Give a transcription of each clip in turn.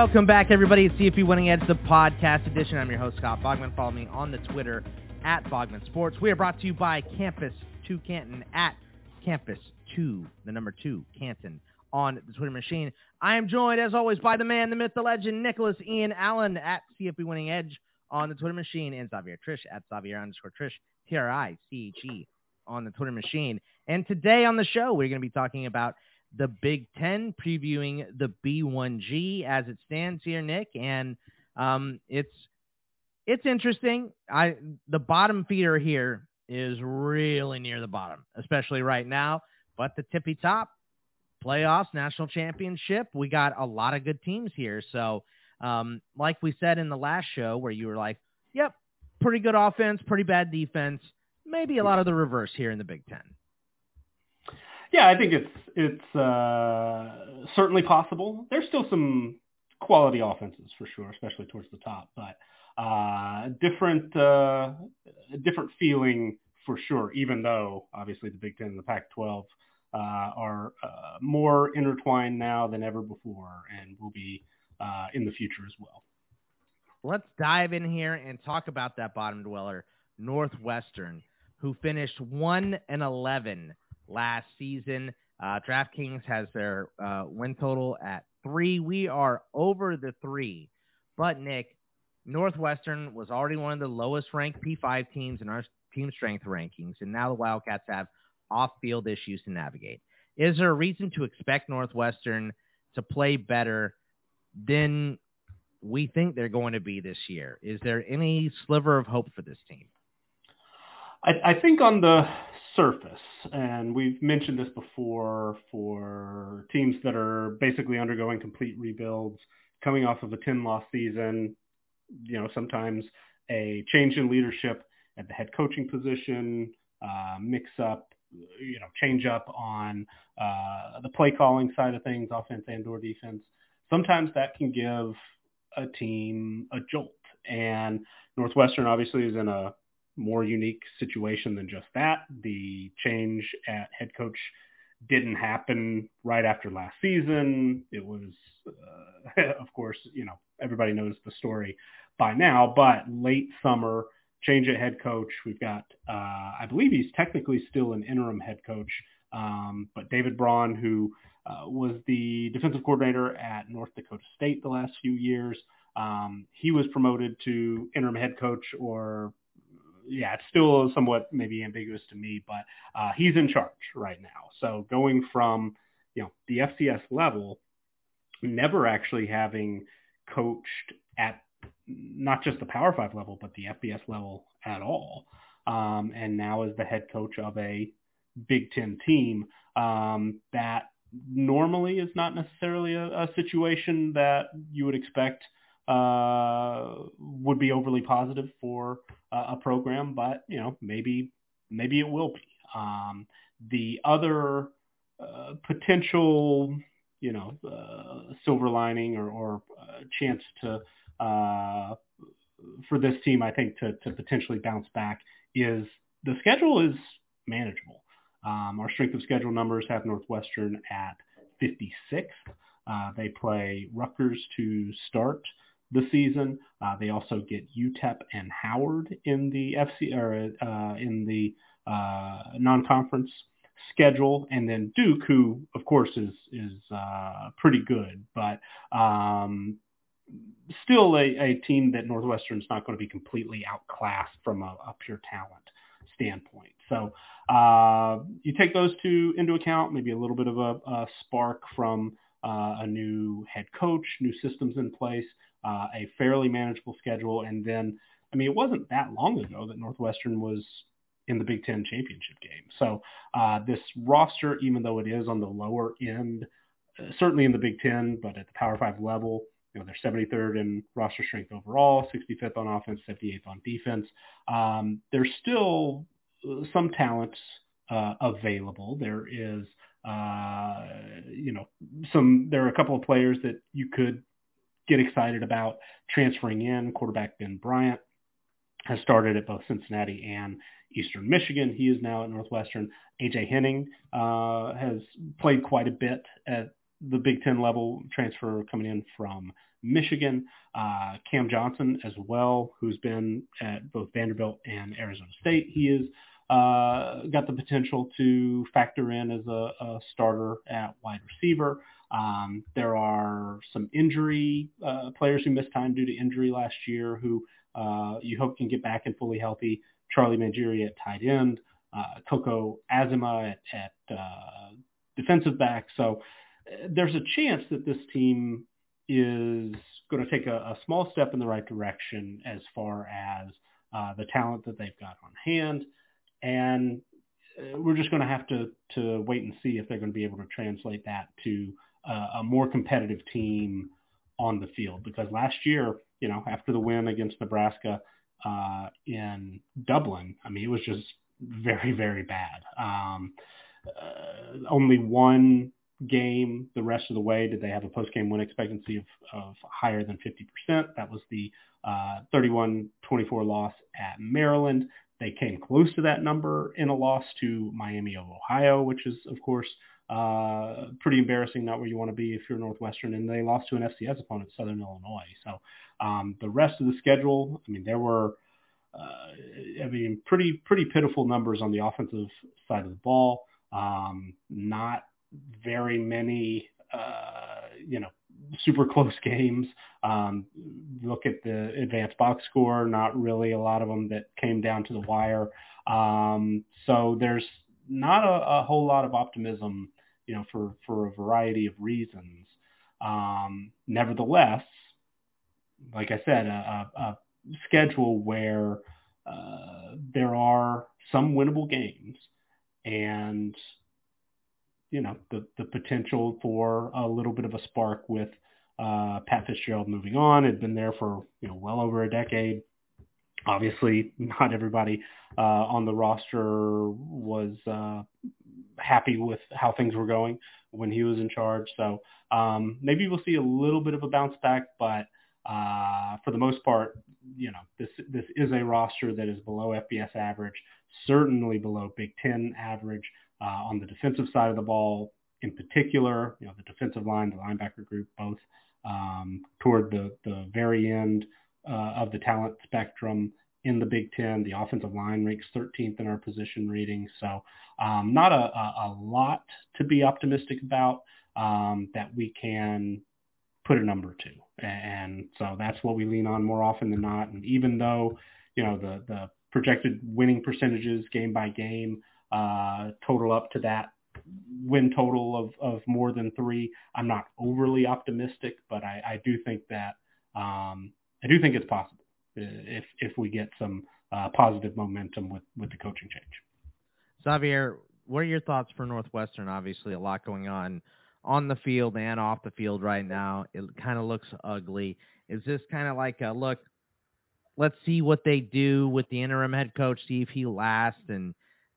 Welcome back, everybody. It's CFB Winning Edge, the podcast edition. I'm your host, Scott Bogman. Follow me on the Twitter at Bogman Sports. We are brought to you by Campus 2 Canton at Campus 2, the number 2, Canton on the Twitter machine. I am joined, as always, by the man, the myth, the legend, Nicholas Ian Allen at CFB Winning Edge on the Twitter machine, and Xavier Triche at Xavier underscore Triche, T-R-I-C-H-E on the Twitter machine. And today on the show, we're going to be talking about the Big Ten, previewing the B1G as it stands here, Nick. And um, it's it's interesting. I the bottom feeder here is really near the bottom, especially right now. But the tippy top, playoffs, national championship, we got a lot of good teams here. So, um, like we said in the last show, where you were like, "Yep, pretty good offense, pretty bad defense." Maybe a lot of the reverse here in the Big Ten. Yeah, I think it's it's uh, certainly possible. There's still some quality offenses for sure, especially towards the top, but uh, different uh, different feeling for sure. Even though obviously the Big Ten and the Pac-12 uh, are uh, more intertwined now than ever before, and will be uh, in the future as well. Let's dive in here and talk about that bottom dweller, Northwestern, who finished one and eleven last season. Uh, DraftKings has their uh, win total at three. We are over the three. But, Nick, Northwestern was already one of the lowest ranked P5 teams in our team strength rankings, and now the Wildcats have off field issues to navigate. Is there a reason to expect Northwestern to play better than we think they're going to be this year? Is there any sliver of hope for this team? I, I think on the surface, and we've mentioned this before for teams that are basically undergoing complete rebuilds, coming off of a 10-loss season, you know, sometimes a change in leadership at the head coaching position, uh, mix up, you know, change up on uh, the play calling side of things, offense and or defense. Sometimes that can give a team a jolt. And Northwestern obviously is in a more unique situation than just that. The change at head coach didn't happen right after last season. It was, uh, of course, you know, everybody knows the story by now, but late summer, change at head coach. We've got, uh, I believe he's technically still an interim head coach, um, but David Braun, who uh, was the defensive coordinator at North Dakota State the last few years, um, he was promoted to interim head coach or yeah, it's still somewhat maybe ambiguous to me, but uh, he's in charge right now. So going from you know the FCS level, never actually having coached at not just the Power Five level, but the FBS level at all, um, and now is the head coach of a Big Ten team um, that normally is not necessarily a, a situation that you would expect uh, would be overly positive for uh, a program, but you know maybe maybe it will be. Um, the other uh, potential, you know, uh, silver lining or, or uh, chance to for this team, I think, to, to potentially bounce back is the schedule is manageable. Um, our strength of schedule numbers have Northwestern at 56th. Uh, they play Rutgers to start the season. Uh, they also get UTEP and Howard in the FC or uh, in the uh, non-conference schedule, and then Duke, who of course is is uh, pretty good, but um, still a, a team that Northwestern's not going to be completely outclassed from a, a pure talent standpoint. So uh, you take those two into account, maybe a little bit of a, a spark from uh, a new head coach, new systems in place uh, a fairly manageable schedule. And then, I mean, it wasn't that long ago that Northwestern was in the Big Ten championship game. So uh, this roster, even though it is on the lower end, uh, certainly in the Big Ten, but at the Power Five level, you know, they're 73rd in roster strength overall, 65th on offense, 58th on defense. Um, there's still uh, some talents uh, available. There is, uh, you know, some. There are a couple of players that you could get excited about transferring in. Quarterback Ben Bryant has started at both Cincinnati and Eastern Michigan. He is now at Northwestern. AJ Henning uh, has played quite a bit at the Big Ten level, transfer coming in from Michigan. Uh, Cam Johnson as well, who's been at both Vanderbilt and Arizona State. He is uh, got the potential to factor in as a, a starter at wide receiver. Um, there are some injury uh, players who missed time due to injury last year who uh, you hope can get back and fully healthy. Charlie Mangieri at tight end, uh, Coco Azema at, at uh, defensive back. So uh, there's a chance that this team is going to take a, a, small step in the right direction as far as uh, the talent that they've got on hand. And uh, we're just going to have to, to wait and see if they're going to be able to translate that to a more competitive team on the field. Because last year, you know, after the win against Nebraska uh, in Dublin, I mean, it was just very, very bad. Um, uh, only one game the rest of the way did they have a post-game win expectancy of, of higher than 50%. That was the uh, 31-24 loss at Maryland. They came close to that number in a loss to Miami of Ohio, which is, of course, uh, pretty embarrassing, not where you want to be if you're Northwestern. And they lost to an FCS opponent, Southern Illinois. So um, the rest of the schedule, I mean, there were, uh, I mean, pretty pretty pitiful numbers on the offensive side of the ball. Um, not very many, uh, you know, super close games. Um, look at the advanced box score, not really a lot of them that came down to the wire. Um, so there's not a, a, whole lot of optimism, you know, for, for a variety of reasons. Um, nevertheless, like I said, a, a, a schedule where uh, there are some winnable games and you know the the potential for a little bit of a spark with uh, Pat Fitzgerald moving on. Had been there for you know well over a decade. Obviously, not everybody uh, on the roster was uh, happy with how things were going when he was in charge. So um, maybe we'll see a little bit of a bounce back, but uh, for the most part, you know, this this is a roster that is below FBS average, certainly below Big Ten average uh, on the defensive side of the ball. In particular, you know, the defensive line, the linebacker group, both um, toward the the very end uh, of the talent spectrum in the Big Ten. The offensive line ranks 13th in our position rating, so um, not a, a, lot to be optimistic about um, that we can put a number to. And so that's what we lean on more often than not. And even though, you know, the, the projected winning percentages game by game uh, total up to that win total of, of more than three, I'm not overly optimistic, but I, I do think that um, I do think it's possible if if we get some uh, positive momentum with, with the coaching change. Xavier, what are your thoughts for Northwestern? Obviously, a lot going on on the field and off the field right now. It kind of looks ugly. Is this kind of like a look? Let's see what they do with the interim head coach, see if he lasts, and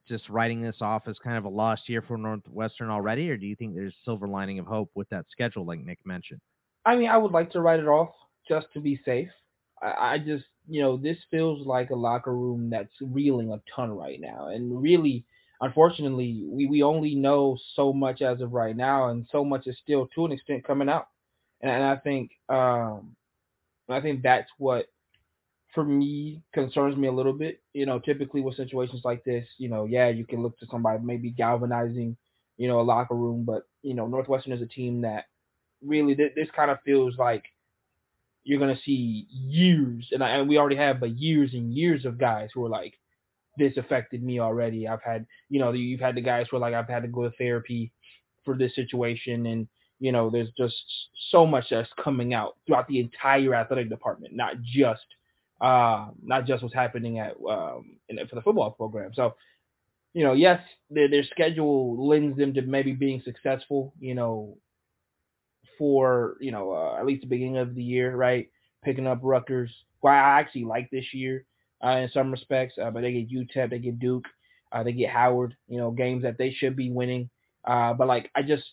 just writing this off as kind of a lost year for Northwestern already, or do you think there's silver lining of hope with that schedule, like Nick mentioned? I mean, I would like to write it off just to be safe. I, I just, you know, this feels like a locker room that's reeling a ton right now, and really unfortunately, we, we only know so much as of right now, and so much is still to an extent coming out. And, and I think um, I think that's what for me concerns me a little bit. You know, typically with situations like this, you know, yeah, you can look to somebody maybe galvanizing, you know, a locker room, but you know, Northwestern is a team that really th- this kind of feels like you're gonna see years, and, I, and we already have, but years and years of guys who are like, this affected me already. I've had, you know, you've had the guys where like I've had to go to therapy for this situation, and you know, there's just so much that's coming out throughout the entire athletic department, not just, uh, not just what's happening at um, in, for the football program. So, you know, yes, their their schedule lends them to maybe being successful, you know, for you know uh, at least the beginning of the year, right? Picking up Rutgers, who I actually like this year uh, in some respects. Uh, but they get UTEP, they get Duke, uh, they get Howard. You know, games that they should be winning. Uh, but like, I just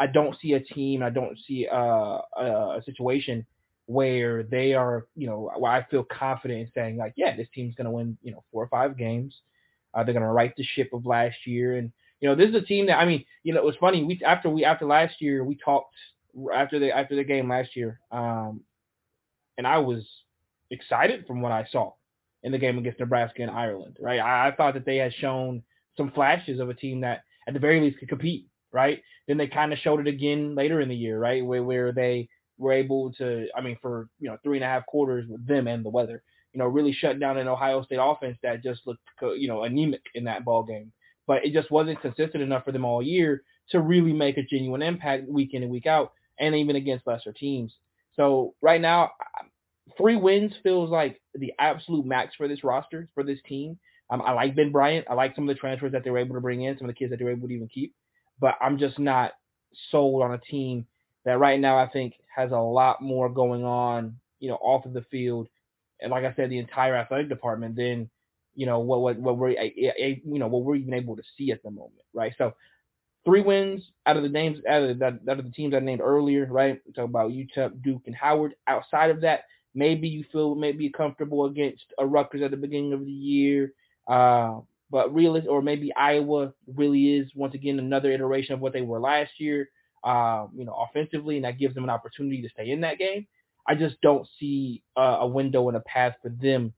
I don't see a team. I don't see uh, a, a situation where they are, you know, where I feel confident in saying like, yeah, this team's gonna win, you know, four or five games. Uh, they're gonna right the ship of last year, and you know, this is a team that I mean, you know, it was funny. We after we after last year, we talked after the after the game last year. Um, and I was excited from what I saw in the game against Nebraska and Ireland, right? I, I thought that they had shown some flashes of a team that at the very least could compete, right? Then they kind of showed it again later in the year, right? Where where they were able to, I mean, for you know three and a half quarters with them and the weather, you know, really shut down an Ohio State offense that just looked, you know, anemic in that ball game. But it just wasn't consistent enough for them all year to really make a genuine impact week in and week out, and even against lesser teams. So right now, three wins feels like the absolute max for this roster for this team. Um, I like Ben Bryant. I like some of the transfers that they were able to bring in, some of the kids that they were able to even keep. But I'm just not sold on a team that right now I think has a lot more going on, you know, off of the field, and like I said, the entire athletic department than you know what what what we're you know what we're even able to see at the moment, right? So three wins out of the names out of the, out of the teams I named earlier, right? We talk about UTEP, Duke, and Howard. Outside of that, maybe you feel maybe comfortable against a Rutgers at the beginning of the year. Uh, but realist or maybe Iowa really is once again another iteration of what they were last year. Um, you know, offensively, and that gives them an opportunity to stay in that game. I just don't see uh, a window and a path for them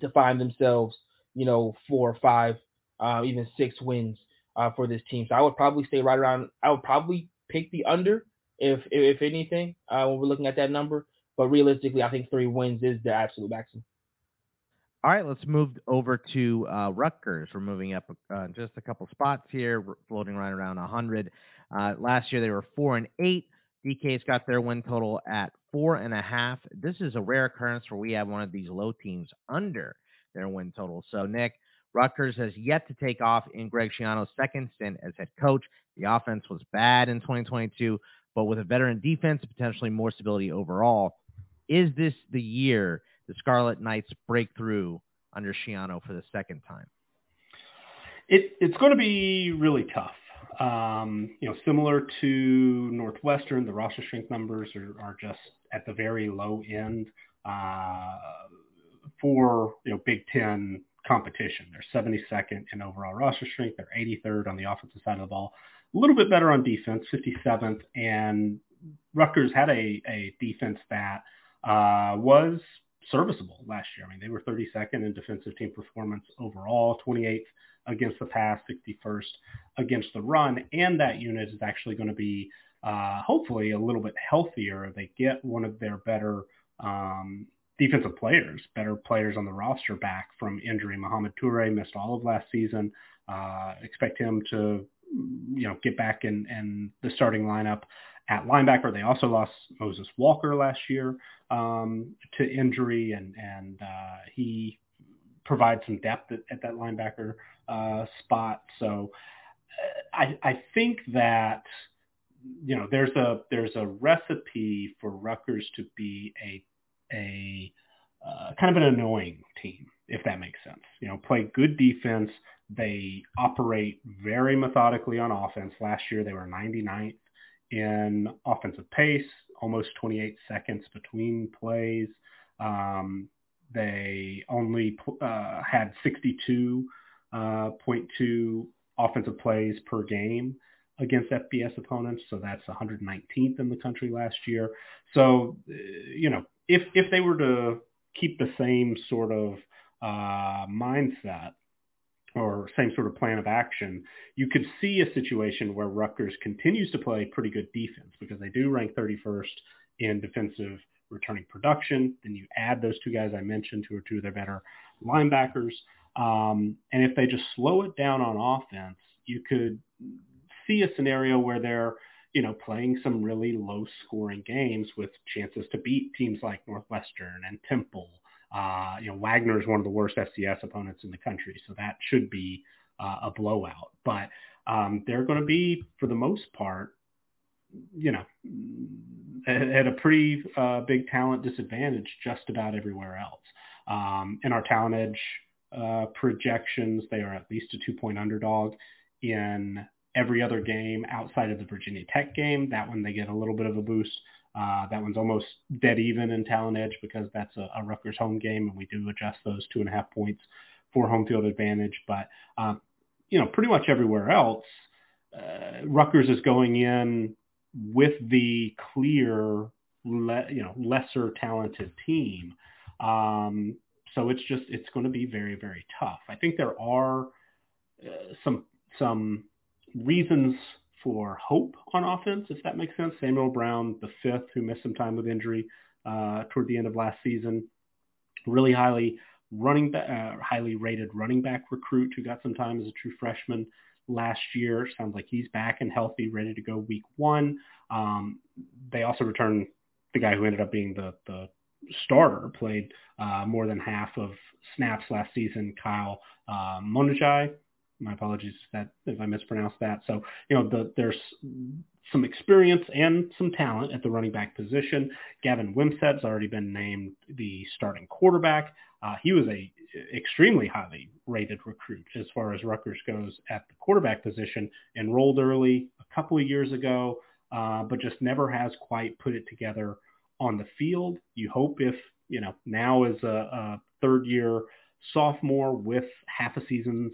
to find themselves, you know, four or five, uh, even six wins uh, for this team. So I would probably stay right around. I would probably pick the under if if anything uh, when we're looking at that number. But realistically, I think three wins is the absolute maximum. All right, let's move over to uh, Rutgers. We're moving up uh, just a couple spots here, floating right around 100. Uh, last year they were four and eight. DK's got their win total at four and a half. This is a rare occurrence where we have one of these low teams under their win total. So, Nick, Rutgers has yet to take off in Greg Schiano's second stint as head coach. The offense was bad in 2022, but with a veteran defense, potentially more stability overall. Is this the year the Scarlet Knights break through under Schiano for the second time? It, it's going to be really tough. Um, you know, similar to Northwestern, the roster strength numbers are, are just at the very low end uh, for you know Big Ten competition. They're 72nd in overall roster strength. They're 83rd on the offensive side of the ball. A little bit better on defense, 57th. And Rutgers had a, a defense that uh, was serviceable last year. I mean, they were 32nd in defensive team performance overall, 28th against the pass, 61st against the run, and that unit is actually going to be uh, hopefully a little bit healthier. They get one of their better um, defensive players, better players on the roster back from injury. Mohamed Toure missed all of last season. Uh, expect him to, you know, get back in, in the starting lineup at linebacker. They also lost Moses Walker last year um, to injury, and and uh, he provides some depth at, at that linebacker uh, spot. So uh, I I think that you know there's a there's a recipe for Rutgers to be a a uh, kind of an annoying team, if that makes sense. You know, play good defense. They operate very methodically on offense. Last year they were 99th in offensive pace, almost 28 seconds between plays. Um, they only uh, had 62.2 uh, offensive plays per game against FBS opponents, so that's 119th in the country last year. So, uh, you know, if if they were to keep the same sort of uh, mindset or same sort of plan of action, you could see a situation where Rutgers continues to play pretty good defense because they do rank 31st in defensive returning production. Then you add those two guys I mentioned, who are two of their better linebackers. Um, and if they just slow it down on offense, you could see a scenario where they're, you know, playing some really low scoring games with chances to beat teams like Northwestern and Temple uh, you know, Wagner is one of the worst FCS opponents in the country, so that should be uh, a blowout. But um, they're going to be, for the most part, you know, at, a pretty uh, big talent disadvantage just about everywhere else. Um, in our talent edge uh, projections, they are at least a two-point underdog in every other game outside of the Virginia Tech game. That one they get a little bit of a boost. Uh, that one's almost dead even in Talent Edge because that's a, a Rutgers home game, and we do adjust those two and a half points for home field advantage. But um, you know, pretty much everywhere else, uh, Rutgers is going in with the clear le- you know lesser talented team. Um, so it's just it's going to be very very tough. I think there are uh, some some reasons for hope on offense, if that makes sense. Samuel Brown, the fifth, who missed some time with injury uh, toward the end of last season, really highly running back, uh, highly rated running back recruit who got some time as a true freshman last year. Sounds like he's back and healthy, ready to go week one. Um, they also return the guy who ended up being the the starter, played uh, more than half of snaps last season, Kyle uh, Monangai. My apologies if, that, if I mispronounced that. So, you know, the, there's some experience and some talent at the running back position. Gavin Wimsatt's already been named the starting quarterback. Uh, he was a extremely highly rated recruit as far as Rutgers goes at the quarterback position. Enrolled early a couple of years ago, uh, but just never has quite put it together on the field. You hope if you know now is a, a third year sophomore with half a season's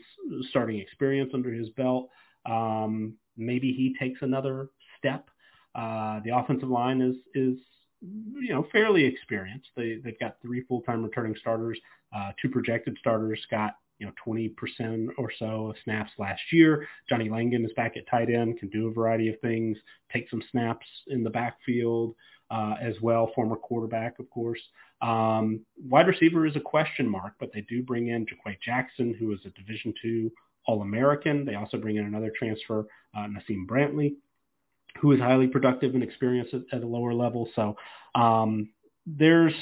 starting experience under his belt, um, maybe he takes another step. Uh, the offensive line is is you know fairly experienced. They they've got three full time returning starters, uh, two projected starters. Got you know 20% or so of snaps last year. Johnny Langan is back at tight end, can do a variety of things, take some snaps in the backfield uh, as well. Former quarterback, of course. Um, wide receiver is a question mark, but they do bring in JaQuae Jackson, who is a Division two All-American. They also bring in another transfer, uh, Naseim Brantley, who is highly productive and experienced at, at a lower level. So um, there's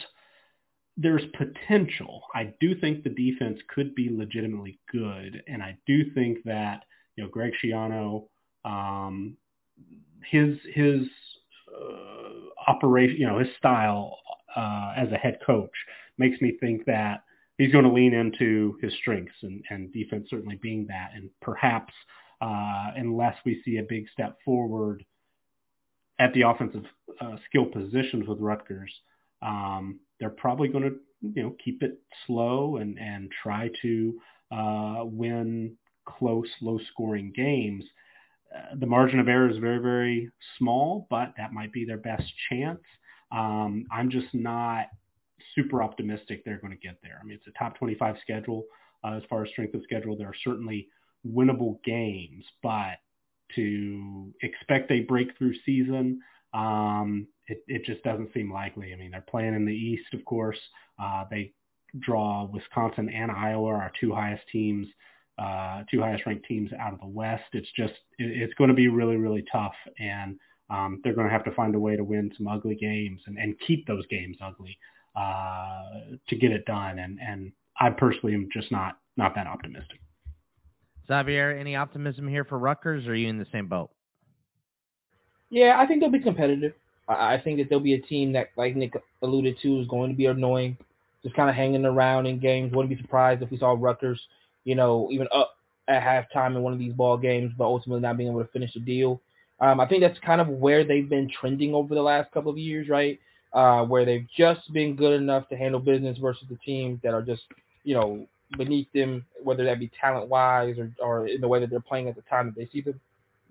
there's potential. I do think the defense could be legitimately good, and I do think that you know Greg Schiano, um, his his uh, operation, you know, his style uh, as a head coach makes me think that he's going to lean into his strengths and, and defense certainly being that. And perhaps uh, unless we see a big step forward at the offensive uh, skill positions with Rutgers, um, they're probably going to you know keep it slow and and try to uh, win close, low scoring games. Uh, the margin of error is very, very small, but that might be their best chance. Um, I'm just not super optimistic they're going to get there. I mean, it's a top 25 schedule uh, as far as strength of schedule. There are certainly winnable games, but to expect a breakthrough season, um, it, it just doesn't seem likely. I mean, they're playing in the East, of course. Uh, they draw Wisconsin and Iowa, our two highest teams, uh, two highest ranked teams out of the West. It's just, it, it's going to be really, really tough. And um, they're going to have to find a way to win some ugly games and, and keep those games ugly uh, to get it done. And, and I personally am just not, not that optimistic. Xavier, any optimism here for Rutgers, or are you in the same boat? Yeah, I think they'll be competitive. I think that they'll be a team that, like Nick alluded to, is going to be annoying, just kind of hanging around in games. Wouldn't be surprised if we saw Rutgers, you know, even up at halftime in one of these ball games, but ultimately not being able to finish the deal. Um, I think that's kind of where they've been trending over the last couple of years, right? Uh, where they've just been good enough to handle business versus the teams that are just, you know, beneath them, whether that be talent wise or, or in the way that they're playing at the time that they see them,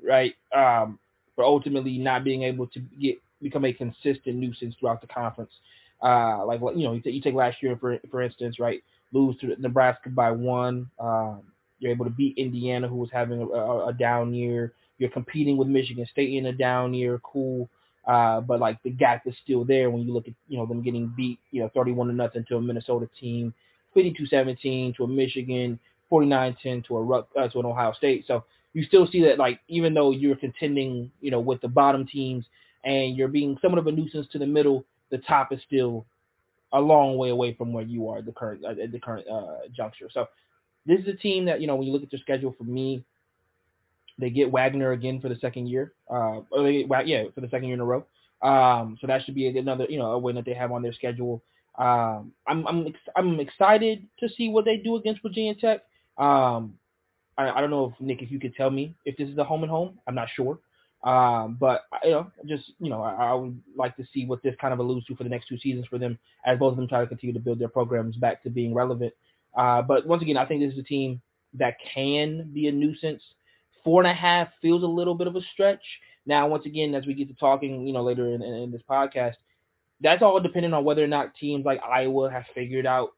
right? Um, but ultimately not being able to get become a consistent nuisance throughout the conference. Uh, like you know, you, you, take last year for for instance, right? Lose to Nebraska by one. Um, you're able to beat Indiana, who was having a, a, a, down year. You're competing with Michigan State in a down year. Cool. Uh, but like the gap is still there when you look at you know them getting beat you know 31 to nothing to a Minnesota team, 52-17 to a Michigan, 49-10 to a uh, to an Ohio State. So you still see that like even though you're contending, you know, with the bottom teams and you're being somewhat of a nuisance to the middle, the top is still a long way away from where you are at the current at the current uh, juncture. So this is a team that you know when you look at their schedule for me, they get Wagner again for the second year. Uh, they yeah, for the second year in a row. Um, so that should be another you know a win that they have on their schedule. Um, I'm I'm ex- I'm excited to see what they do against Virginia Tech. Um, I, I don't know if Nick, if you could tell me if this is a home and home. I'm not sure. Um, but you know, just you know, I, I, would like to see what this kind of alludes to for the next two seasons for them, as both of them try to continue to build their programs back to being relevant. Uh, but once again, I think this is a team that can be a nuisance. Four and a half feels a little bit of a stretch. Now, once again, as we get to talking, you know, later in, in, in this podcast, that's all depending on whether or not teams like Iowa have figured out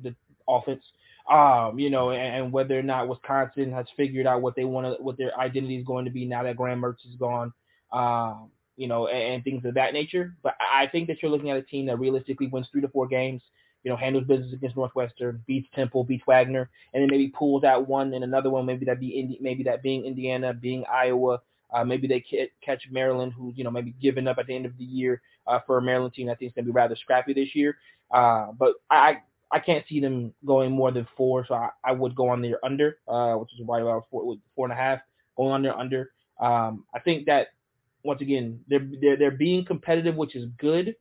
the offense. Um, you know, and, and whether or not Wisconsin has figured out what they want to, what their identity is going to be now that Graham Mertz is gone. Um, you know, and, and, things of that nature. But I think that you're looking at a team that realistically wins three to four games. You know, handles business against Northwestern, beats Temple, beats Wagner, and then maybe pulls out one and another one. Maybe that be Indi- maybe that being Indiana, being Iowa. Uh, maybe they catch Maryland, who's you know maybe giving up at the end of the year uh, for a Maryland team. I think it's going to be rather scrappy this year. Uh, but I I can't see them going more than four, so I, I would go on their under, uh, which is right about four, four and a half. Going on their under. Um, I think that once again, they're they're they're being competitive, which is good.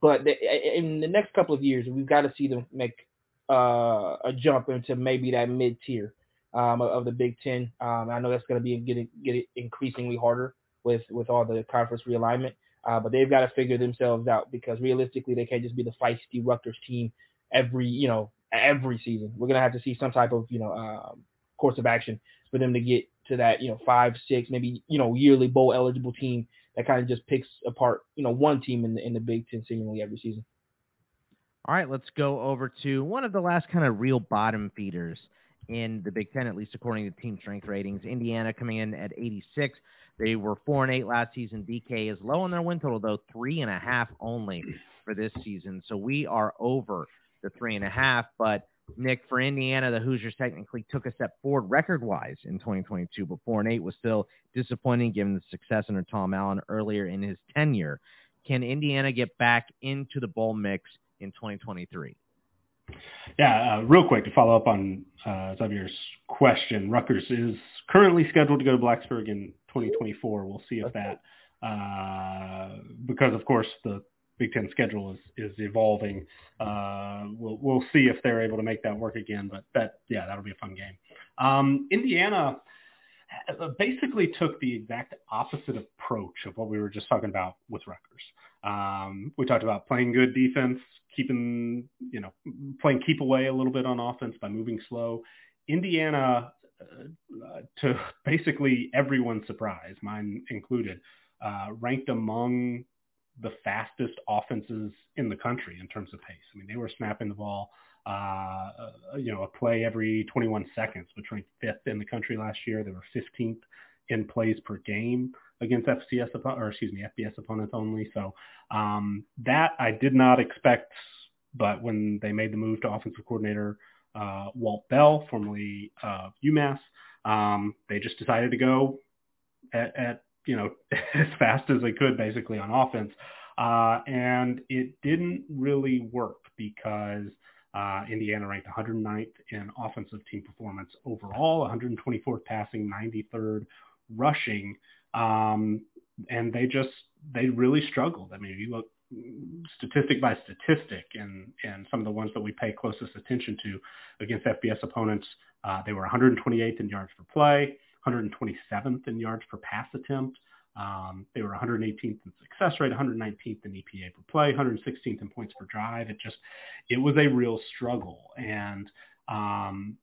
But they, in the next couple of years, we've got to see them make uh, a jump into maybe that mid tier um, of the Big Ten. Um, I know that's going to be getting get increasingly harder with with all the conference realignment. Uh, but they've got to figure themselves out because realistically, they can't just be the feisty Rutgers team every you know every season. We're gonna have to see some type of you know um, course of action for them to get to that, you know, five, six, maybe, you know, yearly bowl eligible team that kind of just picks apart, you know, one team in the in the Big Ten seemingly every season. All right, let's go over to one of the last kind of real bottom feeders in the Big Ten, at least according to team strength ratings. Indiana coming in at 86. They were four and eight last season. DK is low on their win total though, three and a half only for this season. So we are over the three and a half, but Nick, for Indiana, the Hoosiers technically took a step forward record-wise in 2022, but four and eight was still disappointing given the success under Tom Allen earlier in his tenure. Can Indiana get back into the bowl mix in 2023? Yeah, uh, real quick to follow up on uh, Xavier's question, Rutgers is currently scheduled to go to Blacksburg in 2024. We'll see if that, uh, because of course the Big Ten schedule is is evolving. Uh, we'll we'll see if they're able to make that work again. But that yeah, that'll be a fun game. Um, Indiana uh, basically took the exact opposite approach of what we were just talking about with Rutgers. Um, we talked about playing good defense, keeping you know playing keep away a little bit on offense by moving slow. Indiana, uh, to basically everyone's surprise, mine included, uh, ranked among the fastest offenses in the country in terms of pace. I mean, they were snapping the ball, uh, you know, a play every 21 seconds, which ranked fifth in the country last year. They were 15th in plays per game against FCS or excuse me FBS opponents only. So um, that I did not expect, but when they made the move to offensive coordinator uh, Walt Bell, formerly UMass, um, they just decided to go at, at you know, as fast as they could basically on offense. Uh, and it didn't really work because uh, Indiana ranked 109th in offensive team performance overall, 124th passing, 93rd rushing. Um, and they just, they really struggled. I mean, if you look statistic by statistic and, and some of the ones that we pay closest attention to against FBS opponents, uh, they were 128th in yards per play, 127th in yards per pass attempt. Um, they were 118th in success rate, 119th in EPA per play, 116th in points per drive. It just, it was a real struggle. And, um,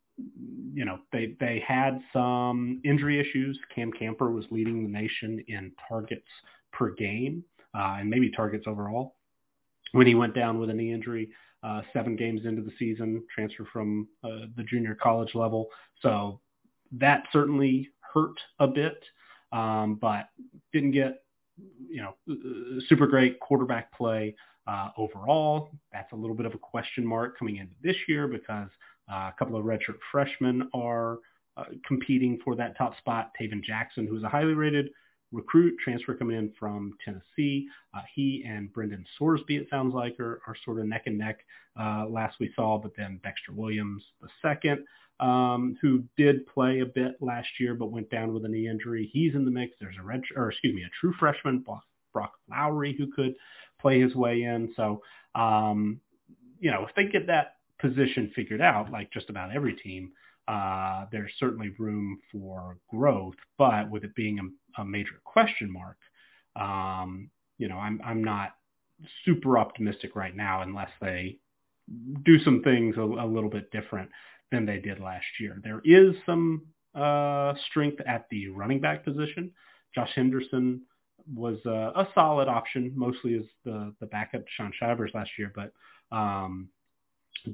you know, they, they had some injury issues. Cam Camper was leading the nation in targets per game uh, and maybe targets overall when he went down with a knee injury. Uh, seven games into the season, transfer from uh, the junior college level. So that certainly hurt a bit, um, but didn't get you know super great quarterback play uh, overall. That's a little bit of a question mark coming into this year because uh, a couple of redshirt freshmen are uh, competing for that top spot. Tayven Jackson, who's a highly rated recruit transfer coming in from Tennessee. Uh, he and Brendan Sorsby, it sounds like, are, are sort of neck and neck uh, last we saw, but then Dexter Williams the second um, who did play a bit last year but went down with a knee injury. He's in the mix. There's a red, or excuse me, a true freshman, Brock Lowry, who could play his way in. So, um, you know, if they get that position figured out, like just about every team, uh, there's certainly room for growth. But with it being a, a major question mark, um, you know, I'm I'm not super optimistic right now unless they do some things a, a little bit different than they did last year. There is some uh, strength at the running back position. Josh Henderson was a, a solid option, mostly as the the backup to Shaun Shivers last year, but um,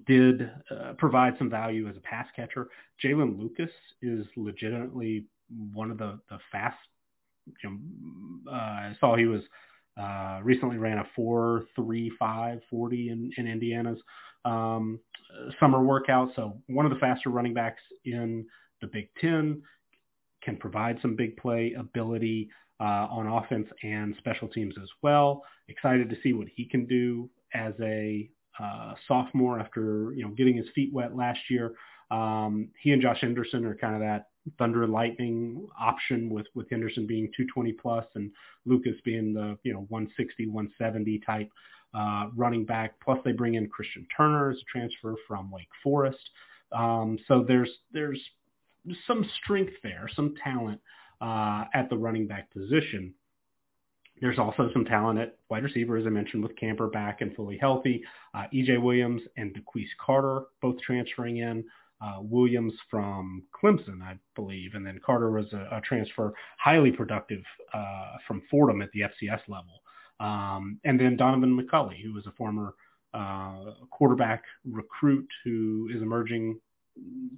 did uh, provide some value as a pass catcher. Jaylin Lucas is legitimately one of the the fast. You know, uh, I saw he was uh, recently ran a four three five forty in in Indiana's um, summer workout. So one of the faster running backs in the Big Ten can provide some big play ability uh, on offense and special teams as well. Excited to see what he can do as a uh, sophomore after you know getting his feet wet last year. Um, he and Josh Henderson are kind of that thunder and lightning option with with Henderson being 220 plus and Lucas being the you know 160 170 type uh, running back. Plus they bring in Christian Turner as a transfer from Wake Forest. Um, so there's there's some strength there, some talent uh, at the running back position. There's also some talent at wide receiver, as I mentioned, with Camper back and fully healthy. Uh, EJ Williams and DeQuece Carter both transferring in. Uh, Williams from Clemson, I believe, and then Carter was a, a transfer, highly productive uh, from Fordham at the FCS level. Um, and then Donovan McCulley, who is a former uh, quarterback recruit who is emerging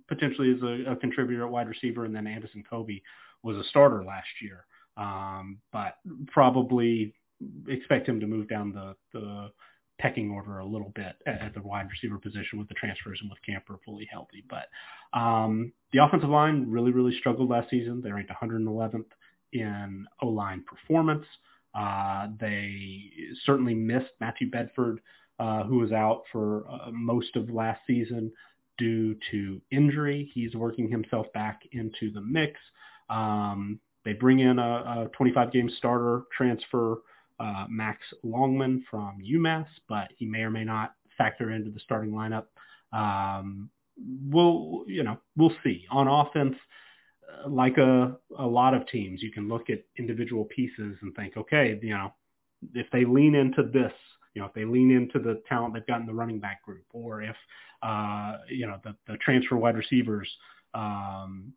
potentially as a, a, contributor at wide receiver, and then Andison Coby was a starter last year, um, but probably expect him to move down the, the pecking order a little bit at, at, the wide receiver position with the transfers and with Camper fully healthy. But um, the offensive line really, really struggled last season. They ranked 111th in O-line performance. Uh, they certainly missed Matthew Bedford, uh, who was out for uh, most of last season due to injury. He's working himself back into the mix. Um, they bring in a, a 25-game starter transfer, uh, Max Longman from UMass, but he may or may not factor into the starting lineup. Um, we'll, you know, we'll see. On offense, like a, a lot of teams, you can look at individual pieces and think, okay, you know, if they lean into this, you know, if they lean into the talent they've got in the running back group, or if, uh, you know, the, the transfer wide receivers um,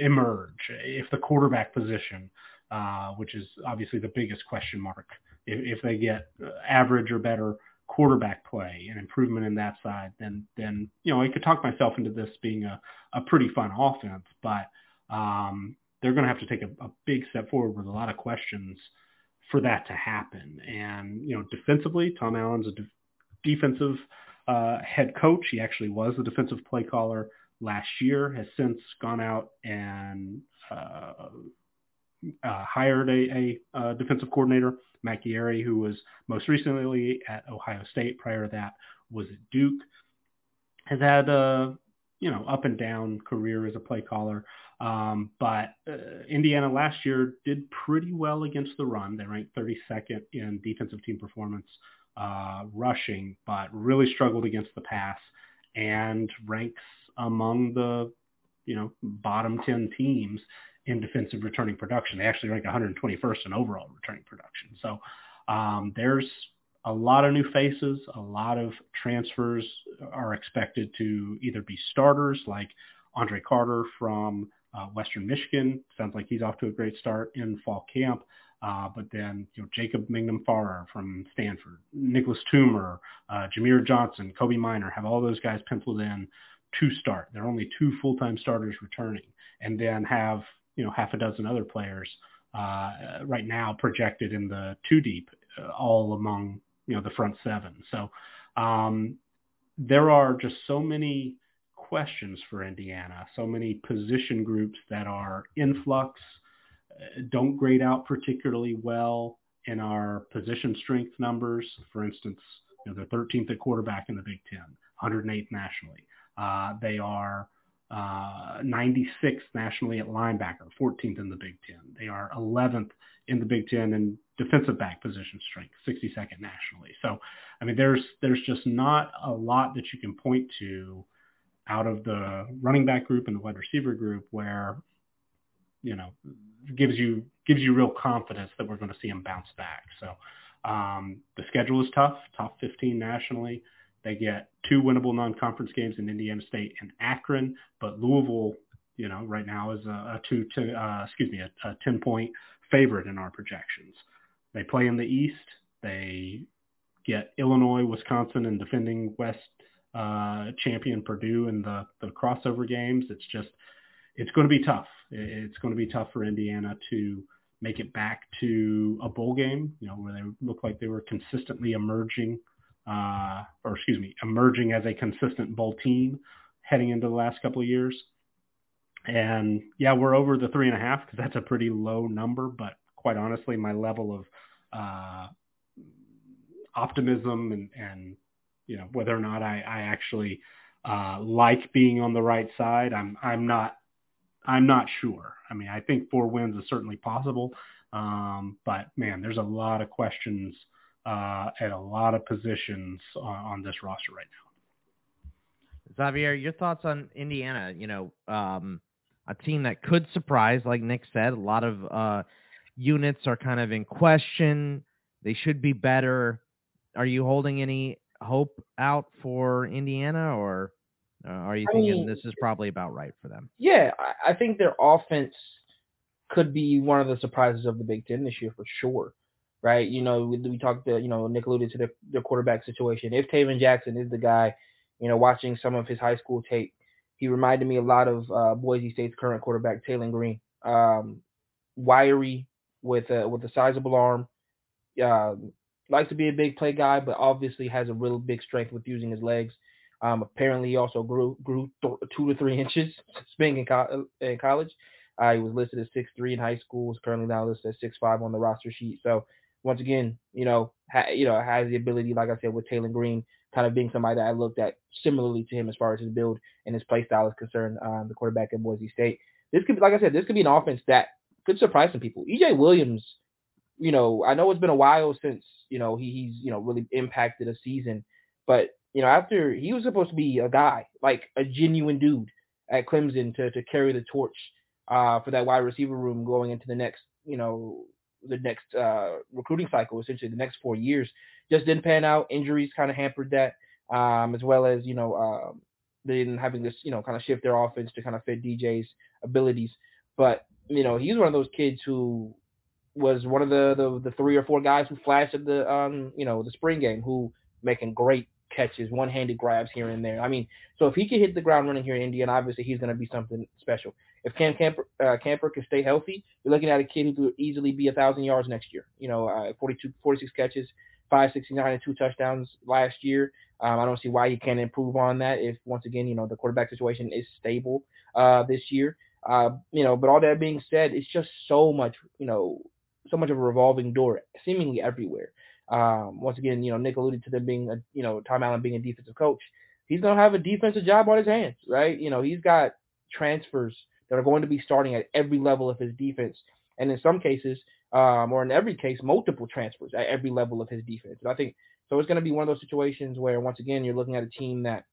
emerge, if the quarterback position, uh, which is obviously the biggest question mark, if, if they get average or better quarterback play and improvement in that side, then then you know I could talk myself into this being a, a pretty fun offense, but um, they're going to have to take a, a, big step forward with a lot of questions for that to happen. And you know, defensively, Tom Allen's a de- defensive uh, head coach. He actually was the defensive play caller last year. Has since gone out and uh, hired a, a, a, defensive coordinator, Guerrieri, who was most recently at Ohio State. Prior to that, was at Duke. Has had a you know up and down career as a play caller. Um, but uh, Indiana last year did pretty well against the run. They ranked 32nd in defensive team performance uh, rushing, but really struggled against the pass and ranks among the you know bottom 10 teams in defensive returning production. They actually rank 121st in overall returning production. So um, there's a lot of new faces, a lot of transfers are expected to either be starters like Andre Carter from uh, Western Michigan. Sounds like he's off to a great start in fall camp. Uh, but then, you know, Jacob Mangum Farrar from Stanford, Nicholas Toomer, uh, Jameer Johnson, Kobee Minor have all those guys penciled in to start. There are only two full-time starters returning, and then have you know half a dozen other players uh, right now projected in the two deep, uh, all among you know the front seven. So um, there are just so many questions for Indiana, so many position groups that are in flux, uh, don't grade out particularly well in our position strength numbers. For instance, you know, they're 13th at quarterback in the Big Ten, 108th nationally. Uh, they are uh, 96th nationally at linebacker, 14th in the Big Ten. They are 11th in the Big Ten in defensive back position strength, 62nd nationally. So, I mean, there's there's just not a lot that you can point to out of the running back group and the wide receiver group where you know gives you gives you real confidence that we're going to see them bounce back. So um, the schedule is tough, top 15 nationally. They get two winnable non-conference games in Indiana State and Akron, but Louisville, you know, right now is a, a two, to, uh, excuse me, a, a 10 point favorite in our projections. They play in the East. They get Illinois, Wisconsin, and defending West uh, champion Purdue in the, the crossover games. It's just, it's going to be tough. It's going to be tough for Indiana to make it back to a bowl game, you know, where they look like they were consistently emerging, uh, or excuse me, emerging as a consistent bowl team heading into the last couple of years. And yeah, we're over the three and a half because that's a pretty low number. But quite honestly, my level of uh, optimism and, and you know whether or not I, I actually uh, like being on the right side, I'm I'm not I'm not sure. I mean, I think four wins is certainly possible, um, but man, there's a lot of questions uh, at a lot of positions on, on this roster right now. Xavier, your thoughts on Indiana? You know, um, a team that could surprise, like Nick said. A lot of uh, units are kind of in question. They should be better. Are you holding any hope out for Indiana, or uh, are you I thinking mean, this is probably about right for them? Yeah, I think their offense could be one of the surprises of the Big Ten this year for sure. Right? You know, we, we talked to, you know, Nick alluded to the, the quarterback situation. If Tayven Jackson is the guy, you know, watching some of his high school tape, he reminded me a lot of uh, Boise State's current quarterback, Taylen Green. Um, wiry with a, with a sizable arm. Uh, likes to be a big play guy, but obviously has a real big strength with using his legs. Um, apparently, he also grew grew th- two to three inches spring in, co- in college. Uh, he was listed as six three in high school. Is currently now listed as six five on the roster sheet. So once again, you know, ha- you know, has the ability, like I said, with Taylen Green, kind of being somebody that I looked at similarly to him as far as his build and his play style is concerned. Um, the quarterback at Boise State. This could, like I said, this could be an offense that could surprise some people. EJ Williams, you know, I know it's been a while since you know he, he's you know really impacted a season, but you know, after he was supposed to be a guy, like a genuine dude at Clemson to, to carry the torch uh, for that wide receiver room going into the next, you know, the next uh, recruiting cycle, essentially the next four years. Just didn't pan out. Injuries kind of hampered that, um, as well as, you know, um, they didn't having this, you know, kind of shift their offense to kind of fit EJ's abilities. But, you know, he's one of those kids who was one of the, the, the three or four guys who flashed at the, um, you know, the spring game who making great catches, one-handed grabs here and there. I mean, so if he can hit the ground running here in Indiana, obviously he's going to be something special. If Cam Camper, uh, Camper can stay healthy, you're looking at a kid who could easily be a thousand yards next year. You know, uh, 42, 46 catches, 569 and two touchdowns last year. Um, I don't see why he can't improve on that if once again, you know, the quarterback situation is stable uh, this year. Uh, you know, but all that being said, it's just so much, you know, so much of a revolving door, seemingly everywhere. Um, once again, you know, Nick alluded to them being, a, you know, Tom Allen being a defensive coach. He's going to have a defensive job on his hands, right? You know, he's got transfers that are going to be starting at every level of his defense. And in some cases, um, or in every case, multiple transfers at every level of his defense. And I think so. It's going to be one of those situations where, once again, you're looking at a team that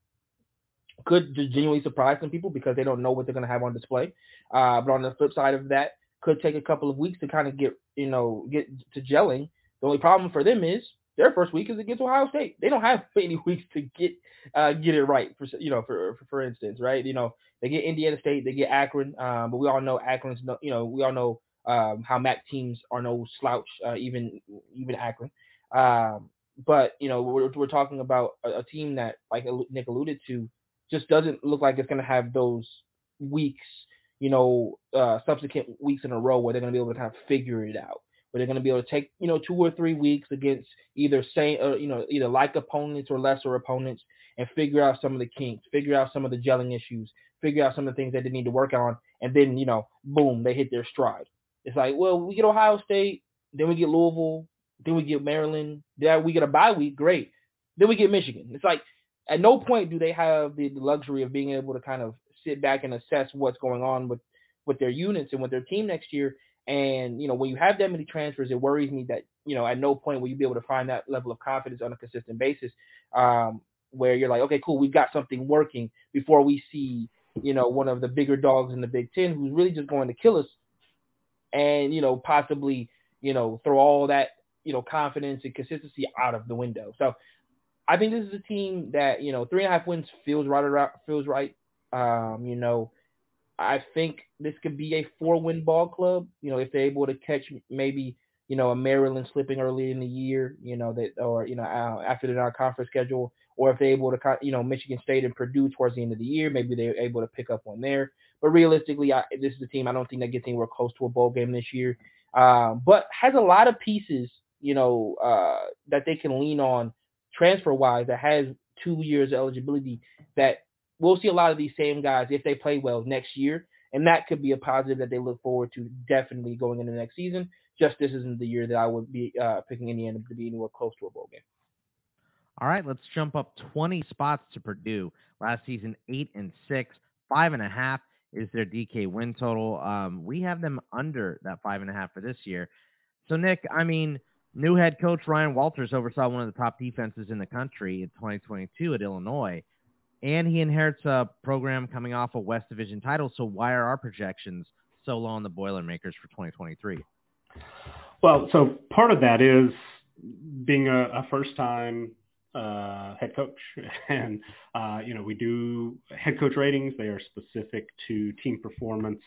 could genuinely surprise some people because they don't know what they're going to have on display. Uh, but on the flip side of that, could take a couple of weeks to kind of get, you know, get to gelling the only problem for them is their first week is against Ohio State. They don't have many weeks to get uh, get it right. For you know, for, for, instance, right? You know, they get Indiana State, they get Akron, um, but we all know Akron's no, you know, we all know um, how MAC teams are no slouch, uh, even even Akron. Um, but you know, we're we're talking about a, a team that, like Nick alluded to, just doesn't look like it's going to have those weeks, you know, uh, subsequent weeks in a row where they're going to be able to kind of figure it out where they're going to be able to take you know two or three weeks against either same uh, you know either like opponents or lesser opponents and figure out some of the kinks, figure out some of the gelling issues, figure out some of the things that they need to work on, and then you know boom they hit their stride. It's like well we get Ohio State, then we get Louisville, then we get Maryland, then we get a bye week, great. Then we get Michigan. It's like at no point do they have the, the luxury of being able to kind of sit back and assess what's going on with with their units and with their team next year and, you know, when you have that many transfers, it worries me that, you know, at no point will you be able to find that level of confidence on a consistent basis um, where you're like, okay, cool, we've got something working before we see, you know, one of the bigger dogs in the Big Ten who's really just going to kill us and, you know, possibly, you know, throw all that, you know, confidence and consistency out of the window. So I think this is a team that, you know, three and a half wins feels right around, feels right. Um, you know, I think this could be a four-win ball club. You know, if they're able to catch maybe you know a Maryland slipping early in the year, you know that or you know after the non-conference schedule, or if they're able to you know Michigan State and Purdue towards the end of the year, maybe they're able to pick up one there. But realistically, I, this is a team I don't think that gets anywhere close to a bowl game this year. Um, but has a lot of pieces, you know, uh, that they can lean on transfer wise. That has two years of eligibility. That we'll see a lot of these same guys if they play well next year, and that could be a positive that they look forward to definitely going into next season. Just this isn't the year that I would be uh, picking Indiana to be anywhere close to a bowl game. All right, let's jump up 20 spots to Purdue. Last season, eight and six, five and a half is their DK win total. Um, we have them under that five and a half for this year. So, Nick, I mean, new head coach Ryan Walters oversaw one of the top defenses in the country in 2022 at Illinois, and he inherits a program coming off a West Division title. So, why are our projections so low on the Boilermakers for 2023? Well, so part of that is being a, a first-time uh, head coach. And, uh, you know, we do head coach ratings. They are specific to team performance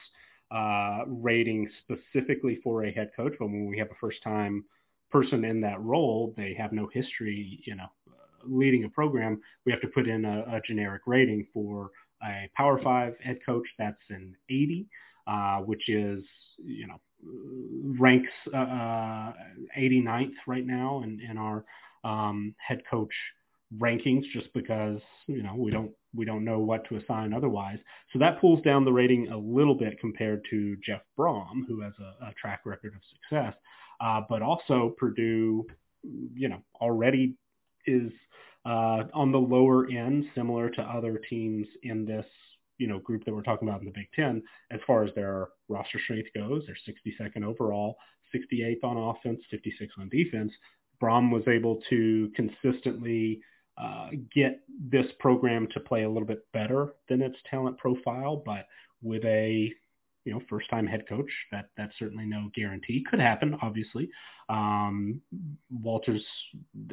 uh, rating specifically for a head coach. But when we have a first time person in that role, they have no history, you know, leading a program. We have to put in a, a generic rating for a Power Five head coach. That's an 80, uh, which is, you know, ranks uh, 89th uh, right now in, in our um, head coach rankings just because you know we don't we don't know what to assign otherwise. So that pulls down the rating a little bit compared to Jeff Brohm, who has a, a track record of success. Uh, but also Purdue, you know, already is uh, on the lower end, similar to other teams in this you know group that we're talking about in the Big Ten as far as their roster strength goes. They're 62nd overall, 68th on offense, 56th on defense. Brohm was able to consistently uh, get this program to play a little bit better than its talent profile, but with a you know first time head coach that that's certainly no guarantee. Could happen obviously. Um, walters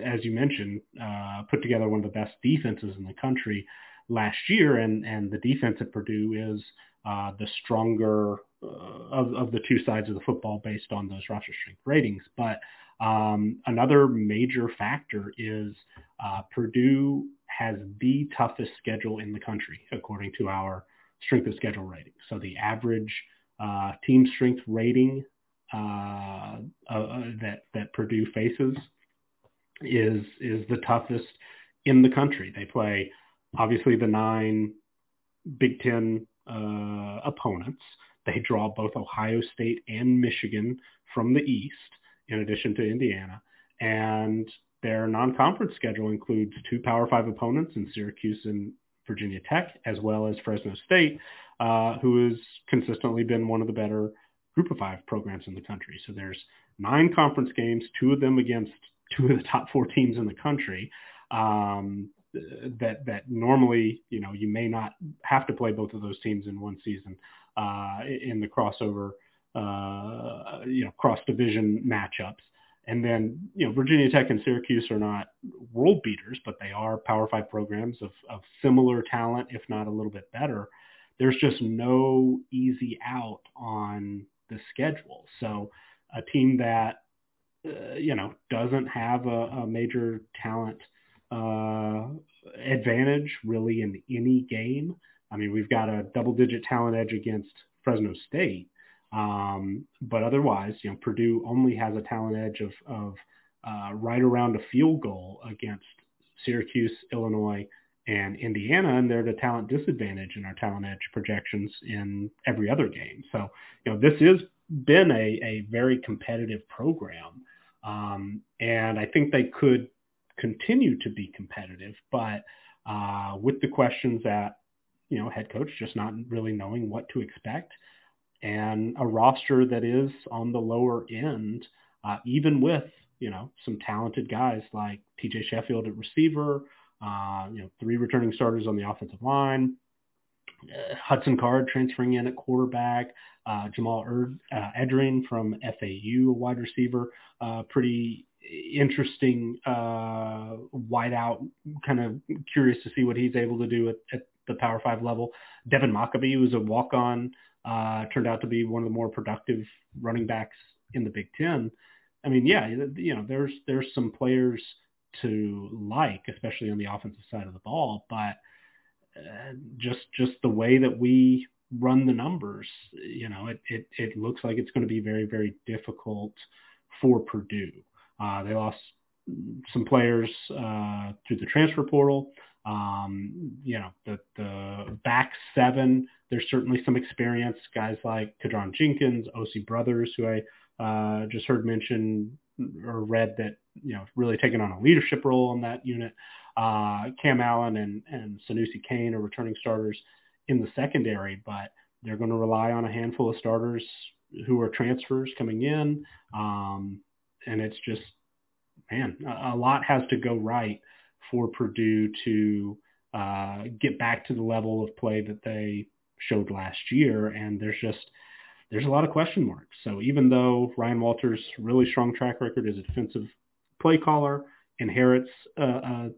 as you mentioned uh, put together one of the best defenses in the country last year and and the defense at purdue is uh, the stronger uh, of, of the two sides of the football based on those roster strength ratings. But um, another major factor is uh, Purdue has the toughest schedule in the country, according to our strength of schedule rating. So the average uh, team strength rating uh, uh that that Purdue faces is is the toughest in the country. They play obviously the nine Big Ten uh, opponents. They draw both Ohio State and Michigan from the East in addition to Indiana. And their non-conference schedule includes two Power Five opponents in Syracuse and Virginia Tech, as well as Fresno State, uh, who has consistently been one of the better Group of Five programs in the country. So there's nine conference games, two of them against two of the top four teams in the country. Um, that that normally, you know, you may not have to play both of those teams in one season uh, in the crossover uh, you know, cross division matchups. And then, you know, Virginia Tech and Syracuse are not world beaters, but they are Power Five programs of, of similar talent, if not a little bit better. There's just no easy out on the schedule. So a team that, uh, you know, doesn't have a, a major talent uh, advantage really in any game. I mean, we've got a double digit talent edge against Fresno State, um, but otherwise, you know, Purdue only has a talent edge of, of uh, right around a field goal against Syracuse, Illinois, and Indiana, and they're at a talent disadvantage in our talent edge projections in every other game. So, you know, this has been a, a very competitive program. Um, and I think they could continue to be competitive, but uh, with the questions that, you know, head coach just not really knowing what to expect, and a roster that is on the lower end, uh, even with you know some talented guys like T.J. Sheffield at receiver, uh, you know three returning starters on the offensive line, uh, Hudson Card transferring in at quarterback, uh, Jamal Erd, uh, Edrine from FAU, a wide receiver, uh, pretty interesting uh, wideout. Kind of curious to see what he's able to do at, at the Power Five level. Devin Mockobee, who's a walk-on, uh, turned out to be one of the more productive running backs in the Big Ten. I mean, yeah, you know, there's there's some players to like, especially on the offensive side of the ball, but uh, just just the way that we run the numbers, you know, it it, it looks like it's going to be very very difficult for Purdue. Uh, they lost some players uh, through the transfer portal. Um, you know, the the back seven. There's certainly some experience. Guys like Kydran Jenkins, OC Brothers, who I uh, just heard mention or read that you know really taking on a leadership role in that unit. Uh, Cam Allen and and Sanoussi Kane are returning starters in the secondary, but they're going to rely on a handful of starters who are transfers coming in, um, and it's just man, a, a, lot has to go right for Purdue to uh, get back to the level of play that they showed last year, and there's just there's a lot of question marks. So even though Ryan Walters' really strong track record as a defensive play caller inherits a, a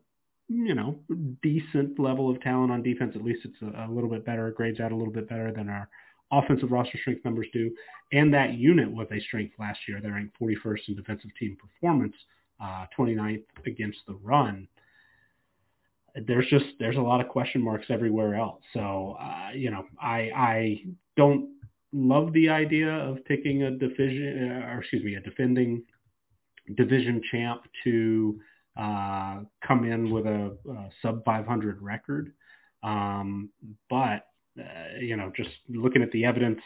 you know decent level of talent on defense, at least it's a, a little bit better, grades out a little bit better than our offensive roster strength numbers do. And that unit was a strength last year. They ranked 41st in defensive team performance, uh, 29th against the run. There's just there's a lot of question marks everywhere else. So uh, you know I I don't love the idea of picking a division, uh, or excuse me, a defending division champ to uh, come in with a, a sub 500 record. Um, but uh, you know, just looking at the evidence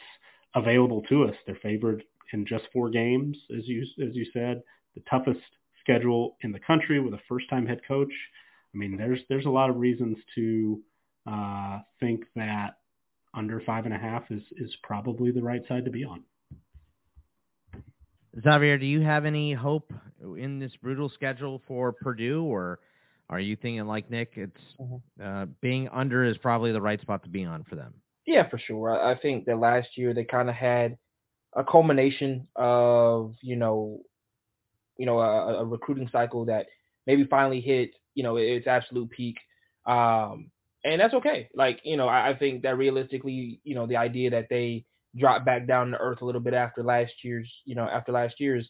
available to us, they're favored in just four games, as you as you said, the toughest schedule in the country with a first-time head coach. I mean, there's there's a lot of reasons to uh, think that under five and a half is is probably the right side to be on. Xavier, do you have any hope in this brutal schedule for Purdue, or are you thinking like Nick? It's mm-hmm. uh, being under is probably the right spot to be on for them. Yeah, for sure. I think that last year they kind of had a culmination of you know, you know, a, a, recruiting cycle that maybe finally hit you know its absolute peak. Um, and that's okay. Like you know, I, I think that realistically, you know, the idea that they dropped back down to earth a little bit after last year's, you know, after last year's,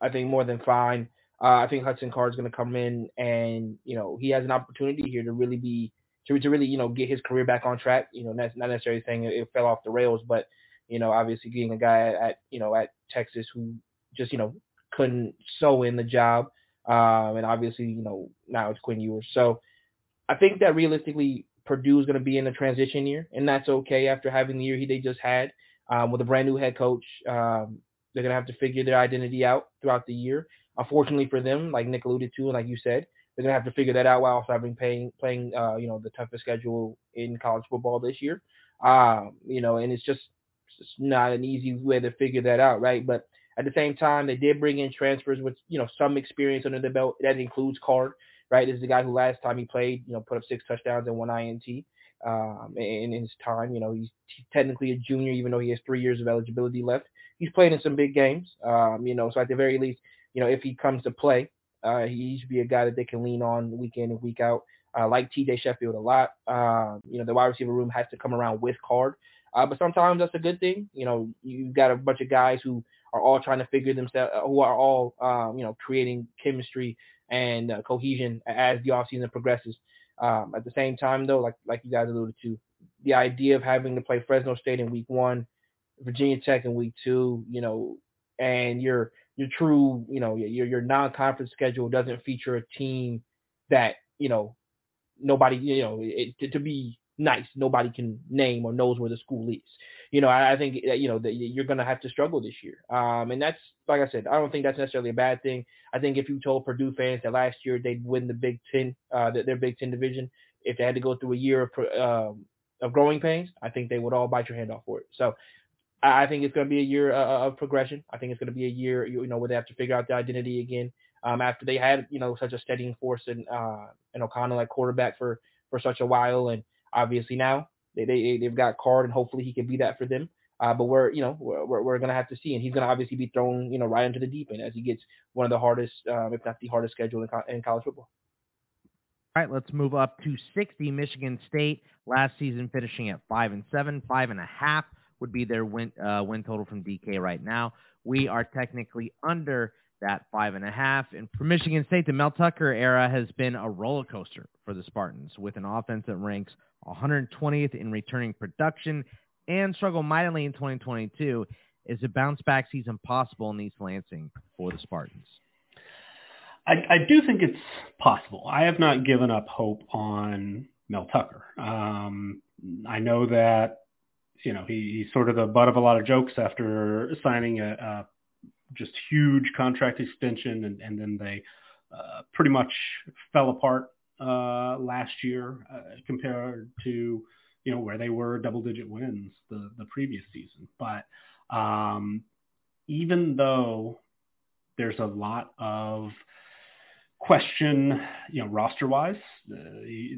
I think more than fine. Uh, I think Hudson Card is going to come in and you know he has an opportunity here to really be to, to really you know get his career back on track. You know, that's not necessarily saying it, it fell off the rails, but you know, obviously getting a guy at you know at Texas who just you know couldn't sew in the job, um, and obviously you know now it's Quinn Ewers. So I think that realistically, Purdue is going to be in a transition year, and that's okay after having the year he they just had um, with a brand new head coach. Um, they're going to have to figure their identity out throughout the year. Unfortunately for them, like Nick alluded to, and like you said, they're going to have to figure that out while also having playing playing uh, you know the toughest schedule in college football this year. Um, you know, and it's just it's not an easy way to figure that out, right? But at the same time, they did bring in transfers with you know some experience under the belt. That includes Card right? This is the guy who last time he played, you know, put up six touchdowns and one INT um, in, his time. You know, he's technically a junior, even though he has three years of eligibility left. He's played in some big games, um, you know, so at the very least, you know, if he comes to play, uh, he should be a guy that they can lean on week in and week out. Uh, like TJ Sheffield a lot. Um, you know, the wide receiver room has to come around with card. Uh, but sometimes that's a good thing. You know, you've got a bunch of guys who are all trying to figure themselves, who are all, um, you know, creating chemistry and uh, cohesion as the offseason progresses. Um, at the same time, though, like like you guys alluded to, the idea of having to play Fresno State in week one, Virginia Tech in week two, you know, and your your true, you know, your your non-conference schedule doesn't feature a team that you know nobody, you know, it, to, to be nice, nobody can name or knows where the school is you know, I, I think you know that you're going to have to struggle this year. Um, and that's like I said, I don't think that's necessarily a bad thing. I think if you told Purdue fans that last year they'd win the Big Ten, uh, their Big Ten division, if they had to go through a year of um, of growing pains, I think they would all bite your hand off for it. So I think it's going to be a year uh, of progression. I think it's going to be a year, you know, where they have to figure out their identity again. Um, after they had, you know, such a steadying force and uh, and O'Connell at quarterback for for such a while, and obviously now they, they they've got Card, and hopefully he can be that for them. Uh, but we're you know we're, we're gonna have to see, and he's gonna obviously be thrown you know right into the deep end as he gets one of the hardest, um, if not the hardest schedule in, co- in college football. All right, let's move up to 60. Michigan State last season finishing at five and seven, five and a half would be their win uh, win total from DK right now. We are technically under that five and a half. And for Michigan State, the Mel Tucker era has been a roller coaster for the Spartans, with an offense that ranks 120th in returning production and struggle mightily in 2022. Is a bounce back season possible in East Lansing for the Spartans? I, I do think it's possible. I have not given up hope on Mel Tucker. Um, I know that you know he, he's sort of the butt of a lot of jokes after signing a, a just huge contract extension, and, and then they uh, pretty much fell apart uh, last year uh, compared to you know where they were double digit wins the the previous season. But um, even though there's a lot of question, you know, roster wise, uh,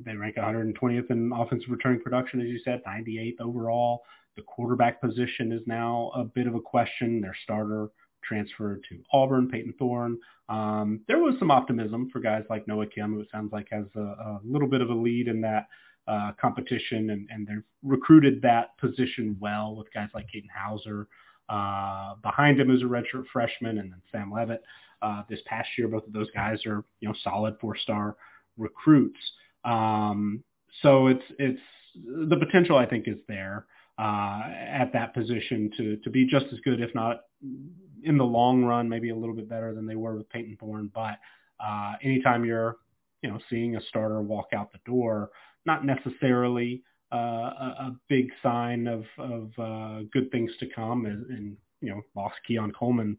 they rank 120th in offensive returning production, as you said, 98th overall. The quarterback position is now a bit of a question. Their starter transferred to Auburn, Payton Thorne. Um, there was some optimism for guys like Noah Kim, who it sounds like has a, a little bit of a lead in that uh, competition, and, and they've recruited that position well with guys like Katin Houser. Uh, behind him is a redshirt freshman, and then Sam Leavitt. Uh, this past year, both of those guys are you know solid four-star recruits. Um, so it's it's the potential I think is there uh, at that position to to be just as good, if not in the long run, maybe a little bit better than they were with Payton Thorne. But uh, anytime you're you know seeing a starter walk out the door, not necessarily uh, a, a big sign of of uh, good things to come. And, and you know, lost Keon Coleman,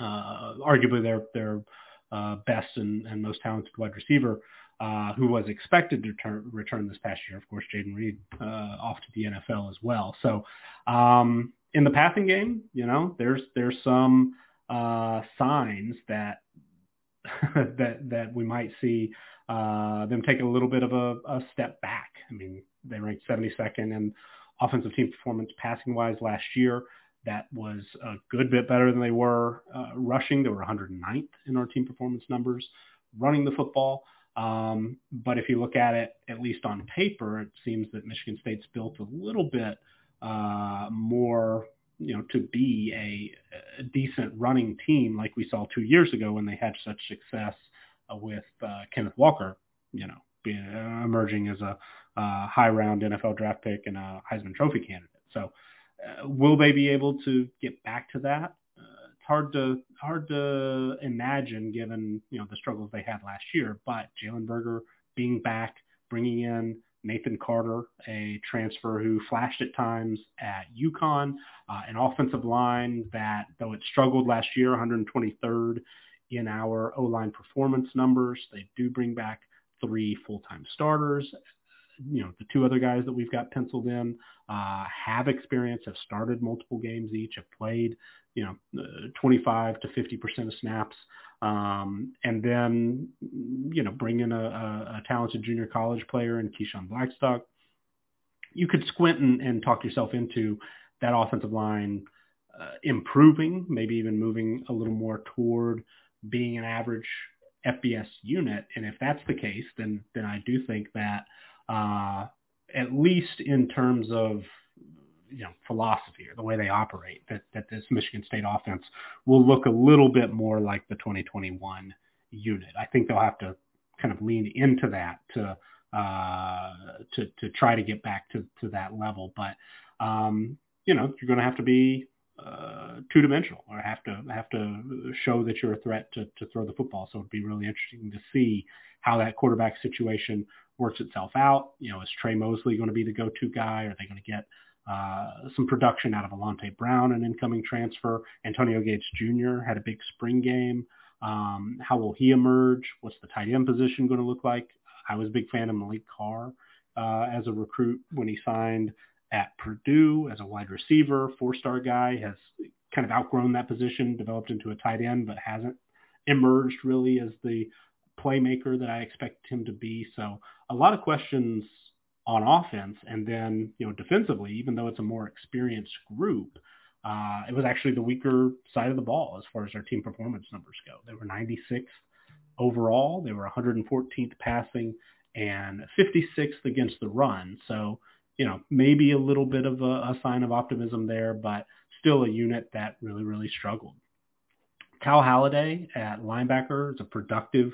uh, arguably their their uh, best and, and most talented wide receiver uh, who was expected to return, return this past year. Of course, Jayden Reed uh, off to the NFL as well. So um, in the passing game, you know, there's there's some uh, signs that that that we might see uh, them take a little bit of a, a step back. I mean, they ranked 72nd in offensive team performance passing wise last year. That was a good bit better than they were uh, rushing. They were 109th in our team performance numbers running the football. Um, but if you look at it, at least on paper, it seems that Michigan State's built a little bit uh, more, you know, to be a, a, decent running team like we saw two years ago when they had such success uh, with uh, Kenneth Walker, you know, being, uh, emerging as a high round NFL draft pick and a Heisman Trophy candidate. So uh, will they be able to get back to that? hard to hard to imagine given you know the struggles they had last year. But Jalen Berger being back, bringing in Nathan Carter, a transfer who flashed at times at UConn, uh, an offensive line that though it struggled last year, 123rd in our O-line performance numbers, they do bring back three full-time starters. You know, the two other guys that we've got penciled in uh, have experience, have started multiple games each, have played you know, uh, 25 to 50% of snaps. Um, and then, you know, bring in a, a, a talented junior college player in Keyshawn Blackstock. You could squint and, and talk yourself into that offensive line uh, improving, maybe even moving a little more toward being an average FBS unit. And if that's the case, then then I do think that uh, at least in terms of you know philosophy or the way they operate that that this Michigan State offense will look a little bit more like the 2021 unit. I think they'll have to kind of lean into that to uh, to to try to get back to to that level. But um, you know you're going to have to be uh, two dimensional or have to have to show that you're a threat to to throw the football. So it'd be really interesting to see how that quarterback situation works itself out. You know, is Tre Mosley going to be the go-to guy? Are they going to get uh, some production out of Alante Brown, an incoming transfer. Antonio Gates Jr. had a big spring game. Um, how will he emerge? What's the tight end position going to look like? I was a big fan of Maliq Carr uh, as a recruit when he signed at Purdue as a wide receiver, four-star guy, has kind of outgrown that position, developed into a tight end, but hasn't emerged really as the playmaker that I expect him to be. So a lot of questions on offense. And then, you know, defensively, even though it's a more experienced group, uh, it was actually the weaker side of the ball as far as our team performance numbers go. They were 96th overall. They were 114th passing and 56th against the run. So, you know, maybe a little bit of a, a sign of optimism there, but still a unit that really, really struggled. Cal Haladay at linebacker is a productive,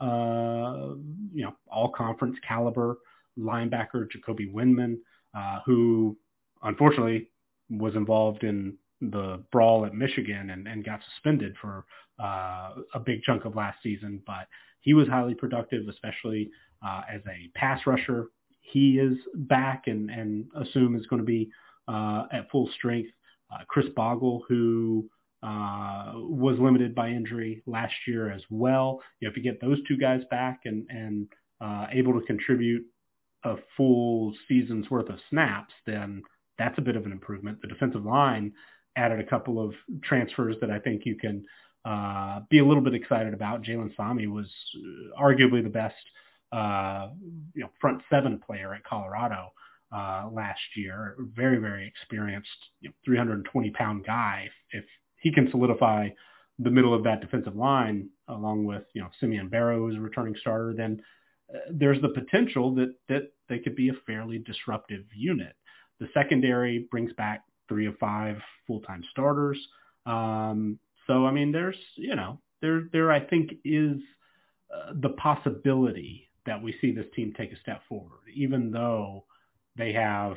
uh, you know, all conference caliber linebacker, Jacoby Windmon, uh, who unfortunately was involved in the brawl at Michigan and, and got suspended for uh, a big chunk of last season. But he was highly productive, especially uh, as a pass rusher. He is back and, and assume is going to be uh, at full strength. Uh, Khris Bogle, who uh, was limited by injury last year as well. You know, if you get those two guys back and, and uh, able to contribute a full season's worth of snaps, then that's a bit of an improvement. The defensive line added a couple of transfers that I think you can uh, be a little bit excited about. Jalen Sami was arguably the best, uh, you know, front seven player at Colorado uh, last year. Very, very experienced, you know, 320 pound guy. If he can solidify the middle of that defensive line, along with you know Simeon Barrow, who's a returning starter, then uh, there's the potential that that they could be a fairly disruptive unit. The secondary brings back three of five full-time starters. Um, so I mean, there's you know there there I think is uh, the possibility that we see this team take a step forward, even though they have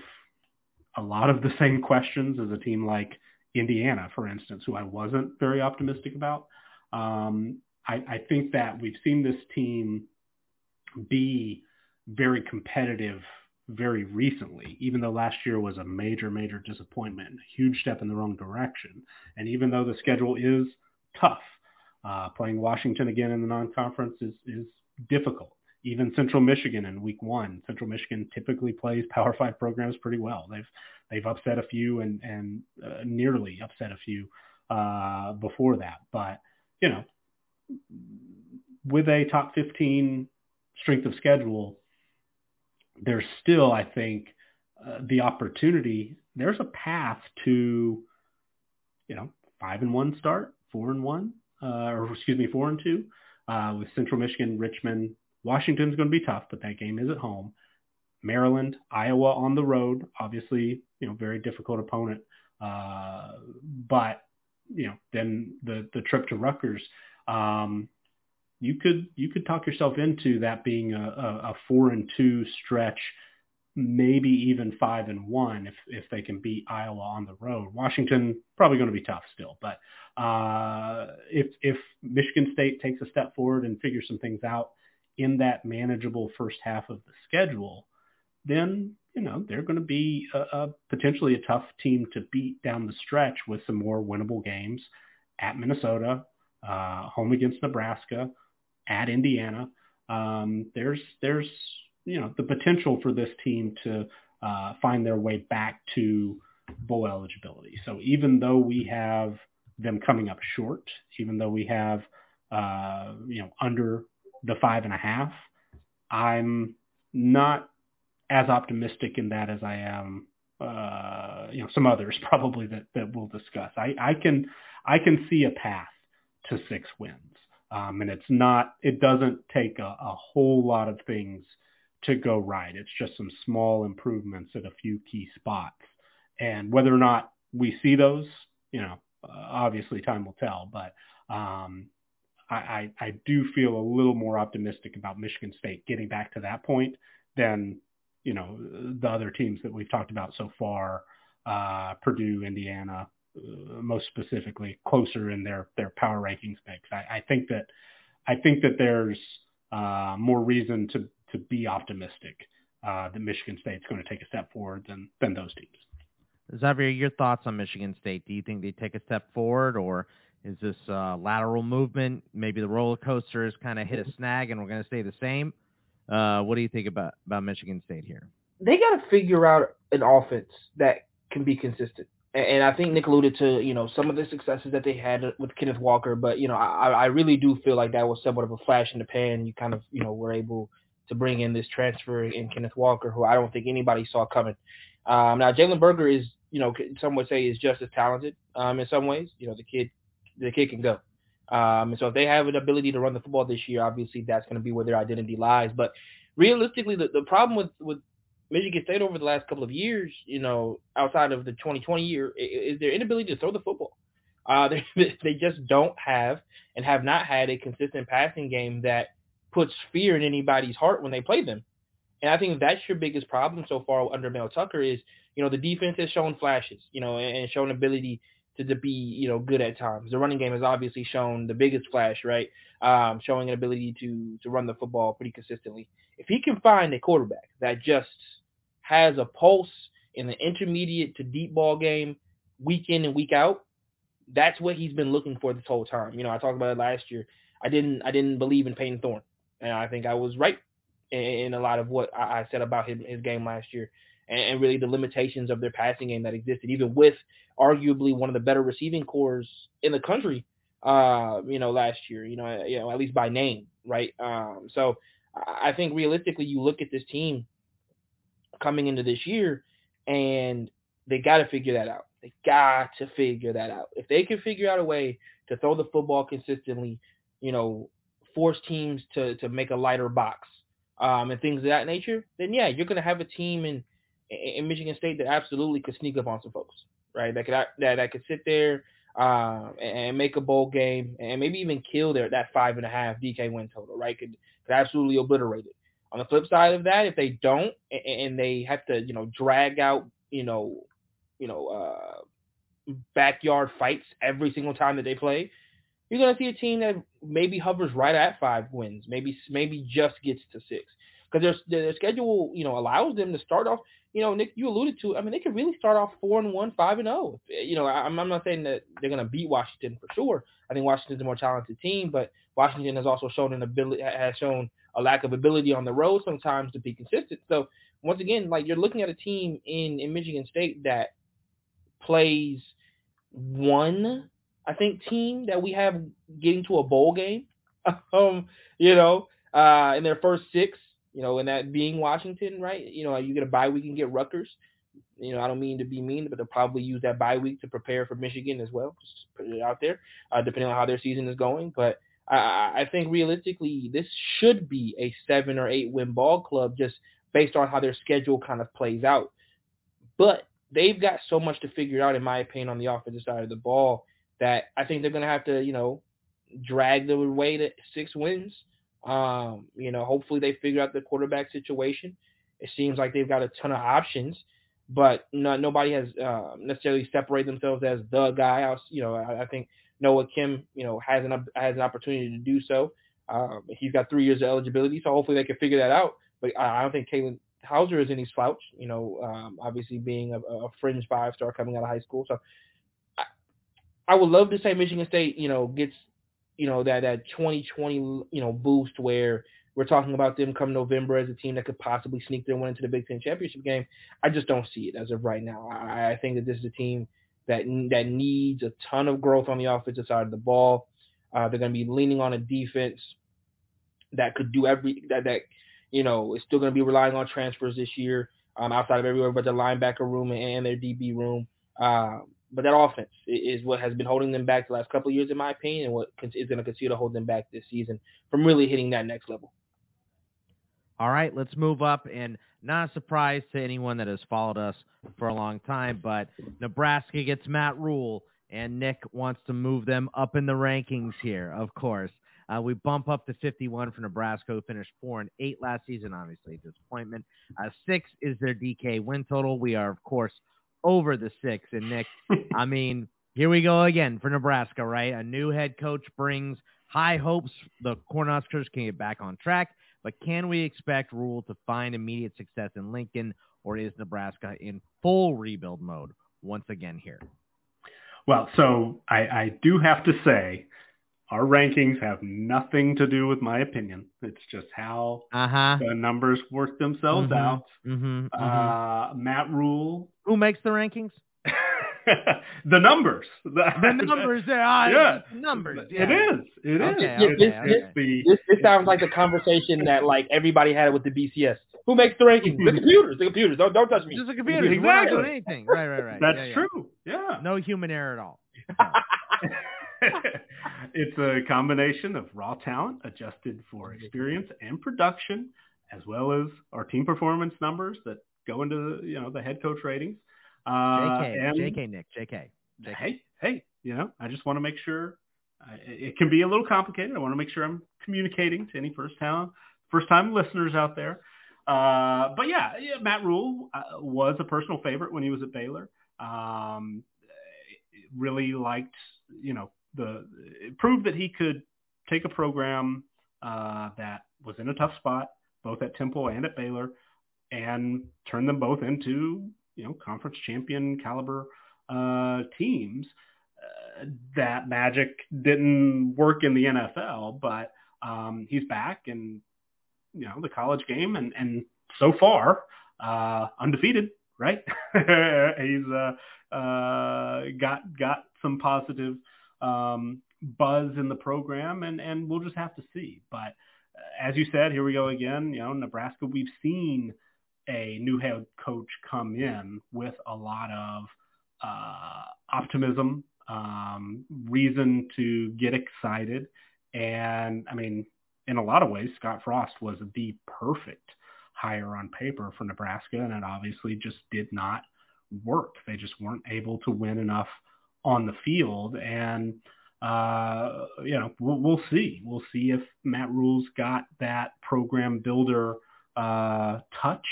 a lot of the same questions as a team like Indiana, for instance, who I wasn't very optimistic about. Um, I, I think that we've seen this team be very competitive very recently, even though last year was a major, major disappointment, a huge step in the wrong direction. And even though the schedule is tough, uh, playing Washington again in the non-conference is, is difficult. Even Central Michigan in week one, Central Michigan typically plays Power Five programs pretty well. They've they've upset a few and and uh, nearly upset a few uh, before that. But you know, with a top 15 strength of schedule, there's still, I think, uh, the opportunity. There's a path to, you know, five and one start, four and one, uh, or excuse me, four and two, uh, with Central Michigan, Richmond, Washington's going to be tough, but that game is at home. Maryland, Iowa on the road, obviously, you know, very difficult opponent. Uh, but you know, then the the trip to Rutgers, um, you could you could talk yourself into that being a, a, a four and two stretch, maybe even five and one if if they can beat Iowa on the road. Washington probably going to be tough still, but uh, if if Michigan State takes a step forward and figures some things out in that manageable first half of the schedule, then you know they're going to be a, a potentially a tough team to beat down the stretch with some more winnable games at Minnesota, uh, home against Nebraska at Indiana. Um, there's there's you know the potential for this team to uh, find their way back to bowl eligibility. So even though we have them coming up short, even though we have uh, you know under the five and a half, I'm not as optimistic in that as I am uh, you know some others probably that that we'll discuss. I, I can I can see a path to six wins. Um, and it's not, it doesn't take a, a whole lot of things to go right. It's just some small improvements at a few key spots. And whether or not we see those, you know, uh, obviously time will tell. But um, I, I, I do feel a little more optimistic about Michigan State getting back to that point than, you know, the other teams that we've talked about so far, uh, Purdue, Indiana, uh, most specifically closer in their their power rankings mix. I, I think that I think that there's uh, more reason to to be optimistic uh, that Michigan State's going to take a step forward than than those teams. Xavier, your thoughts on Michigan State? Do you think they take a step forward, or is this uh, lateral movement? Maybe the roller coaster has kind of hit a snag, and we're going to stay the same. Uh, what do you think about about Michigan State here? They got to figure out an offense that can be consistent and I think Nick alluded to you know some of the successes that they had with Kenneth Walker, but you know I, I really do feel like that was somewhat of a flash in the pan. You kind of you know were able to bring in this transfer in Kenneth Walker, who I don't think anybody saw coming. Um, now Jalen Berger is you know some would say is just as talented um, in some ways. You know the kid the kid can go. Um, and so if they have an ability to run the football this year, obviously that's going to be where their identity lies. But realistically, the, the problem with, with Michigan State over the last couple of years, you know, outside of the 2020 year, is their inability to throw the football. Uh, they, they just don't have and have not had a consistent passing game that puts fear in anybody's heart when they play them. And I think that's your biggest problem so far under Mel Tucker is, you know, the defense has shown flashes, you know, and shown ability to, to be, you know, good at times. The running game has obviously shown the biggest flash, right? Um, showing an ability to to run the football pretty consistently. If he can find a quarterback that just has a pulse in the intermediate to deep ball game, week in and week out, that's what he's been looking for this whole time. You know, I talked about it last year. I didn't I didn't believe in Payton Thorne, and I think I was right in, in a lot of what I, said about his, his game last year, and, and, really the limitations of their passing game that existed, even with arguably one of the better receiving corps in the country. Uh, you know, last year, you know, you know, at least by name, right? Um, so I think realistically, you look at this team coming into this year, and they got to figure that out. They got to figure that out. If they can figure out a way to throw the football consistently, you know, force teams to to make a lighter box, um, and things of that nature, then yeah, you're gonna have a team in in Michigan State that absolutely could sneak up on some folks, right? That could that that could sit there uh, and make a bowl game and maybe even kill their that five and a half DK win total, right? Could could absolutely obliterate it. On the flip side of that, if they don't and they have to, you know, drag out, you know, you know, uh, backyard fights every single time that they play, you're going to see a team that maybe hovers right at five wins, maybe maybe just gets to six, because their their schedule, you know, allows them to start off. You know, Nick, you alluded to. I mean, they could really start off four and one, five and zero. Oh. You know, I'm, I'm not saying that they're going to beat Washington for sure. I think Washington's a more talented team, but Washington has also shown an ability has shown a lack of ability on the road sometimes to be consistent. So once again, like you're looking at a team in, in Michigan State that plays one, I think, team that we have getting to a bowl game. um, you know, uh, in their first six, you know, and that being Washington, right? You know, you get a bye week and get Rutgers. You know, I don't mean to be mean, but they'll probably use that bye week to prepare for Michigan as well. Just put it out there, uh, depending on how their season is going. But I, I think realistically, this should be a seven or eight win ball club just based on how their schedule kind of plays out. But they've got so much to figure out, in my opinion, on the offensive side of the ball that I think they're going to have to, you know, drag their way to six wins. Um, you know, hopefully they figure out the quarterback situation. It seems like they've got a ton of options, but no, nobody has uh, necessarily separated themselves as the guy. I was, you know, I, I think Noah Kim, you know, has an has an opportunity to do so. Um, he's got three years of eligibility, so hopefully they can figure that out. But I, I don't think Katin Houser is any slouch. You know, um, obviously being a, a fringe five star coming out of high school, so I, I would love to say Michigan State, you know, gets you know that that 2020 you know boost where we're talking about them come November as a team that could possibly sneak their way into the Big Ten championship game. I just don't see it as of right now. I, I think that this is a team that that needs a ton of growth on the offensive side of the ball. Uh, they're going to be leaning on a defense that could do every that that you know is still going to be relying on transfers this year um, outside of everywhere but the linebacker room and their DB room. Uh, but that offense is what has been holding them back the last couple of years, in my opinion, and what is going to continue to hold them back this season from really hitting that next level. All right, let's move up and not a surprise to anyone that has followed us for a long time, but Nebraska gets Matt Rhule, and Nick wants to move them up in the rankings here, of course. Uh, we bump up to 51 for Nebraska, who finished 4 and 8 last season, obviously, disappointment. Uh, six is their DK win total. We are, of course, over the six. And Nick, I mean, here we go again for Nebraska, right? A new head coach brings high hopes. The Cornhuskers can get back on track. But can we expect Rhule to find immediate success in Lincoln, or is Nebraska in full rebuild mode once again here? Well, so I, I do have to say, our rankings have nothing to do with my opinion. It's just how uh-huh. the numbers work themselves mm-hmm. out. Mm-hmm. Uh, Matt Rhule, Who makes the rankings? the numbers. The, the numbers. Uh, yeah. Numbers. Yeah. It is. It okay, is. Okay, this, okay. The, this, this sounds like the conversation that like everybody had with the BCS. Who makes the rankings? The computers. The computers. Don't don't touch me. Just the computers. Exactly. We're not doing anything. Right. Right. Right. That's yeah, yeah. true. Yeah. No human error at all. it's a combination of raw talent adjusted for experience and production, as well as our team performance numbers that go into the, you know the head coach ratings. Uh, JK, and, JK, Nick, JK, JK. Hey, hey, you know, I just want to make sure. Uh, it can be a little complicated. I want to make sure I'm communicating to any first time first time listeners out there. Uh, but yeah, yeah, Matt Rhule uh, was a personal favorite when he was at Baylor. Um, really liked, you know, the proved that he could take a program uh, that was in a tough spot, both at Temple and at Baylor, and turn them both into, you know, conference champion caliber uh, teams. Uh, that magic didn't work in the NFL, but um, he's back and you know the college game, and and so far uh, undefeated. Right? he's uh, uh, got got some positive um, buzz in the program, and and we'll just have to see. But uh, as you said, here we go again. You know, Nebraska. We've seen a new head coach come in with a lot of uh, optimism, um, reason to get excited, and I mean, in a lot of ways, Scott Frost was the perfect hire on paper for Nebraska, and it obviously just did not work. They just weren't able to win enough on the field, and uh, you know we'll, we'll, see. We'll see if Matt Rhule's got that program builder uh, touch.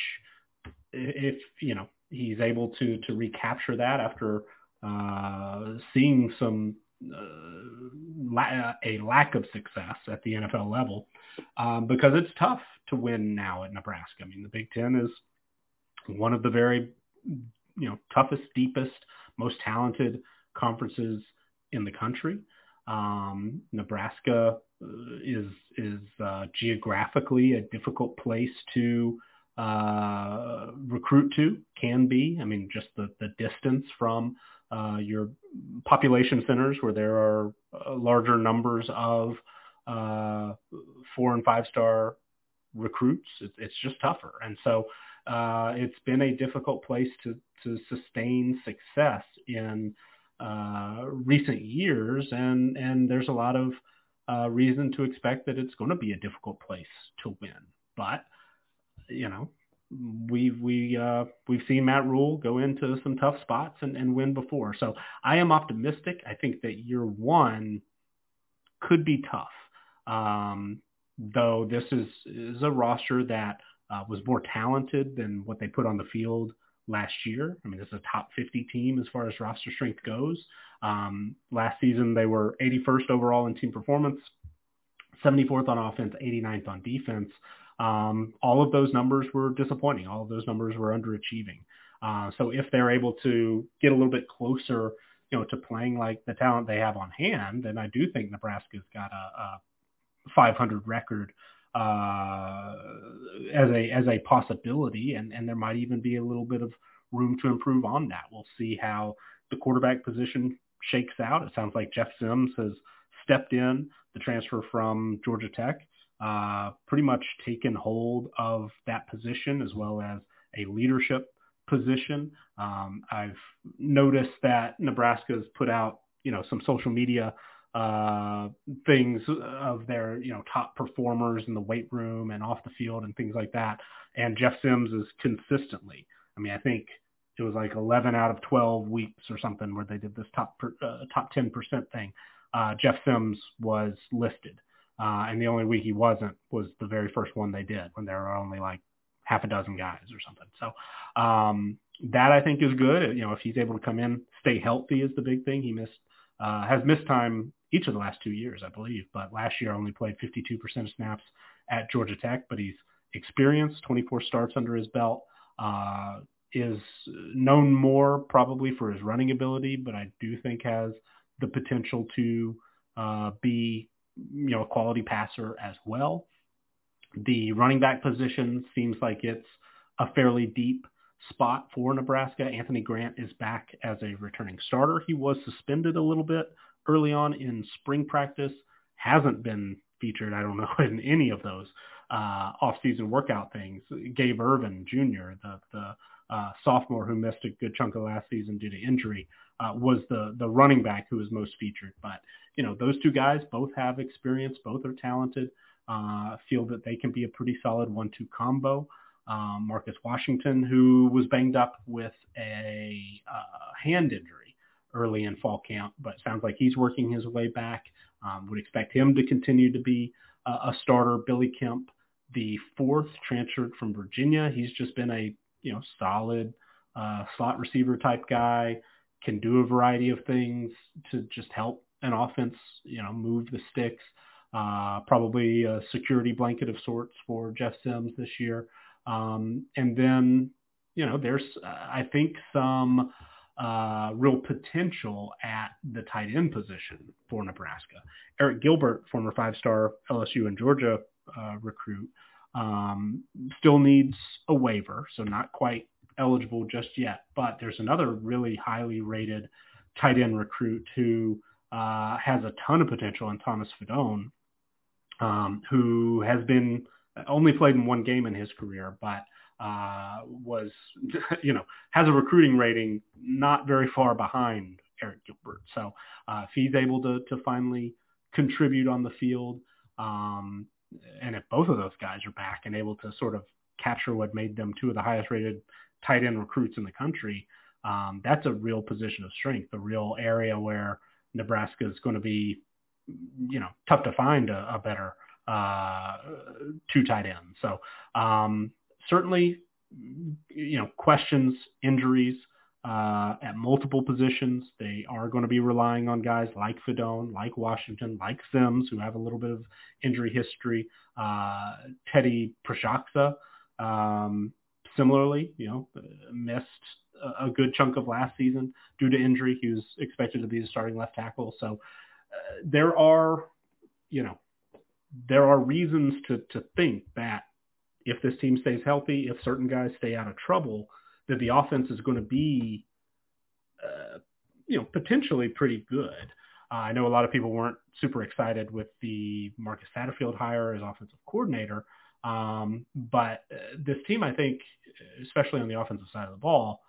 If you know he's able to to recapture that after uh, seeing some uh, a lack of success at the NFL level um, because it's tough to win now at Nebraska. I mean, the Big Ten is one of the very you know toughest, deepest, most talented conferences in the country. Um, Nebraska uh, is is uh, geographically a difficult place to uh, recruit to. Can be. I mean, just the the distance from uh, your population centers where there are uh, larger numbers of uh, four and five star recruits. It's, it's just tougher, and so uh, it's been a difficult place to to sustain success in uh, recent years, and and there's a lot of reason to expect that it's going to be a difficult place to win. But you know, we've we uh, we've seen Matt Rhule go into some tough spots and, and win before. So I am optimistic. I think that year one could be tough. Um, though this is is a roster that uh, was more talented than what they put on the field last year. I mean, this is a top 50 team as far as roster strength goes. Um, last season, they were 81st overall in team performance, 74th on offense, 89th on defense. Um, all of those numbers were disappointing. All of those numbers were underachieving. Uh, so if they're able to get a little bit closer, you know, to playing like the talent they have on hand, then I do think Nebraska's got a, a 500 record uh, as a as a possibility, and and there might even be a little bit of room to improve on that. We'll see how the quarterback position shakes out. It sounds like Jeff Sims has stepped in, the transfer from Georgia Tech, uh, pretty much taken hold of that position as well as a leadership position. Um, I've noticed that Nebraska has put out, you know, some social media uh, things of their, you know, top performers in the weight room and off the field and things like that. And Jeff Sims is consistently, I mean, I think it was like 11 out of 12 weeks or something where they did this top, uh, top 10% thing. Uh, Jeff Sims was listed. Uh, and the only week he wasn't was the very first one they did when there were only like half a dozen guys or something. So um, that I think is good. You know, if he's able to come in, stay healthy is the big thing. He missed uh, has missed time each of the last two years, I believe, but last year only played 52% of snaps at Georgia Tech. But he's experienced, 24 starts under his belt. Uh, is known more probably for his running ability, but I do think has the potential to uh, be you know, a quality passer as well. The running back position seems like it's a fairly deep spot for Nebraska. Anthony Grant is back as a returning starter. He was suspended a little bit early on in spring practice, hasn't been featured, I don't know, in any of those uh, off-season workout things. Gabe Ervin Jr., the, the uh, sophomore who missed a good chunk of last season due to injury, uh, was the the running back who was most featured. But you know, those two guys both have experience, both are talented. Uh, feel that they can be a pretty solid one-two combo. Um, Marcus Washington, who was banged up with a uh, hand injury early in fall camp, but sounds like he's working his way back. Um, would expect him to continue to be a starter. Billy Kemp, the fourth, transferred from Virginia. He's just been a you know solid uh, slot receiver type guy. Can do a variety of things to just help an offense, you know, move the sticks. Uh, probably a security blanket of sorts for Jeff Sims this year. Um, and then, you know, there's, uh, I think, some uh, real potential at the tight end position for Nebraska. Arik Gilbert, former five-star LSU and Georgia uh, recruit, um, still needs a waiver, so not quite eligible just yet. But there's another really highly rated tight end recruit who uh, has a ton of potential in Thomas Fidone, um, who has been only played in one game in his career, but uh, was, you know, has a recruiting rating not very far behind Arik Gilbert. So uh, if he's able to, to finally contribute on the field, um, and if both of those guys are back and able to sort of capture what made them two of the highest rated tight end recruits in the country, um, that's a real position of strength, a real area where Nebraska is going to be, you know, tough to find a, a better uh, two tight ends. So um, certainly, you know, questions, injuries uh, at multiple positions. They are going to be relying on guys like Fidone, like Washington, like Sims, who have a little bit of injury history. Uh, Teddy Prochazka, um, similarly, you know, missed a, a good chunk of last season due to injury. He was expected to be the starting left tackle. So uh, there are, you know, there are reasons to, to think that if this team stays healthy, if certain guys stay out of trouble, that the offense is going to be, uh, you know, potentially pretty good. Uh, I know a lot of people weren't super excited with the Marcus Satterfield hire as offensive coordinator, um, but uh, this team, I think, especially on the offensive side of the ball,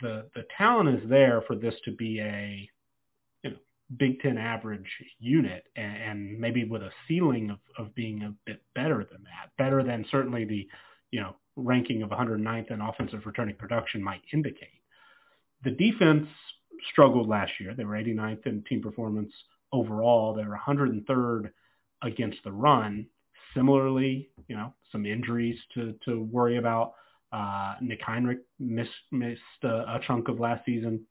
the the talent is there for this to be a Big Ten average unit and, and maybe with a ceiling of, of being a bit better than that, better than certainly the, you know, ranking of 109th in offensive returning production might indicate. The defense struggled last year. They were 89th in team performance overall. They were 103rd against the run. Similarly, you know, some injuries to, to worry about. Uh, Nick Henrich missed, missed a, a chunk of last season.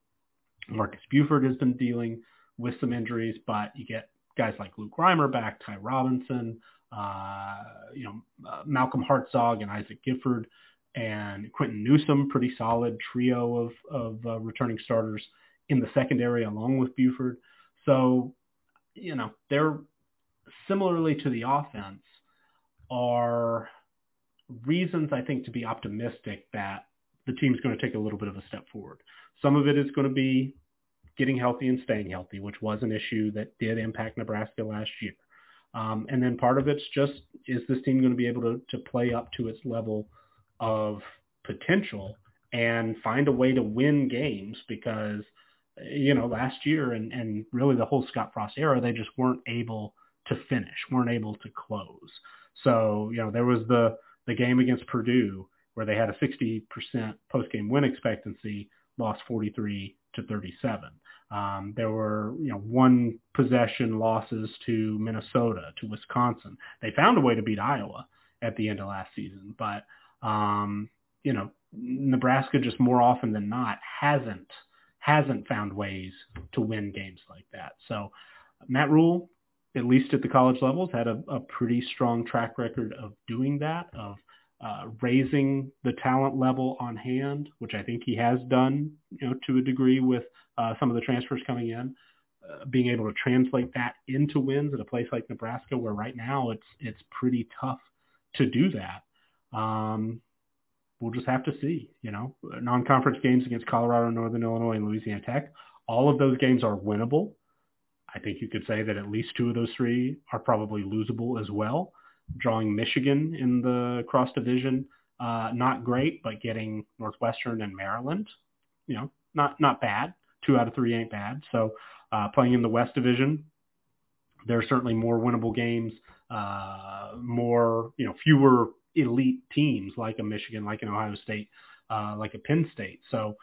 Marques Buford has been dealing with some injuries, but you get guys like Luke Reimer back, Ty Robinson, you know, uh, Malcolm Hartzog and Isaac Gifford and Quinton Newsome, pretty solid trio of, of uh, returning starters in the secondary along with Buford. So, you know, they're similarly to the offense are reasons I think to be optimistic that the team's going to take a little bit of a step forward. Some of it is going to be getting healthy and staying healthy, which was an issue that did impact Nebraska last year. Um, and then part of it's just, is this team going to be able to, to play up to its level of potential and find a way to win games because, you know, last year and, and really the whole Scott Frost era, they just weren't able to finish, weren't able to close. So, you know, there was the, the game against Purdue where they had a 60% post-game win expectancy, lost 43 to 37. Um, there were, you know, one possession losses to Minnesota, to Wisconsin. They found a way to beat Iowa at the end of last season, but um, you know, Nebraska just more often than not hasn't hasn't found ways to win games like that. So Matt Rhule, at least at the college levels, had a, a pretty strong track record of doing that, of uh, raising the talent level on hand, which I think he has done, you know, to a degree with uh, some of the transfers coming in, uh, being able to translate that into wins at a place like Nebraska, where right now it's it's pretty tough to do that. Um, we'll just have to see. You know, non-conference games against Colorado, Northern Illinois, and Louisiana Tech. All of those games are winnable. I think you could say that at least two of those three are probably losable as well drawing Michigan in the cross division uh, not great, but getting Northwestern and Maryland, you know, not not bad. Two out of three ain't bad. So uh, playing in the West Division, there are certainly more winnable games, uh, more you know fewer elite teams like a Michigan, like an Ohio State, uh, like a Penn State. So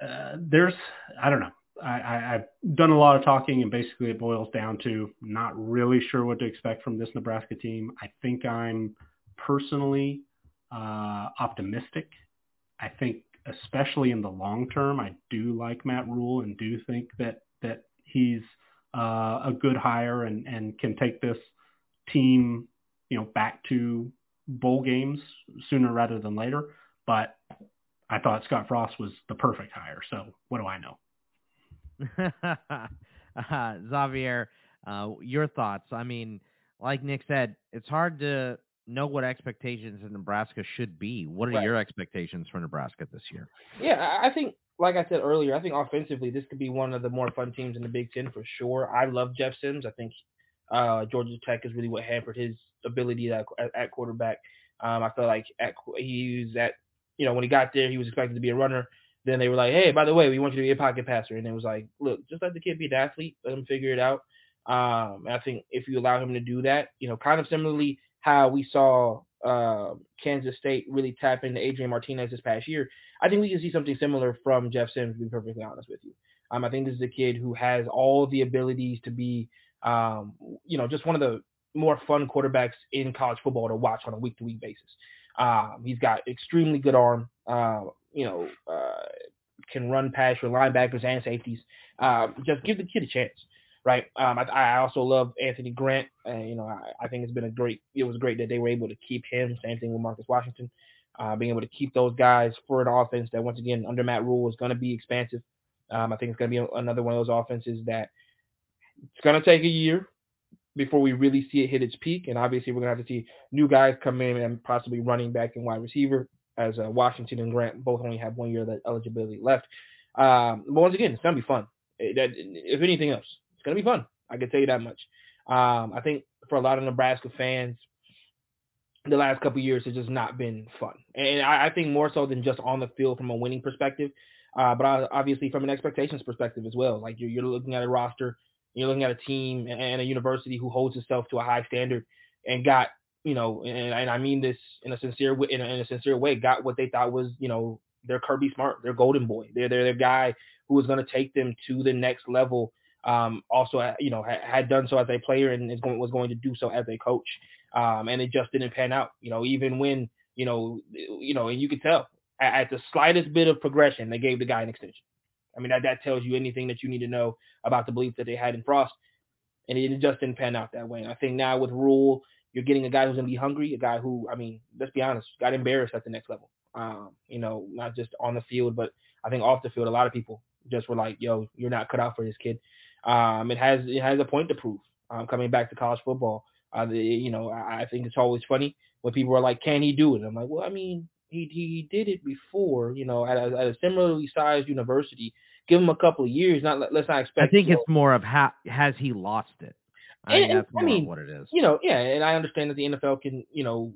uh, there's I don't know. I, have done a lot of talking, and basically it boils down to not really sure what to expect from this Nebraska team. I think I'm personally uh, optimistic. I think, especially in the long term, I do like Matt Rhule and do think that that he's uh, a good hire and and can take this team, you know, back to bowl games sooner rather than later. But I thought Scott Frost was the perfect hire. So what do I know? Uh, Xavier, uh, your thoughts? I mean, like Nick said, it's hard to know what expectations in Nebraska should be. What are right. your expectations for Nebraska this year? Yeah, I think, like I said earlier, I think offensively this could be one of the more fun teams in the Big Ten for sure. I love Jeff Sims. I think uh, Georgia Tech is really what hampered his ability at, at, quarterback. Um, I feel like at, he was at, you know, when he got there, he was expected to be a runner. Then they were like, hey, by the way, we want you to be a pocket passer. And it was like, look, just let the kid be an athlete. Let him figure it out. Um, I think if you allow him to do that, you know, kind of similarly how we saw uh, Kansas State really tap into Adrian Martinez this past year, I think we can see something similar from Jeff Sims, to be perfectly honest with you. Um, I think this is a kid who has all the abilities to be, um, you know, just one of the more fun quarterbacks in college football to watch on a week to week basis. Um, he's got extremely good arm. Uh, you know, uh, can run past your linebackers and safeties. Uh, just give the kid a chance, right? Um, I, I, also love Anthony Grant. and you know, I, I, think it's been a great. It was great that they were able to keep him. Same thing with Marcus Washington. Uh, being able to keep those guys for an offense that, once again, under Matt Rhule is going to be expansive. Um, I think it's going to be another one of those offenses that it's going to take a year before we really see it hit its peak. And obviously, we're going to have to see new guys come in and possibly running back and wide receiver as uh, Washington and Grant both only have one year of that eligibility left. Um, but once again, it's gonna be fun. It, if anything else, it's gonna be fun. I can tell you that much. Um, I think for a lot of Nebraska fans, the last couple years has just not been fun, and I, I, think more so than just on the field from a winning perspective, uh, but obviously from an expectations perspective as well. Like you're, you're looking at a roster, you're looking at a team and a university who holds itself to a high standard and got you know, and, and I mean this in a sincere in a, in a sincere way, got what they thought was, you know, their Kirby Smart, their golden boy. They're they're their guy who was going to take them to the next level. Um, also, uh, you know, had, had done so as a player and is going, was going to do so as a coach. Um, and it just didn't pan out. You know, even when you know, you know, and you could tell at, at the slightest bit of progression, they gave the guy an extension. I mean, that, that tells you anything that you need to know about the belief that they had in Frost. And it just didn't pan out that way. And I think now with Rhule you're getting a guy who's going to be hungry, a guy who, I mean, let's be honest, got embarrassed at the next level. Um, you know, not just on the field, but I think off the field, a lot of people just were like, "Yo, you're not cut out for this kid." Um, it has it has a point to prove. Um, coming back to college football, uh, the, you know, I, I think it's always funny when people are like, "Can he do it?" I'm like, "Well, I mean, he he did it before, you know, at a, at a similarly sized university. Give him a couple of years. Not let's not expect. I think it's more of how has he lost it. I, and, that's I mean, what it is. You know, yeah, and I understand that the NFL can, you know,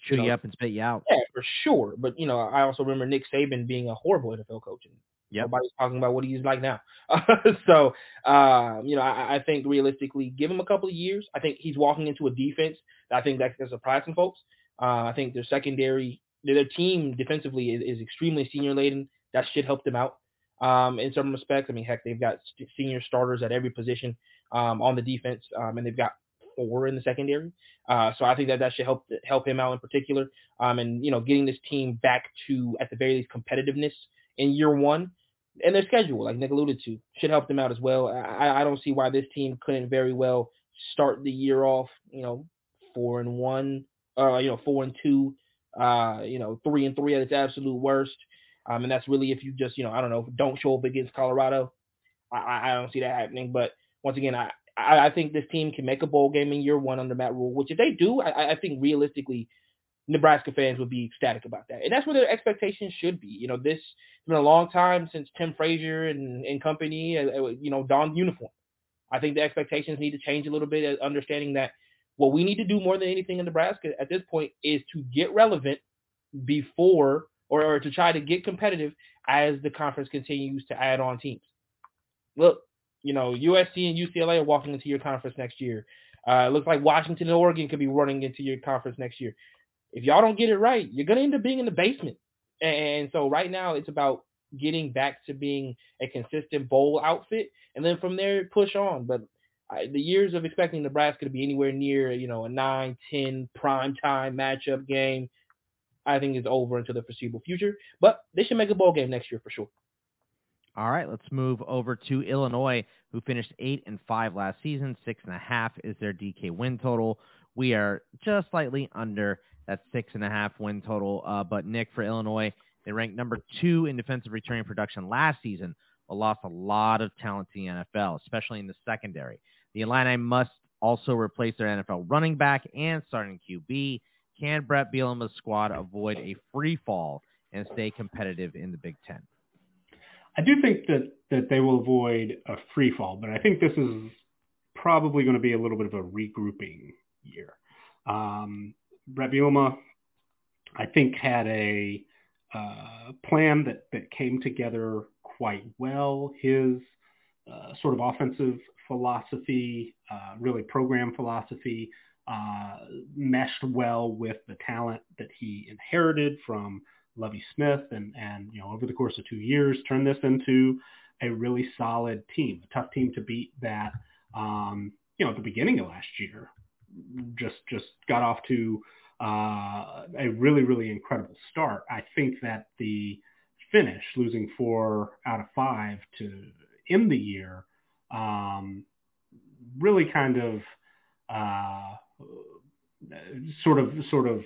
shoot you, know, up and spit you out. Yeah, for sure. But you know, I also remember Nick Saban being a horrible NFL coach. And yep. Nobody's talking about what he's like now. so, um, you know, I, I, think realistically, give him a couple of years. I think he's walking into a defense that I think that can surprise some folks. Uh, I think their secondary, their team defensively is, is extremely senior laden. That should help them out um, in some respects. I mean, heck, they've got senior starters at every position um, on the defense, um, and they've got four in the secondary. Uh, so I think that that should help help him out in particular. Um, and you know, getting this team back to at the very least competitiveness in year one, and their schedule, like Nick alluded to, should help them out as well. I, I don't see why this team couldn't very well start the year off, you know, four and one, uh, you know, four and two, uh, you know, three and three at its absolute worst. Um, and that's really if you just, you know, I don't know, don't show up against Colorado. I, I don't see that happening. But once again, I, I, think this team can make a bowl game in year one under Matt Rhule, which if they do, I, I think realistically, Nebraska fans would be ecstatic about that. And that's where their expectations should be. You know, this has been a long time since Tim Frazier and, and company, uh, uh, you know, donned uniform. I think the expectations need to change a little bit, uh, understanding that What we need to do more than anything in Nebraska at this point is to get relevant before or, or to try to get competitive as the conference continues to add on teams. Look, you know, USC and UCLA are walking into your conference next year. Uh, it looks like Washington and Oregon could be running into your conference next year. If y'all don't get it right, you're going to end up being in the basement. And so right now it's about getting back to being a consistent bowl outfit, and then from there push on. But I, the years of expecting Nebraska to be anywhere near, you know, a 9-10 prime time matchup game, I think is over into the foreseeable future. But they should make a bowl game next year for sure. All right, let's move over to Illinois, who finished eight and five last season. Six and a half is their DK win total. We are just slightly under that six and a half win total. Uh, but Nick, for Illinois, they ranked number two in defensive returning production last season, but lost a lot of talent to the NFL, especially in the secondary. The Illini must also replace their NFL running back and starting QB. Can Bret Bielema's squad avoid a free fall and stay competitive in the Big Ten? I do think that, that they will avoid a free fall, but I think this is probably going to be a little bit of a regrouping year. Um, Bret Bielema, I think, had a uh, plan that, that came together quite well. His uh, sort of offensive philosophy, uh, really program philosophy, uh, meshed well with the talent that he inherited from Lovie Smith, and and you know over the course of two years turned this into a really solid team, a tough team to beat. That um, you know at the beginning of last year just just got off to uh, a really, really incredible start. I think that the finish, losing four out of five to end the year, um, really kind of uh, sort of sort of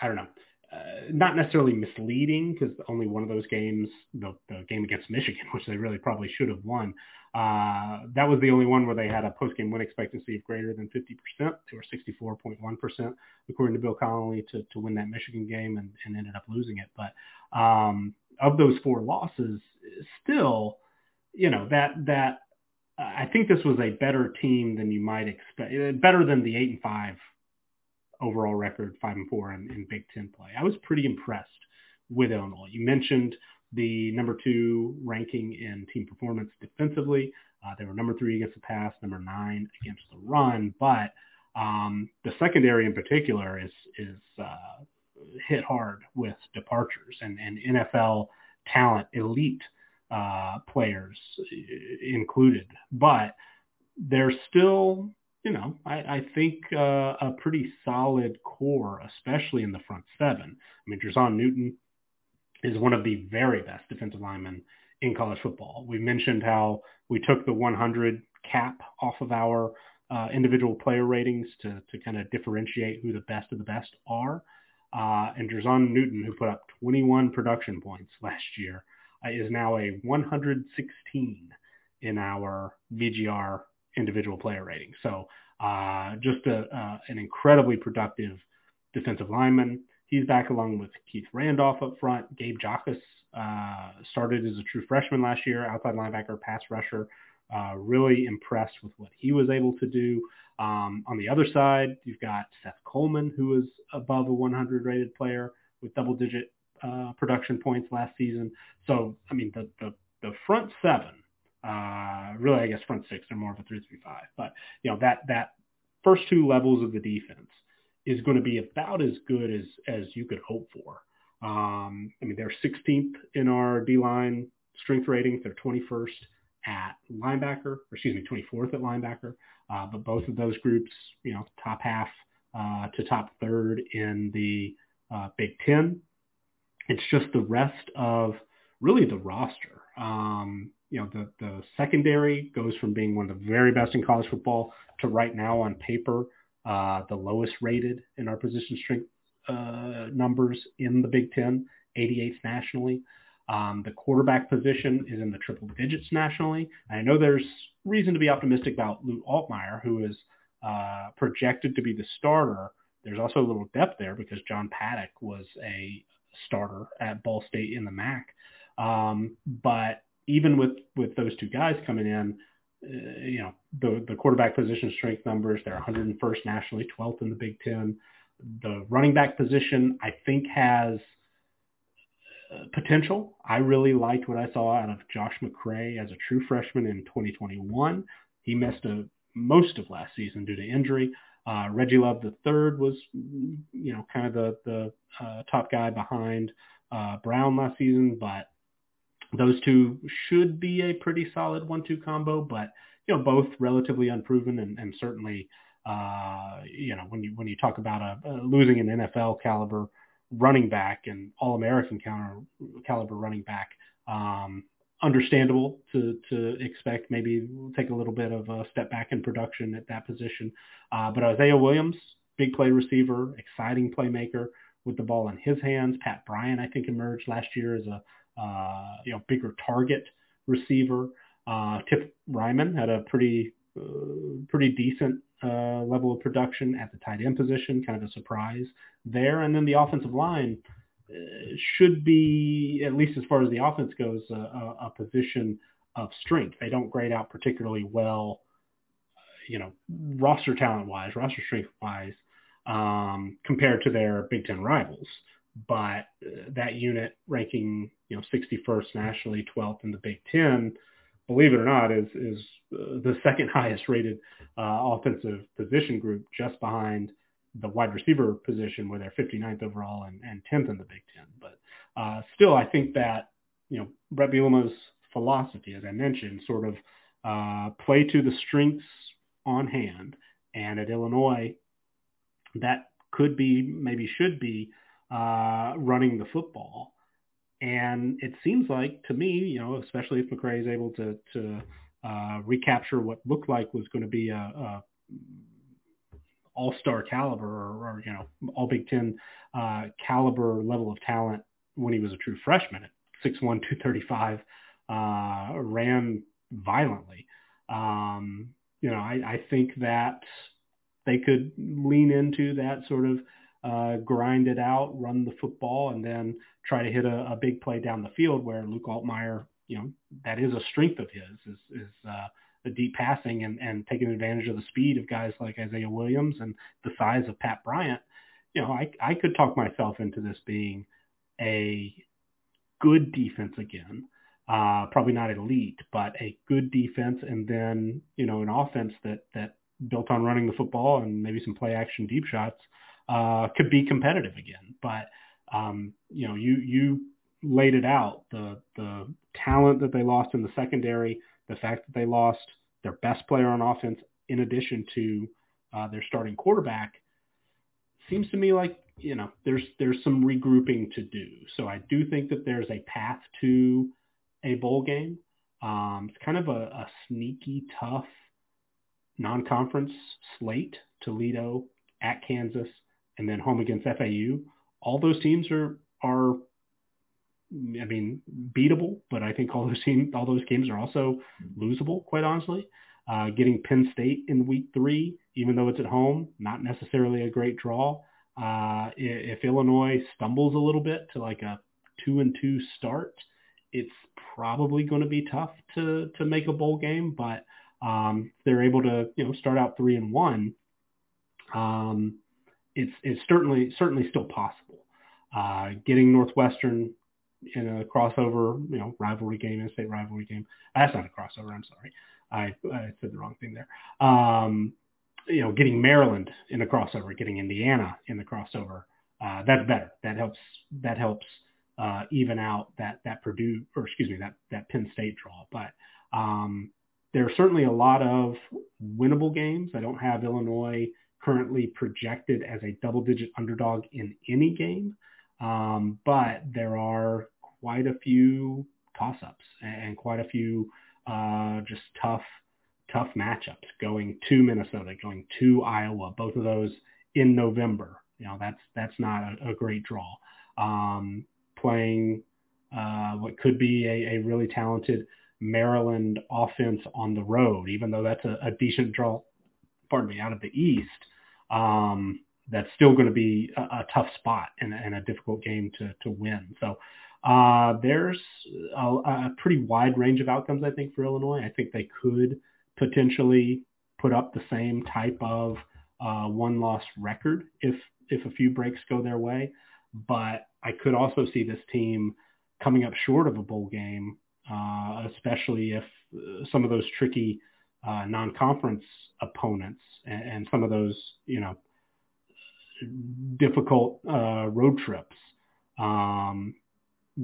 I don't know uh, not necessarily misleading because only one of those games, the, the, game against Michigan, which they really probably should have won, uh, that was the only one where they had a post-game win expectancy of greater than 50%. They were 64.1%, according to Bill Connelly, to, to win that Michigan game and, and ended up losing it. But um, of those four losses, still, you know, that that I think this was a better team than you might expect, better than the eight and five overall record, five and four in, in Big Ten play. I was pretty impressed with Illinois. You mentioned the number two ranking in team performance defensively. Uh, they were number three against the pass, number nine against the run, but um, the secondary in particular is is uh, hit hard with departures and, and NFL talent, elite uh, players included, but they're still you know, I, I think uh, a pretty solid core, especially in the front seven. I mean, Jer'Zhan Newton is one of the very best defensive linemen in college football. We mentioned how we took the 100 cap off of our uh, individual player ratings to, to kind of differentiate who the best of the best are. Uh, and Jer'Zhan Newton, who put up 21 production points last year, uh, is now a 116 in our VGR individual player rating. So uh, just a, uh, an incredibly productive defensive lineman. He's back along with Keith Randolph up front. Gabe Jacas uh, started as a true freshman last year, outside linebacker, pass rusher. Uh, really impressed with what he was able to do. Um, on the other side, you've got Seth Coleman, who is above a 100 rated player with double digit uh, production points last season. So, I mean, the, the, the front seven uh, really, I guess front six are more of a three-three-five, but you know that that first two levels of the defense is going to be about as good as as you could hope for. Um, I mean, they're 16th in our D line strength ratings. They're 21st at linebacker, or excuse me, 24th at linebacker. Uh, but both of those groups, you know, top half uh, to top third in the uh, Big Ten. It's just the rest of really the roster. Um, you know, the, the secondary goes from being one of the very best in college football to right now on paper, uh, the lowest rated in our position strength uh, numbers in the Big Ten, 88th nationally. Um, the quarterback position is in the triple digits nationally. I know there's reason to be optimistic about Luke Altmyer, who is uh, projected to be the starter. There's also a little depth there because John Paddock was a starter at Ball State in the MAC. Um, but even with with those two guys coming in, uh, you know, the, the quarterback position strength numbers, they're 101st nationally, 12th in the Big Ten. The running back position, I think, has uh, potential. I really liked what I saw out of Josh McCray as a true freshman in 2021. He missed a, most of last season due to injury. Uh, Reggie Love the third was, you know, kind of the the uh, top guy behind uh, Brown last season, but those two should be a pretty solid one-two combo. But you know, both relatively unproven, and, and certainly, uh, you know, when you when you talk about a, a losing an NFL caliber running back and All-American counter caliber running back, um, understandable to to expect maybe take a little bit of a step back in production at that position. Uh, but Isaiah Williams, big play receiver, exciting playmaker with the ball in his hands. Pat Bryant, I think, emerged last year as a you know bigger target receiver. Uh, Tip Reiman had a pretty uh, pretty decent uh, level of production at the tight end position, kind of a surprise there. And then the offensive line should be, at least as far as the offense goes, a, a, position of strength. They don't grade out particularly well, you know, roster talent wise, roster strength wise, um, compared to their Big Ten rivals. But uh, that unit ranking, you know, 61st nationally, 12th in the Big Ten, believe it or not, is is uh, the second highest rated uh, offensive position group, just behind the wide receiver position where they're 59th overall and, and 10th in the Big Ten. But uh, still, I think that, you know, Bret Bielema's philosophy, as I mentioned, sort of uh, play to the strengths on hand. And at Illinois, that could be, maybe should be, uh, running the football. And it seems like to me, you know, especially if McCray is able to, to uh, recapture what looked like was going to be a, a all-star caliber or, or you know all Big Ten uh, caliber level of talent when he was a true freshman at 6'1", 235, uh, ran violently. Um, you know, I, I think that they could lean into that sort of uh, grind it out, run the football, and then try to hit a, a big play down the field where Luke Altmyer, you know, that is a strength of his, is, is uh, the deep passing and, and taking advantage of the speed of guys like Isaiah Williams and the size of Pat Bryant, you know, I, I could talk myself into this being a good defense again. Uh, probably not elite, but a good defense, and then you know an offense that that built on running the football and maybe some play action deep shots uh, could be competitive again. But um, you know, you you laid it out the the talent that they lost in the secondary, the fact that they lost their best player on offense in addition to uh, their starting quarterback seems to me like you know there's there's some regrouping to do. So I do think that there's a path to a bowl game. Um, it's kind of a, a sneaky, tough non-conference slate: Toledo at Kansas, and then home against FAU. All those teams are are I mean, beatable, but I think all those teams, all those games are also losable, quite honestly. Uh, getting Penn State in week three, even though it's at home, not necessarily a great draw. Uh, if Illinois stumbles a little bit to like a two and two start, it's probably going to be tough to to make a bowl game. But um, they're able to you know start out three and one. Um, it's it's certainly certainly still possible. Uh, getting Northwestern in a crossover, you know, rivalry game, in state rivalry game. That's not a crossover. I'm sorry. I, I said the wrong thing there. Um, you know, getting Maryland in the crossover, getting Indiana in the crossover, uh, that's better. That helps. That helps uh, even out that that Purdue or excuse me that that Penn State draw. But um, there are certainly a lot of winnable games. I don't have Illinois currently projected as a double-digit underdog in any game. Um, but there are quite a few toss-ups and quite a few uh, just tough, tough matchups going to Minnesota, going to Iowa. Both of those in November. You know, that's that's not a, a great draw. Um, playing uh, what could be a, a, really talented Maryland offense on the road, even though that's a, a decent draw. Pardon me, out of the East. Um, that's still going to be a, a tough spot and, and, a difficult game to, to win. So uh, there's a, a, pretty wide range of outcomes, I think, for Illinois. I think they could potentially put up the same type of uh, one loss record if if a few breaks go their way. But I could also see this team coming up short of a bowl game, uh, especially if uh, some of those tricky uh, non-conference opponents and, and, some of those you know difficult uh, road trips um,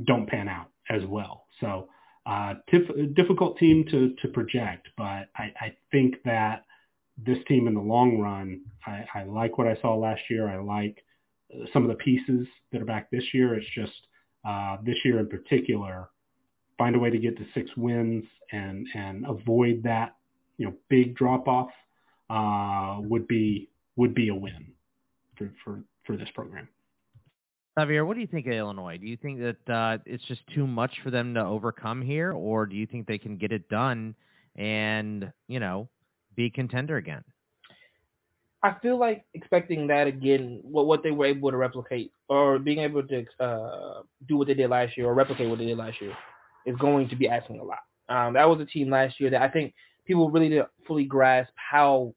don't pan out as well. So uh, tif- difficult team to, to project, but I, I, think that this team in the long run, I, I, like what I saw last year. I like uh, some of the pieces that are back this year. It's just uh, this year in particular, find a way to get to six wins and and avoid that you know big drop off uh, would be would be a win for for for this program. Xavier, what do you think of Illinois? Do you think that uh, it's just too much for them to overcome here, or do you think they can get it done and you know be contender again? I feel like expecting that again, what what they were able to replicate or being able to uh, do what they did last year or replicate what they did last year is going to be asking a lot. Um, that was a team last year that I think people really didn't fully grasp how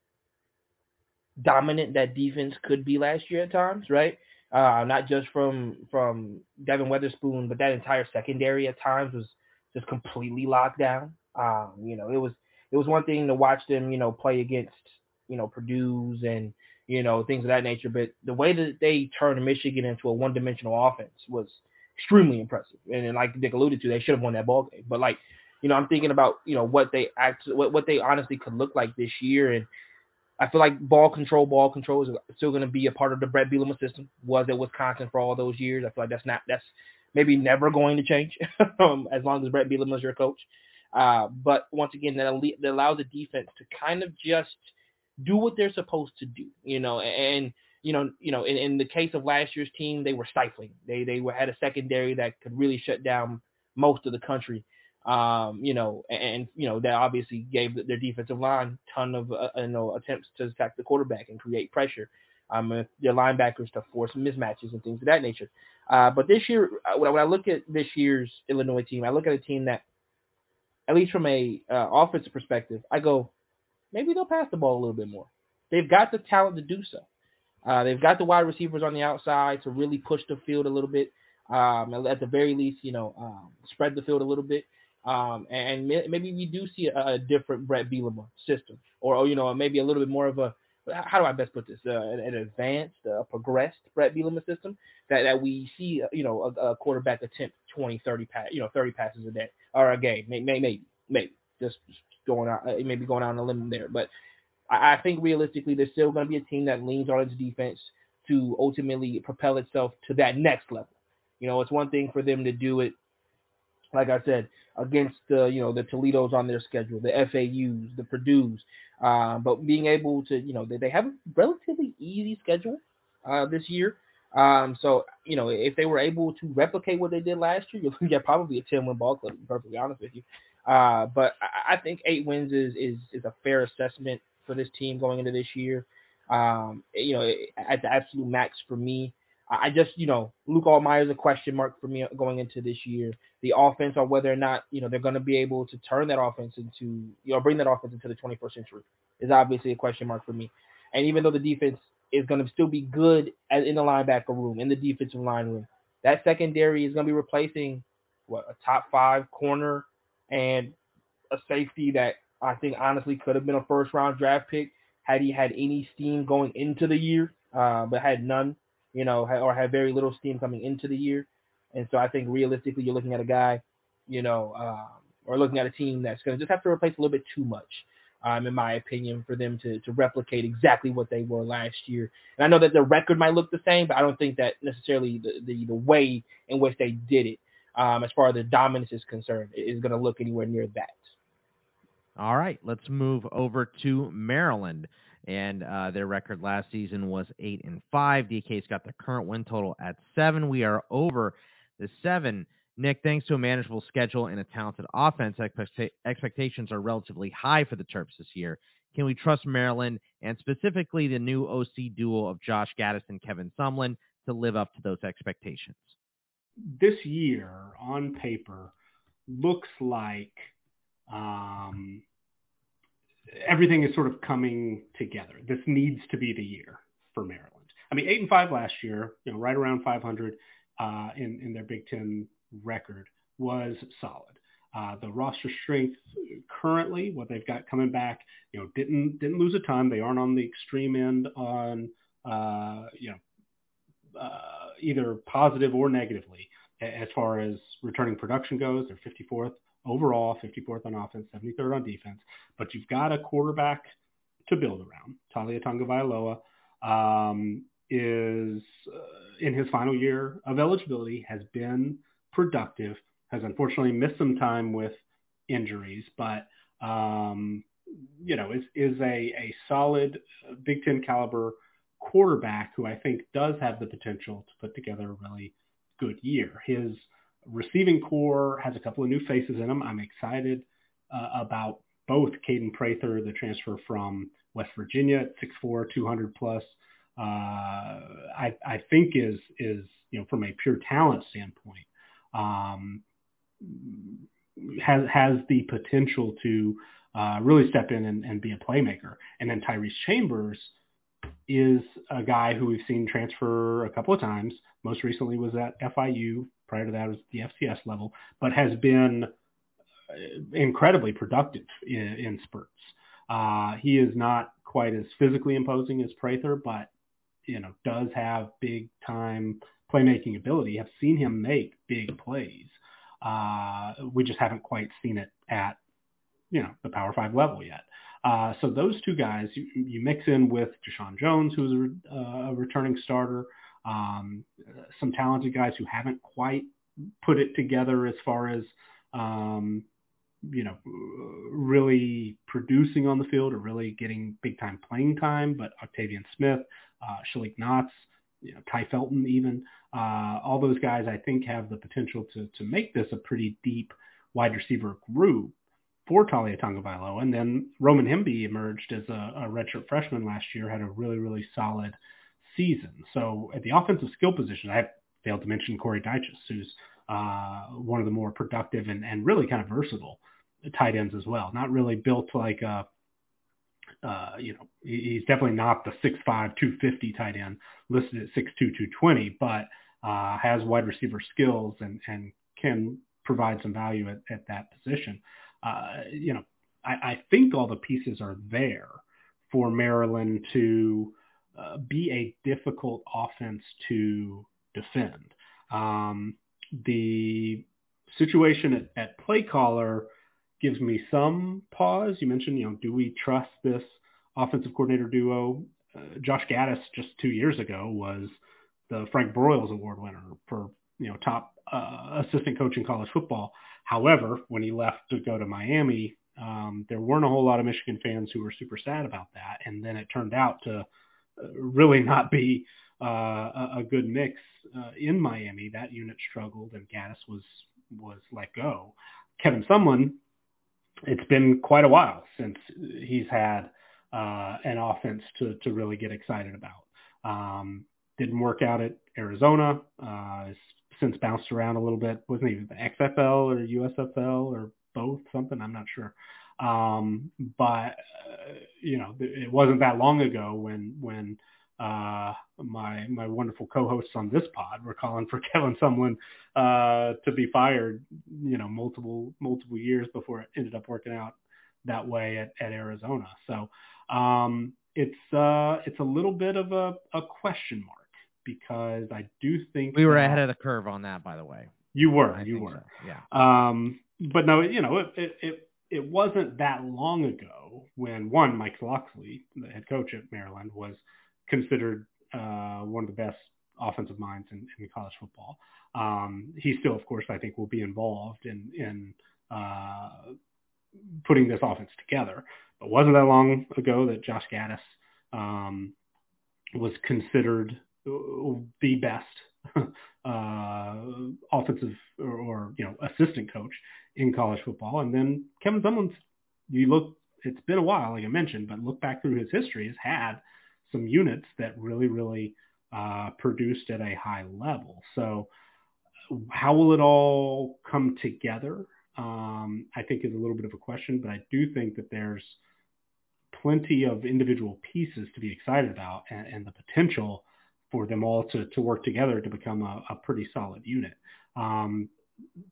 dominant that defense could be last year at times, right? uh, not just from from Devon Witherspoon, but that entire secondary at times was just completely locked down. Um, you know, it was it was one thing to watch them, you know, play against you know Purdue's and you know things of that nature, but the way that they turned Michigan into a one-dimensional offense was extremely impressive. And, and like Nick alluded to, they should have won that ball game. But like, you know, I'm thinking about you know what they actually what what they honestly could look like this year, and I feel like ball control, ball control is still going to be a part of the Bret Bielema system. Was at Wisconsin for all those years. I feel like that's not that's maybe never going to change um, as long as Bret Bielema is your coach. Uh, but once again, that, that allows the defense to kind of just do what they're supposed to do, you know. And you know, you know, in, in the case of last year's team, they were stifling. They they were, had a secondary that could really shut down most of the country. Um, you know, and you know that obviously gave their defensive line ton of uh, you know attempts to attack the quarterback and create pressure. Um, their linebackers to force mismatches and things of that nature. Uh, but this year, uh, when I look at this year's Illinois team, I look at a team that, at least from a uh, offensive perspective, I go, maybe they'll pass the ball a little bit more. They've got the talent to do so. Uh, they've got the wide receivers on the outside to really push the field a little bit. Um, at the very least, you know, um, spread the field a little bit. Um, and maybe we do see a, a different Bret Bielema system, or, or, you know, maybe a little bit more of a how do I best put this? Uh, an, an, advanced, uh, progressed Bret Bielema system that, that we see, uh, you know, a, a, quarterback attempt 20, 30 pass, you know, 30 passes a day or a game, maybe, maybe, maybe just going out, uh, maybe going out on a limb there. But I, I think realistically, there's still going to be a team that leans on its defense to ultimately propel itself to that next level. You know, it's one thing for them to do it like I said, against the you know the Toledo's on their schedule, the FAU's, the Purdue's, uh, but being able to you know they, they have a relatively easy schedule uh, this year. Um, so you know if they were able to replicate what they did last year, looking at probably a 10 win ball club. To be perfectly honest with you, uh, but I, I think eight wins is is is a fair assessment for this team going into this year. Um, you know, at the absolute max for me. I just, you know, Luke Altmyer is a question mark for me going into this year. The offense, or whether or not, you know, they're going to be able to turn that offense into, you know, bring that offense into the 21st century is obviously a question mark for me. And even though the defense is going to still be good in the linebacker room, in the defensive line room, that secondary is going to be replacing what a top five corner and a safety that I think honestly could have been a first round draft pick had he had any steam going into the year, uh, but had none you know, or have very little steam coming into the year. And so I think realistically, you're looking at a guy, you know, um, or looking at a team that's going to just have to replace a little bit too much, um, in my opinion, for them to to replicate exactly what they were last year. And I know that the record might look the same, but I don't think that necessarily the the, the way in which they did it, um, as far as the dominance is concerned, is going to look anywhere near that. All right, let's move over to Maryland and uh, their record last season was eight and five. DK's got the current win total at seven. We are over the seven. Nick, thanks to a manageable schedule and a talented offense, expectations are relatively high for the Terps this year. Can we trust Maryland and specifically the new OC duo of Josh Gaddis and Kevin Sumlin to live up to those expectations? This year, on paper, looks like um, everything is sort of coming together. This needs to be the year for Maryland. I mean, eight and five last year, you know, right around 500 uh, in in their Big Ten record was solid. Uh, the roster strength currently, what they've got coming back, you know, didn't didn't lose a ton. They aren't on the extreme end on uh, you know uh, either positive or negatively as far as returning production goes. They're 54th overall, 54th on offense, 73rd on defense. But you've got a quarterback to build around. Taulia Tagovailoa um, is uh, in his final year of eligibility, has been productive, has unfortunately missed some time with injuries, but um, you know is is a a solid Big Ten caliber quarterback who I think does have the potential to put together a really good year. His receiving corps has a couple of new faces in them. I'm excited uh, about both Kaden Prather, the transfer from West Virginia at 6'4", 200 plus. Uh, I, I think is is you know from a pure talent standpoint um, has has the potential to uh, really step in and, and, be a playmaker. And then Tyrese Chambers is a guy who we've seen transfer a couple of times. Most recently was at FIU. Prior to that was the FCS level, but has been uh, incredibly productive in, in spurts. Uh, he is not quite as physically imposing as Prather, but you know does have big time playmaking ability. Have seen him make big plays. Uh, we just haven't quite seen it at you know the Power Five level yet. Uh, so those two guys, you, you mix in with Jeshaun Jones, who's a, uh, a returning starter, um, some talented guys who haven't quite put it together as far as um, you know really producing on the field or really getting big time playing time. But Octavian Smith, uh, Shalik Knox, you know, Tai Felton, even uh, all those guys, I think have the potential to to make this a pretty deep wide receiver group for Taulia Tagovailoa. And then Roman Hemby emerged as a, a redshirt freshman last year, had a really, really solid season. So at the offensive skill position, I failed to mention Corey Dyches, who's uh, one of the more productive and, and really kind of versatile tight ends as well. Not really built like a, uh, you know, he's definitely not the 6'5", 250 tight end listed at 6'2", 220, but uh, has wide receiver skills and, and can provide some value at, at that position uh, you know, I, I, think all the pieces are there for Maryland to uh, be a difficult offense to defend. Um, the situation at, at play caller gives me some pause. You mentioned, you know, do we trust this offensive coordinator duo? Uh, Josh Gattis just two years ago was the Frank Broyles Award winner for you know top uh, assistant coach in college football. However, when he left to go to Miami, um, there weren't a whole lot of Michigan fans who were super sad about that. And then it turned out to really not be uh, a, a good mix uh, in Miami. That unit struggled, and Gattis was was let go. Kevin Sumlin, it's been quite a while since he's had uh, an offense to to really get excited about. Um, didn't work out at Arizona. Uh, since bounced around a little bit. Wasn't even the XFL or USFL or both something. I'm not sure. Um, but uh, you know, it wasn't that long ago when when uh, my my wonderful co-hosts on this pod were calling for Kevin Sumlin uh, to be fired. You know, multiple multiple years before it ended up working out that way at, at Arizona. So um, it's uh, it's a little bit of a, a question mark because I do think we were ahead of the curve on that. By the way, you were, I you were, so. yeah. Um, but no, you know, it, it, it it wasn't that long ago when one Mike Locksley, the head coach at Maryland, was considered uh, one of the best offensive minds in, in college football. Um, he still, of course, I think will be involved in in uh, putting this offense together. But wasn't that long ago that Josh Gattis um, was considered the best uh, offensive or, or, you know assistant coach in college football. And then Kevin Sumlin's, you look, it's been a while, like I mentioned, but look back through his history, has had some units that really, really uh, produced at a high level. So how will it all come together? Um, I think is a little bit of a question, but I do think that there's plenty of individual pieces to be excited about and, and the potential for them all to, to work together to become a, a pretty solid unit. Um,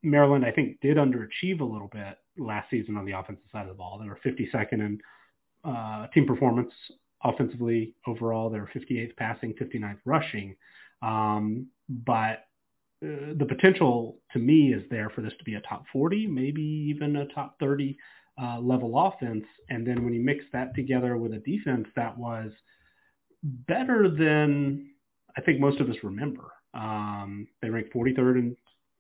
Maryland, I think, did underachieve a little bit last season on the offensive side of the ball. They were 52nd in uh, team performance offensively overall. They were 58th passing, 59th rushing. Um, but uh, the potential to me is there for this to be a top 40, maybe even a top 30 uh, level offense. And then when you mix that together with a defense that was better than I think most of us remember. Um, they ranked 43rd in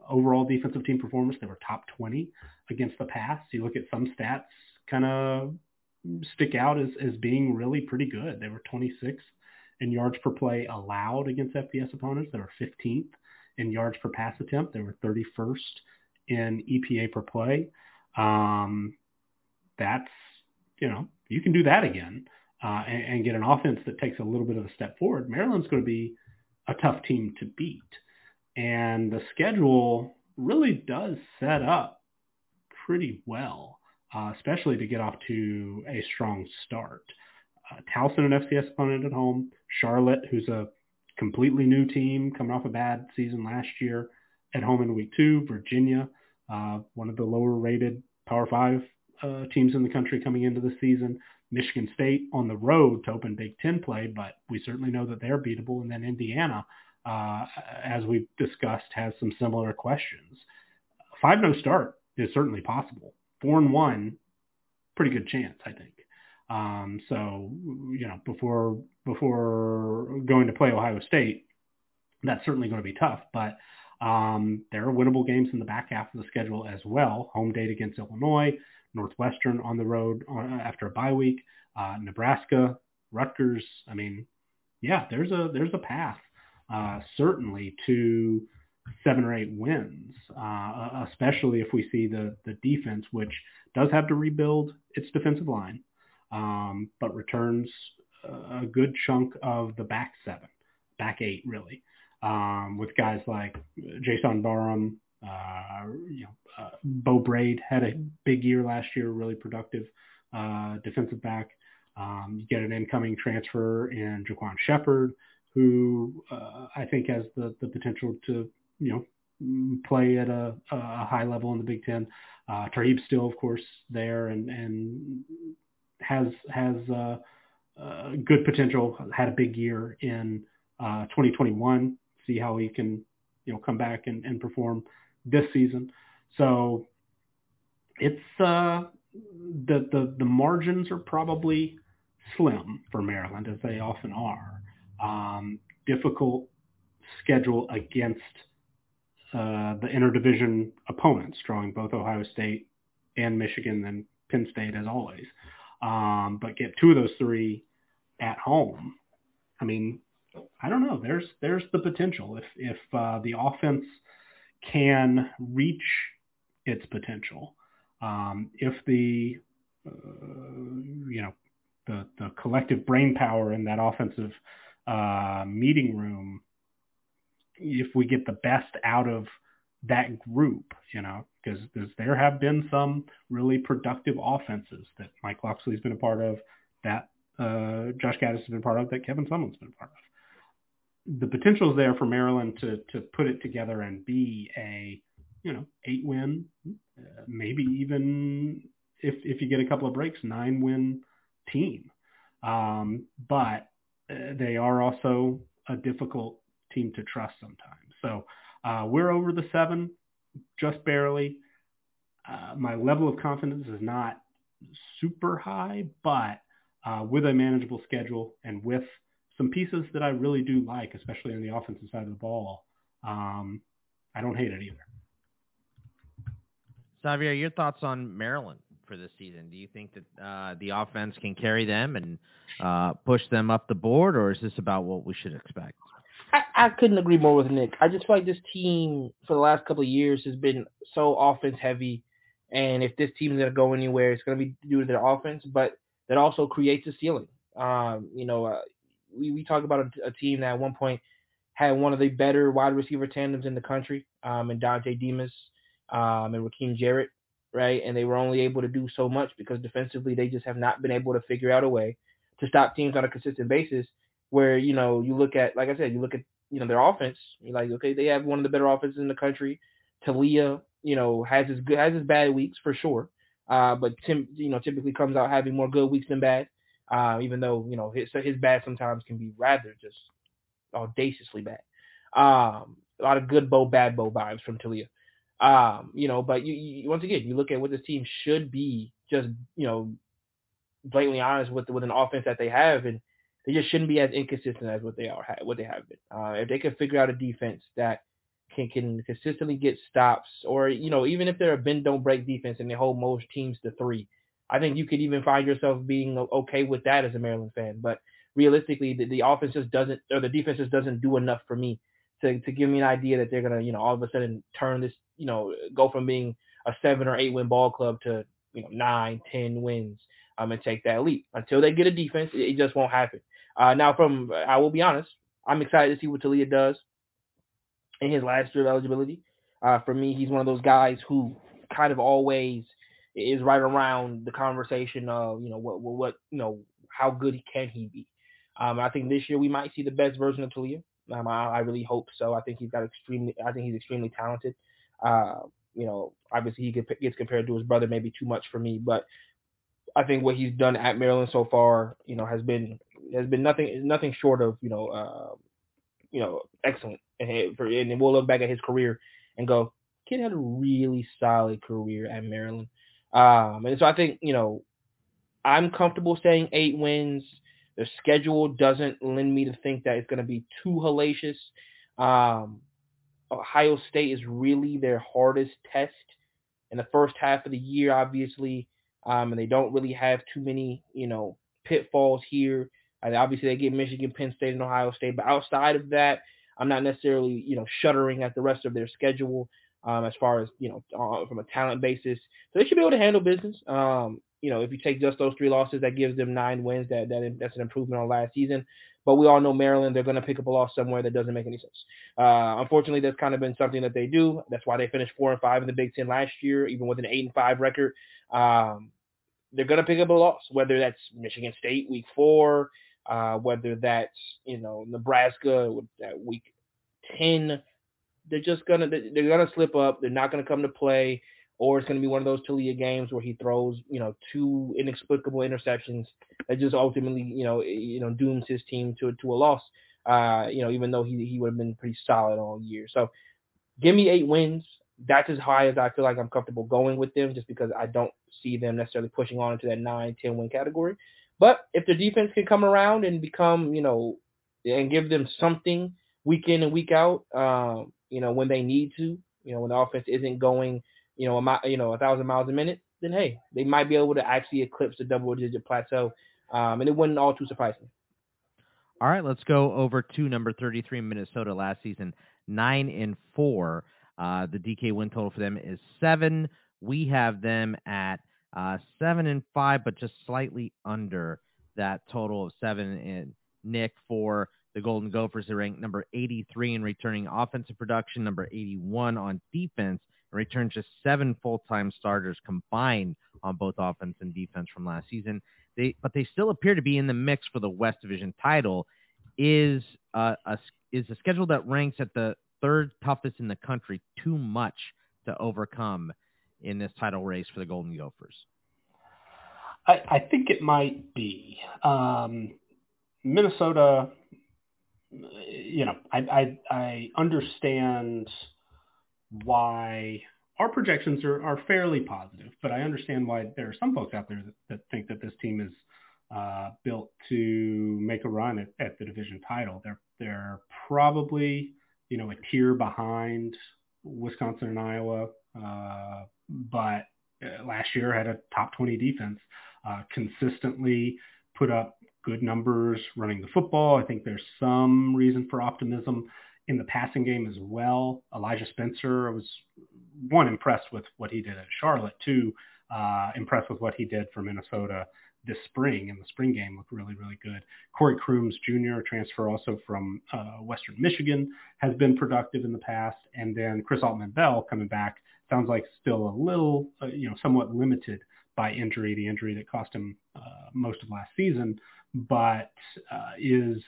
overall defensive team performance. They were top 20 against the pass. You look at some stats kind of stick out as, as being really pretty good. They were 26th in yards per play allowed against FBS opponents. They were 15th in yards per pass attempt. They were 31st in EPA per play. Um, that's, you know, you can do that again uh, and, and get an offense that takes a little bit of a step forward. Maryland's going to be a tough team to beat. And the schedule really does set up pretty well, uh, especially to get off to a strong start. Uh, Towson, an FCS opponent at home. Charlotte, who's a completely new team coming off a bad season last year at home in week two. Virginia, uh, one of the lower rated Power Five uh, teams in the country coming into the season. Michigan State on the road to open Big Ten play, but we certainly know that they're beatable. And then Indiana, uh, as we've discussed, has some similar questions. Five no start is certainly possible. Four and one, pretty good chance, I think. Um, so you know, before before going to play Ohio State, that's certainly going to be tough. But um, there are winnable games in the back half of the schedule as well. Home date against Illinois, Northwestern on the road uh, after a bye week, uh, Nebraska, Rutgers. I mean, yeah, there's a there's a path uh, certainly to seven or eight wins, uh, especially if we see the the defense, which does have to rebuild its defensive line, um, but returns a good chunk of the back seven, back eight really, um, with guys like Jaishawn Barham, uh, you know, uh, Beau Brade had a big year last year, really productive uh, defensive back. Um, you get an incoming transfer in Ja'Quan Sheppard, who uh, I think has the, the potential to, you know, play at a, a high level in the Big Ten. Uh, Tarheeb still, of course, there and, and has has uh, uh, good potential. Had a big year in uh, 2021. See how he can, you know, come back and, and perform this season. So it's uh, the, the the margins are probably slim for Maryland as they often are. Um, difficult schedule against uh, the interdivision opponents, drawing both Ohio State and Michigan and Penn State as always. Um, but get two of those three at home. I mean, I don't know. There's there's the potential if if uh, the offense can reach its potential. Um, if the uh, you know the the collective brain power in that offensive uh, meeting room, if we get the best out of that group, you know, because there have been some really productive offenses that Mike Locksley's been a part of, that uh, Josh Gattis has been a part of, that Kevin Sumlin's been a part of the potential is there for Maryland to to put it together and be a you know eight win, uh, maybe even if if you get a couple of breaks, nine win team. Um, but uh, they are also a difficult team to trust sometimes. So uh, we're over the seven, just barely. Uh, my level of confidence is not super high, but uh, with a manageable schedule and with some pieces that I really do like, especially on the offensive side of the ball. Um, I don't hate it either. Xavier, your thoughts on Maryland for this season? Do you think that uh, the offense can carry them and uh, push them up the board, or is this about what we should expect? I, I couldn't agree more with Nick. I just feel like this team for the last couple of years has been so offense heavy, and if this team is going to go anywhere, it's going to be due to their offense. But that also creates a ceiling. Um, you know, uh, we, we talk about a, a, team that at one point had one of the better wide receiver tandems in the country, um, and Dontay Demus um, and Rakim Jarrett. right? And they were only able to do so much because defensively they just have not been able to figure out a way to stop teams on a consistent basis. Where you know you look at, like I said, you look at you know their offense. You're like, okay, they have one of the better offenses in the country. Talia, you know, has his good has his bad weeks for sure, uh, but Tim, you know, typically comes out having more good weeks than bad. Uh, even though you know his his bad sometimes can be rather just audaciously bad. Um, a lot of good Bo, bad Bo vibes from Taulia. Um, you know, but you, you, once again, you look at what this team should be, just you know, blatantly honest with with an offense that they have, and they just shouldn't be as inconsistent as what they are, what they have been. Uh, if they can figure out a defense that can can consistently get stops, or you know, even if they're a bend don't break defense and they hold most teams to three, I think you could even find yourself being okay with that as a Maryland fan. But realistically, the, the offense just doesn't, or the defense just doesn't do enough for me to to give me an idea that they're gonna, you know, all of a sudden turn this, you know, go from being a seven or eight win ball club to you know nine, ten wins, um, and take that leap. Until they get a defense, it, it just won't happen. Uh, now, from I will be honest, I'm excited to see what Taulia does in his last year of eligibility. Uh, for me, he's one of those guys who kind of always is right around the conversation of you know what what, what you know how good can he be. Um, I think this year we might see the best version of Taulia. Um, I, I, really hope so. I think he's got extremely. I think he's extremely talented. Uh, you know, obviously he gets compared to his brother maybe too much for me, but I think what he's done at Maryland so far, you know, has been has been nothing nothing short of you know uh, you know excellent. And, and we'll look back at his career and go, kid had a really solid career at Maryland. Um, and so I think you know I'm comfortable saying eight wins. Their schedule doesn't lend me to think that it's going to be too hellacious. Um, Ohio State is really their hardest test in the first half of the year, obviously, um, and they don't really have too many, you know, pitfalls here. And obviously, they get Michigan, Penn State, and Ohio State, but outside of that, I'm not necessarily, you know, shuddering at the rest of their schedule um, as far as you know uh, from a talent basis. So they should be able to handle business. Um, you know, if you take just those three losses, that gives them nine wins. That that that's an improvement on last season. But we all know Maryland; they're going to pick up a loss somewhere that doesn't make any sense. Uh, unfortunately, that's kind of been something that they do. That's why they finished four and five in the Big Ten last year, even with an eight and five record. Um, they're going to pick up a loss, whether that's Michigan State week four, uh, whether that's you know Nebraska week ten. They're just gonna they're gonna slip up. They're not gonna come to play or it's to be one of those Taulia games where he throws, you know, two inexplicable interceptions that just ultimately, you know, you know, dooms his team to to a loss. Uh, you know, even though he he would have been pretty solid all year. So, give me eight wins. That's as high as I feel like I'm comfortable going with them, just because I don't see them necessarily pushing on into that nine, ten win category. But if the defense can come around and become, you know, and give them something week in and week out, um, you know, when they need to, you know, when the offense isn't going you know, a you know, a thousand miles a minute, then hey, they might be able to actually eclipse the double digit plateau. Um, and it wouldn't all too surprise me. All right, let's go over to number 33, Minnesota last season, nine and four. Uh, the DK win total for them is seven. We have them at uh, seven and five, but just slightly under that total of seven. And Nick for the Golden Gophers, are ranked number 83 in returning offensive production, number 81 on defense, and returned just seven full-time starters combined on both offense and defense from last season. They, but they still appear to be in the mix for the West Division title. Is uh, a is a schedule that ranks at the third toughest in the country too much to overcome in this title race for the Golden Gophers? I, I think it might be. Um, Minnesota, you know, I, I, I understand why our projections are, are fairly positive, but I understand why there are some folks out there that, that think that this team is uh, built to make a run at, at, the division title. They're they're probably you know a tier behind Wisconsin and Iowa, uh, but uh, last year had a top 20 defense, uh, consistently put up good numbers running the football. I think there's some reason for optimism in the passing game as well. Elijah Spencer was one impressed with what he did at Charlotte, two uh, impressed with what he did for Minnesota this spring in the spring game looked really, really good. Corey Crooms Jr., transfer also from uh, Western Michigan, has been productive in the past. And then Chris Autman-Bell coming back sounds like still a little, uh, you know, somewhat limited by injury, the injury that cost him uh, most of last season, but uh, is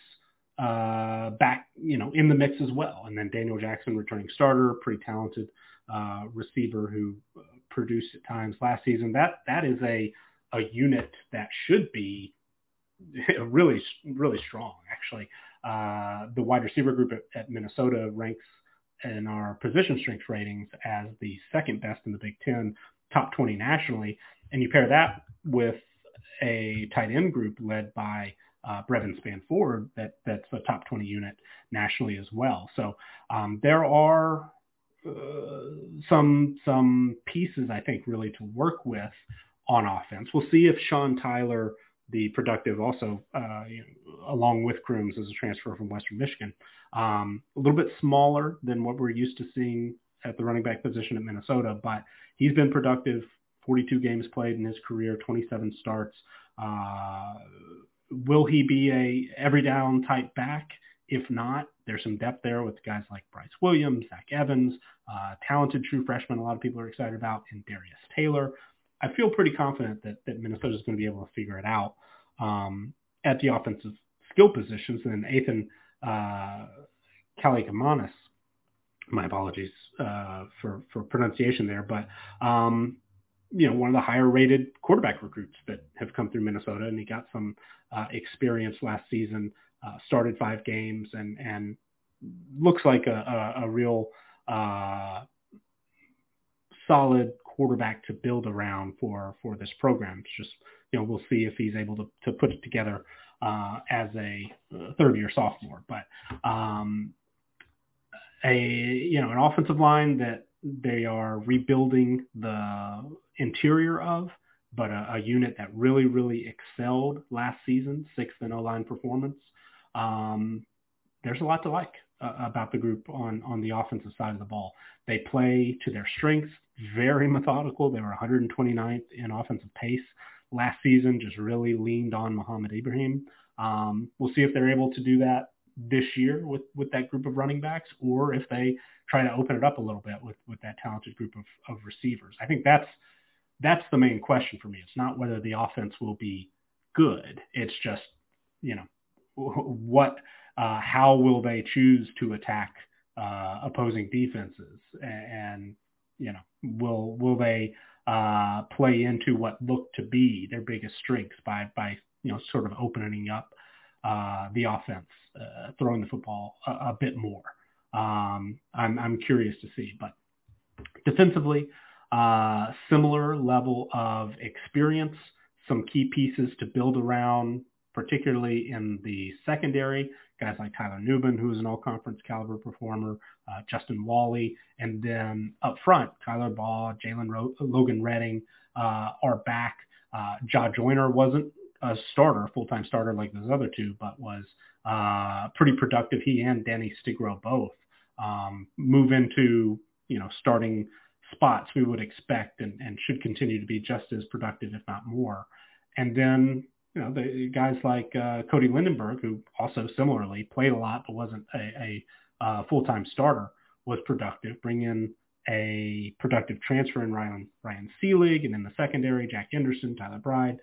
uh, back, you know, in the mix as well. And then Daniel Jackson, returning starter, pretty talented uh, receiver who uh, produced at times last season. That that is a a unit that should be really really strong. Actually, uh, the wide receiver group at, at Minnesota ranks in our position strength ratings as the second best in the Big Ten, top 20 nationally. And you pair that with a tight end group led by uh, Brevyn Spann-Ford that that's a top 20 unit nationally as well. So um, there are uh, some some pieces I think really to work with on offense. We'll see if Sean Tyler, the productive, also uh, you know, along with Crooms as a transfer from Western Michigan, um, a little bit smaller than what we're used to seeing at the running back position at Minnesota, but he's been productive. 42 games played in his career, 27 starts. Uh, will he be a every down type back? If not, there's some depth there with guys like Bryce Williams, Zach Evans, uh, talented true freshman. A lot of people are excited about, and Darius Taylor. I feel pretty confident that, that Minnesota is going to be able to figure it out um, at the offensive skill positions. And then Ethan uh, Kaliakmanis, my apologies uh, for for pronunciation there, but um, you know one of the higher rated quarterback recruits that have come through Minnesota, and he got some uh, experience last season uh, started five games and and looks like a, a, a real uh, solid quarterback to build around for for this program. It's just you know we'll see if he's able to to put it together uh, as a third year sophomore. But um, a you know an offensive line that they are rebuilding the interior of but a, a, unit that really, really excelled last season, sixth in O-line performance. Um, there's a lot to like uh, about the group on, on the offensive side of the ball. They play to their strengths, very methodical. They were 129th in offensive pace last season, just really leaned on Mohamed Ibrahim. Um, we'll see if they're able to do that this year with, with that group of running backs or if they try to open it up a little bit with, with that talented group of, of receivers. I think that's – that's the main question for me. It's not whether the offense will be good. It's just, you know, what, uh, how will they choose to attack uh, opposing defenses, and, you know, will will they uh, play into what look to be their biggest strengths by by you know sort of opening up uh, the offense, uh, throwing the football a, a bit more. Um, I'm I'm curious to see, but defensively, uh, similar level of experience, some key pieces to build around, particularly in the secondary. Guys like Tyler Nubin, who is an all-conference caliber performer, uh, Justin Walley, and then up front, Tyler Ball, Jalen Ro- Logan Redding uh, are back. Uh, Jah Joyner wasn't a starter, full-time starter like those other two, but was uh, pretty productive. He and Danny Striggow both um, move into you know starting spots we would expect and, and should continue to be just as productive, if not more. And then, you know, the guys like uh, Cody Lindenberg, who also similarly played a lot but wasn't a, a uh, full-time starter, was productive. Bring in a productive transfer in Ryan Ryan Seelig, and in the secondary, Jack Henderson, Tyler Bride.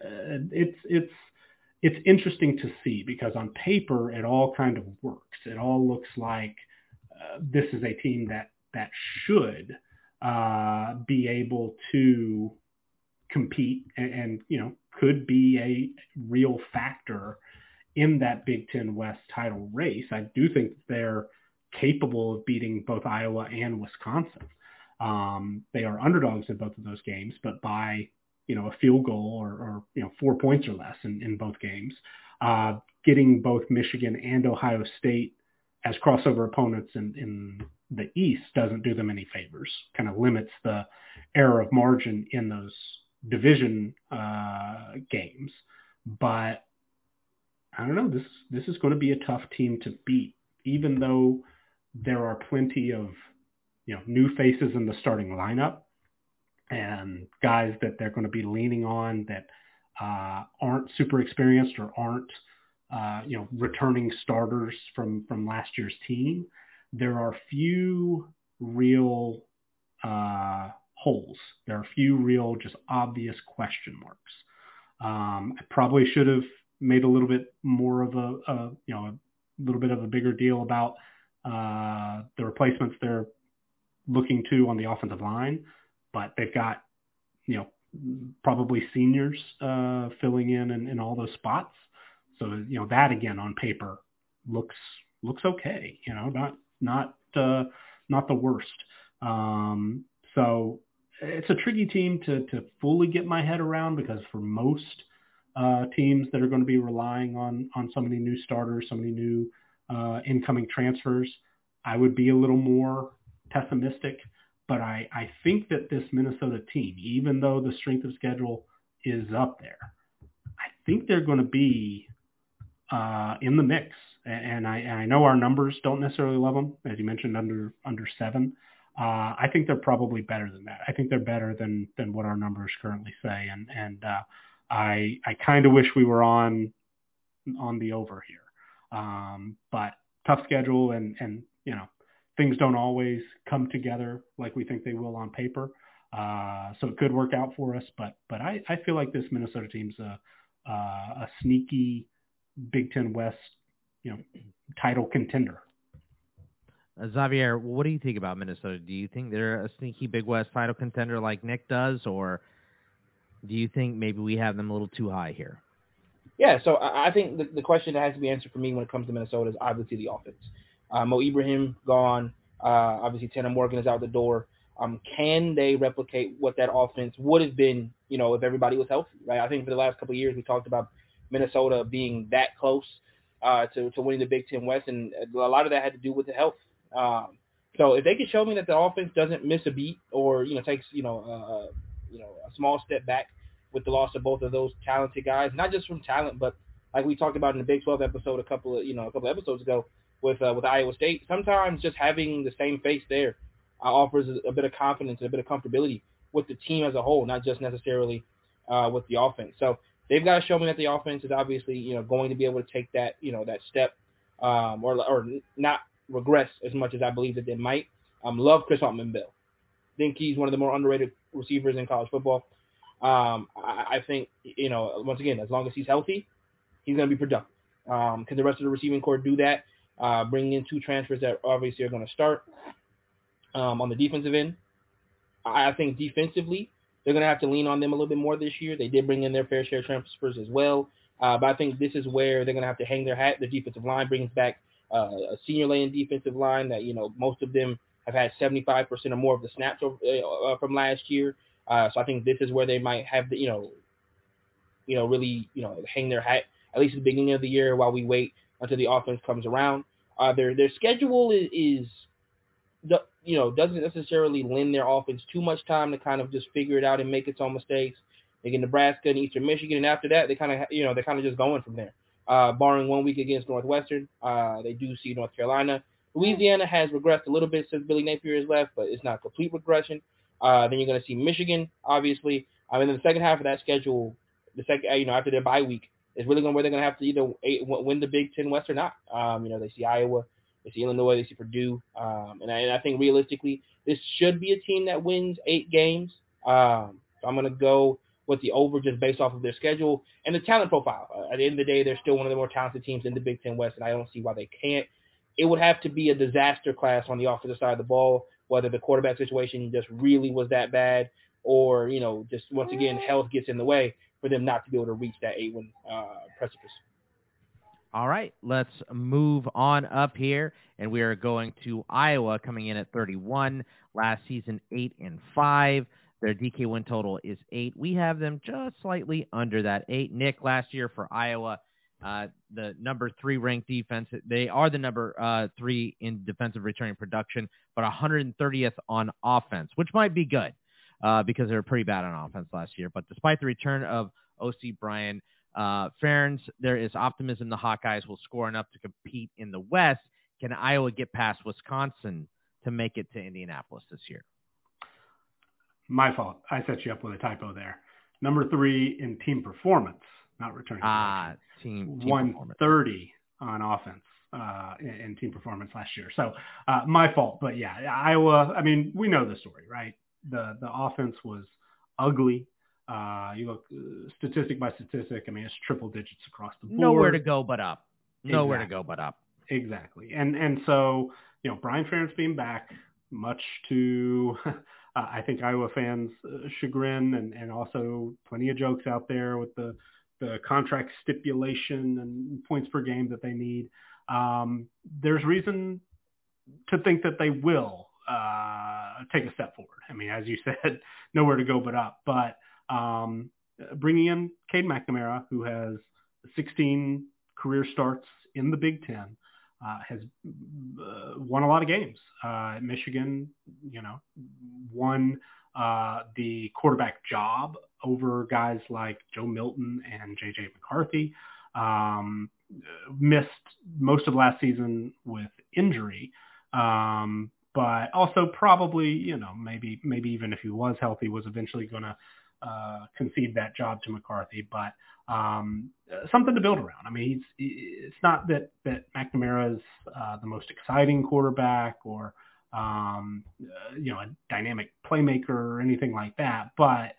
It's it's it's interesting to see because on paper it all kind of works. It all looks like uh, this is a team that that should uh, be able to compete and, and, you know could be a real factor in that Big Ten West title race. I do think they're capable of beating both Iowa and Wisconsin. Um, they are underdogs in both of those games, but by you know a field goal or, or you know four points or less in, in both games. Uh, getting both Michigan and Ohio State as crossover opponents in, in the East doesn't do them any favors, kind of limits the error of margin in those division uh, games. But I don't know. This this is going to be a tough team to beat, even though there are plenty of you know new faces in the starting lineup and guys that they're going to be leaning on that uh, aren't super experienced or aren't uh, you know returning starters from from last year's team there are few real uh, holes. There are few real, just obvious question marks. Um, I probably should have made a little bit more of a, a you know, a little bit of a bigger deal about uh, the replacements they're looking to on the offensive line, but they've got, you know, probably seniors uh, filling in, in in all those spots. So you know that again on paper looks looks okay. You know, not not uh, not the worst. Um, so it's a tricky team to to fully get my head around because for most uh, teams that are going to be relying on on so many new starters, so many new uh, incoming transfers, I would be a little more pessimistic. But I, I think that this Minnesota team, even though the strength of schedule is up there, I think they're going to be uh, in the mix. And I, and I know our numbers don't necessarily love them, as you mentioned, under under seven. Uh, I think they're probably better than that. I think they're better than than what our numbers currently say. And and uh, I I kind of wish we were on on the over here. Um, but tough schedule and and you know things don't always come together like we think they will on paper. Uh, so it could work out for us, but but I, I feel like this Minnesota team's a uh, a sneaky Big Ten West you know title contender. Uh, Xavier, what do you think about Minnesota? Do you think they're a sneaky Big West title contender like Nick does, or do you think maybe we have them a little too high here? Yeah, so I think the, the question that has to be answered for me when it comes to Minnesota is obviously the offense. Uh, Mo Ibrahim gone. Uh, obviously, Tanner Morgan is out the door. Um, can they replicate what that offense would have been, you know, if everybody was healthy? Right. I think for the last couple of years we talked about Minnesota being that close uh, to to winning the Big Ten West, and a lot of that had to do with the health. Um, so if they could show me that the offense doesn't miss a beat or you know takes you know uh, you know a small step back with the loss of both of those talented guys, not just from talent, but like we talked about in the Big 12 episode a couple of you know a couple of episodes ago, with uh, with Iowa State. Sometimes just having the same face there uh, offers a, bit of confidence and a bit of comfortability with the team as a whole, not just necessarily uh, with the offense. So they've got to show me that the offense is obviously you know going to be able to take that you know that step um, or or not regress as much as I believe that they might. Um, love Chris Autman-Bell. Think he's one of the more underrated receivers in college football. Um, I, I, think you know once again, as long as he's healthy, he's going to be productive. Um, can the rest of the receiving corps do that? Uh, bringing in two transfers that obviously are going to start um, on the defensive end. I think defensively, they're going to have to lean on them a little bit more this year. They did bring in their fair share of transfers as well. Uh, but I think this is where they're going to have to hang their hat. The defensive line brings back uh, a senior lane defensive line that, you know, most of them have had 75% or more of the snaps over, uh, from last year. Uh, so I think this is where they might have the, you know, you know, really, you know, hang their hat at least at the beginning of the year while we wait until the offense comes around. Uh, their their schedule is, is the, you know doesn't necessarily lend their offense too much time to kind of just figure it out and make its own mistakes. They get Nebraska and Eastern Michigan, and after that, they kind of you know they're kind of just going from there. Uh, barring one week against Northwestern, uh, they do see North Carolina. Louisiana has regressed a little bit since Billy Napier has left, but it's not complete regression. Uh, then you're going to see Michigan, obviously. I mean, in the second half of that schedule, the second, you know, after their bye week, is really going where they're going to have to either win the Big Ten West or not. Um, you know, they see Iowa, they see Illinois, they see Purdue, um, and, I, and I think realistically, this should be a team that wins eight games. Um, so I'm going to go with the over just based off of their schedule and the talent profile. Uh, at the end of the day, they're still one of the more talented teams in the Big Ten West, and I don't see why they can't. It would have to be a disaster class on the offensive side of the ball, whether the quarterback situation just really was that bad, or you know, just once again health gets in the way for them not to be able to reach that eight win uh, precipice. All right, let's move on up here, and we are going to Iowa, coming in at 31. Last season, eight and five. Their DK win total is eight. We have them just slightly under that eight. Nick, last year for Iowa, uh, the number three ranked defense. They are the number uh, three in defensive returning production, but 130th on offense, which might be good uh, because they were pretty bad on offense last year. But despite the return of OC Brian uh, Ferentz, there is optimism the Hawkeyes will score enough to compete in the West. Can Iowa get past Wisconsin to make it to Indianapolis this year? My fault. I set you up with a typo there. Number three in team performance, not returning. Ah, team, team 130 on offense. uh, in, in, team performance last year. So uh, my fault, but yeah, Iowa. I mean, we know the story, right? The the offense was ugly. Uh, you look uh, statistic by statistic. I mean, it's triple digits across the board. Nowhere to go but up. Nowhere exactly. to go but up. Exactly. And and so you know, Brian Ferentz being back, much to uh, I think Iowa fans' uh, chagrin, and and also plenty of jokes out there with the the contract stipulation and points per game that they need. Um, there's reason to think that they will uh, take a step forward. I mean, as you said, nowhere to go but up. But um, bringing in Cade McNamara, who has 16 career starts in the Big Ten, uh, has uh, won a lot of games. Uh, Michigan, you know, won uh, the quarterback job over guys like Joe Milton and J.J. McCarthy. Um, missed most of last season with injury, um, but also probably, you know, maybe maybe even if he was healthy, was eventually going to uh, concede that job to McCarthy. But um, something to build around. I mean, it's not that that McNamara is uh, the most exciting quarterback or um, uh, you know a dynamic playmaker or anything like that, but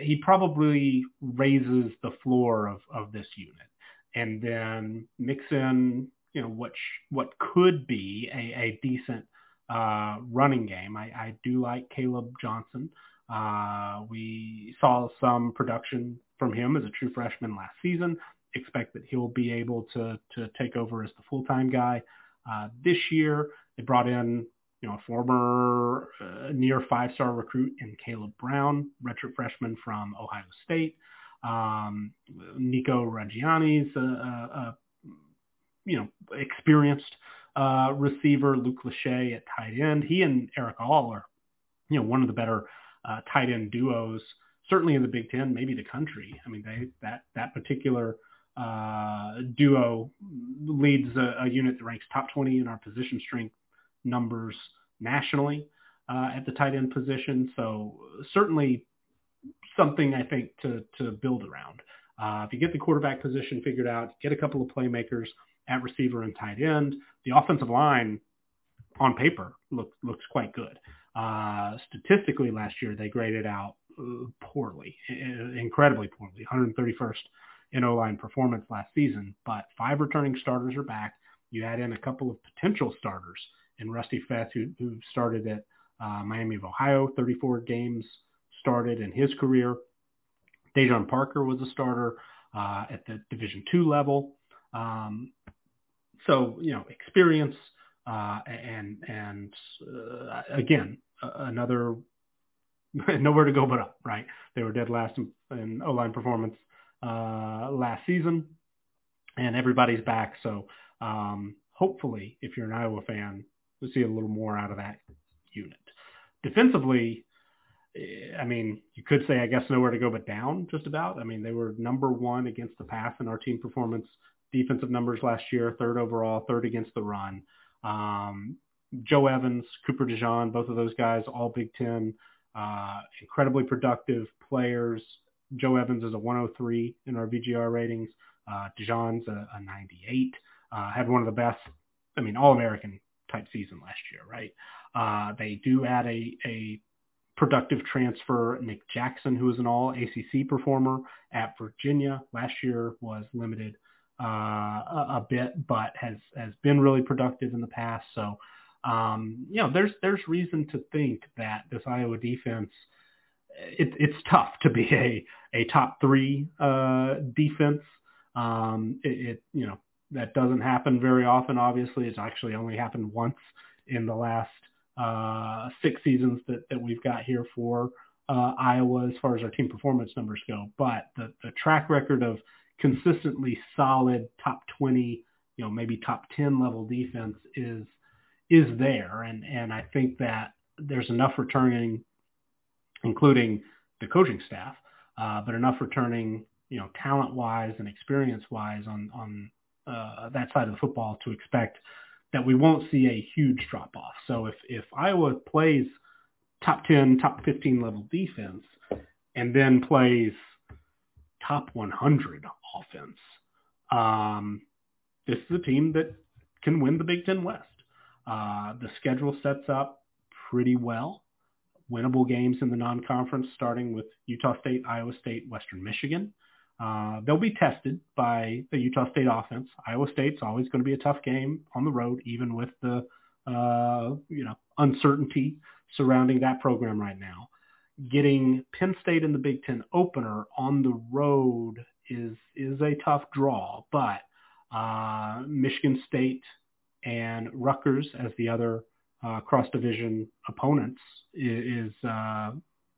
he probably raises the floor of of this unit, and then mix in you know what sh- what could be a, a decent uh, running game. I, I do like Caleb Johnson. Uh, we saw some production from him as a true freshman last season. Expect that he'll be able to to take over as the full time guy uh, this year. They brought in you know a former uh, near five star recruit in Caleb Brown, redshirt freshman from Ohio State. Um, Nico Ragaini's a, a, a you know experienced uh, receiver. Luke Lachey at tight end. He and Erick All are you know one of the better uh, tight end duos certainly in the Big Ten, maybe the country. I mean, they that that particular uh, duo leads a, a, unit that ranks top 20 in our position strength numbers nationally uh, at the tight end position. So certainly something I think to to build around. Uh, if you get the quarterback position figured out, get a couple of playmakers at receiver and tight end, the offensive line on paper look, looks quite good. Uh, statistically, last year they graded out uh, poorly, incredibly poorly, 131st in O-line performance last season. But five returning starters are back. You add in a couple of potential starters in Rusty Feth, who, who started at uh, Miami of Ohio, 34 games started in his career. Daijon Parker was a starter uh, at the Division two level. Um, so you know, experience uh, and and uh, again, another nowhere to go but up, right? They were dead last in, in O-line performance uh, last season, and everybody's back. So um, hopefully, if you're an Iowa fan, we'll see a little more out of that unit. Defensively, eh, I mean, you could say, I guess, nowhere to go but down, just about. I mean, they were number one against the pass in our team performance defensive numbers last year, third overall, third against the run. Um, Joe Evans, Cooper DeJean, both of those guys, all Big Ten uh, incredibly productive players. Joe Evans is a 103 in our VGR ratings. Uh, DeJean's a, a 98. Uh, had one of the best, I mean, All-American type season last year, right? Uh, they do add a, a productive transfer, Nick Jackson, who is an all ACC performer at Virginia. Last year was limited uh, a, bit, but has has been really productive in the past. So um, you know, there's there's reason to think that this Iowa defense, it, it's tough to be a a top three uh, defense. Um, it, it you know that doesn't happen very often. Obviously, it's actually only happened once in the last uh, six seasons that that we've got here for uh, Iowa as far as our team performance numbers go. But the the track record of consistently solid top 20, you know, maybe top 10 level defense is is there, and and I think that there's enough returning, including the coaching staff, uh, but enough returning, you know, talent wise and experience wise on on uh, that side of the football to expect that we won't see a huge drop off. So if if Iowa plays top 10, top 15 level defense, and then plays top 100 offense, um, this is a team that can win the Big Ten West. Uh, the schedule sets up pretty well. Winnable games in the non-conference, starting with Utah State, Iowa State, Western Michigan. Uh, they'll be tested by the Utah State offense. Iowa State's always going to be a tough game on the road, even with the uh, you know uncertainty surrounding that program right now. Getting Penn State in the Big Ten opener on the road is is a tough draw, but uh, Michigan State and Rutgers as the other uh, cross division opponents is, uh,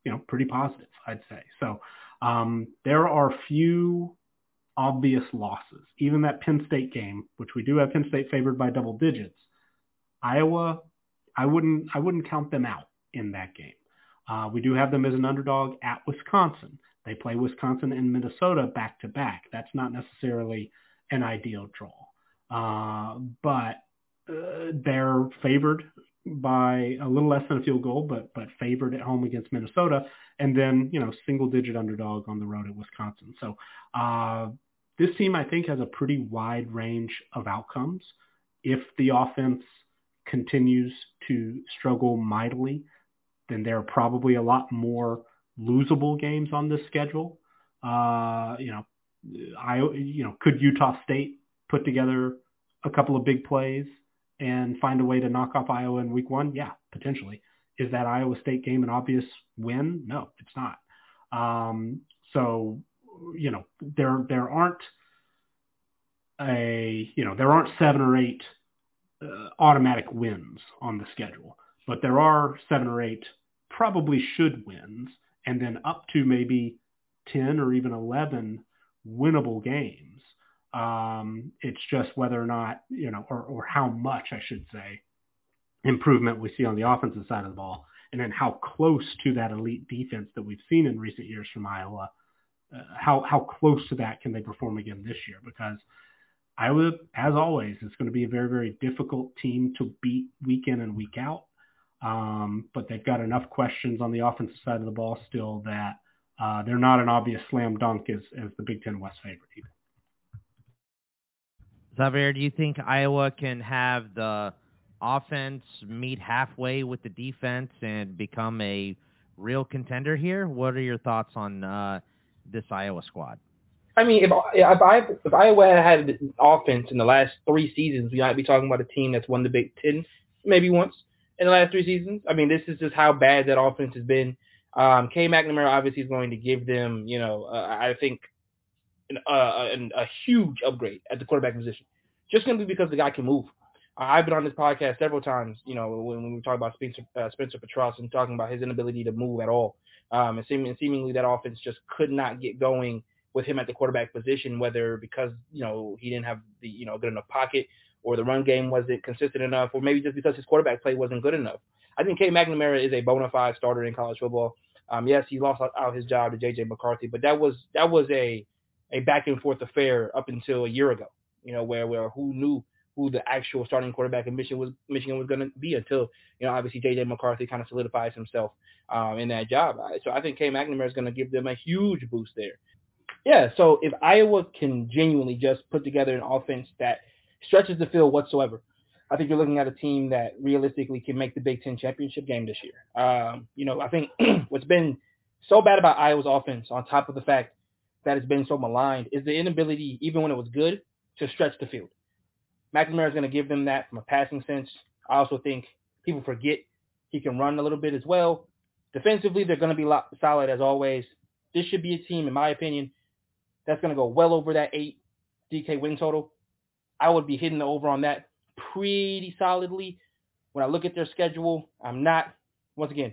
you know pretty positive, I'd say. So um, there are few obvious losses. Even that Penn State game, which we do have Penn State favored by double digits, Iowa, I wouldn't I wouldn't count them out in that game. Uh, we do have them as an underdog at Wisconsin. They play Wisconsin and Minnesota back to back. That's not necessarily an ideal draw, uh, but uh, they're favored by a little less than a field goal, but but favored at home against Minnesota, and then you know single digit underdog on the road at Wisconsin. So uh, this team I think has a pretty wide range of outcomes. If the offense continues to struggle mightily, then there are probably a lot more losable games on this schedule. Uh, you know, I you know could Utah State put together a couple of big plays and find a way to knock off Iowa in week one? Yeah, potentially. Is that Iowa State game an obvious win? No, it's not. Um, so, you know, there there aren't a you know there aren't seven or eight uh, automatic wins on the schedule, but there are seven or eight probably should wins, and then up to maybe ten or even eleven winnable games um, it's just whether or not, you know, or, or how much, I should say, improvement we see on the offensive side of the ball, and then how close to that elite defense that we've seen in recent years from Iowa, uh, how how close to that can they perform again this year? Because Iowa, as always, is going to be a very very difficult team to beat week in and week out. Um, but they've got enough questions on the offensive side of the ball still that uh, they're not an obvious slam dunk as as the Big Ten West favorite either. Xavier, do you think Iowa can have the offense meet halfway with the defense and become a real contender here? What are your thoughts on uh, this Iowa squad? I mean, if if, I, if Iowa had an offense in the last three seasons, we might be talking about a team that's won the Big Ten maybe once in the last three seasons. I mean, this is just how bad that offense has been. Um, Cade McNamara obviously is going to give them, you know, uh, I think an, uh, an, a huge upgrade at the quarterback position, just simply because the guy can move. I've been on this podcast several times, you know, when, when we talk about Spencer, uh, Spencer Petras and talking about his inability to move at all. Um, and, seeming, and seemingly that offense just could not get going with him at the quarterback position, whether because, you know, he didn't have the, you know, good enough pocket or the run game wasn't consistent enough, or maybe just because his quarterback play wasn't good enough. I think Cade McNamara is a bona fide starter in college football. Um, yes, he lost out his job to J.J. McCarthy, but that was that was a a back and forth affair up until a year ago. You know, where where who knew who the actual starting quarterback in Michigan was Michigan was going to be until you know obviously J.J. McCarthy kind of solidifies himself um, in that job. So I think Cade McNamara is going to give them a huge boost there. Yeah, so if Iowa can genuinely just put together an offense that stretches the field whatsoever, I think you're looking at a team that realistically can make the Big Ten championship game this year. Um, you know, I think what's been so bad about Iowa's offense, on top of the fact that it's been so maligned, is the inability, even when it was good, to stretch the field. McNamara is going to give them that from a passing sense. I also think people forget he can run a little bit as well. Defensively, they're going to be solid as always. This should be a team, in my opinion, that's going to go well over that eight DK win total. I would be hitting the over on that pretty solidly. When I look at their schedule, I'm not, once again,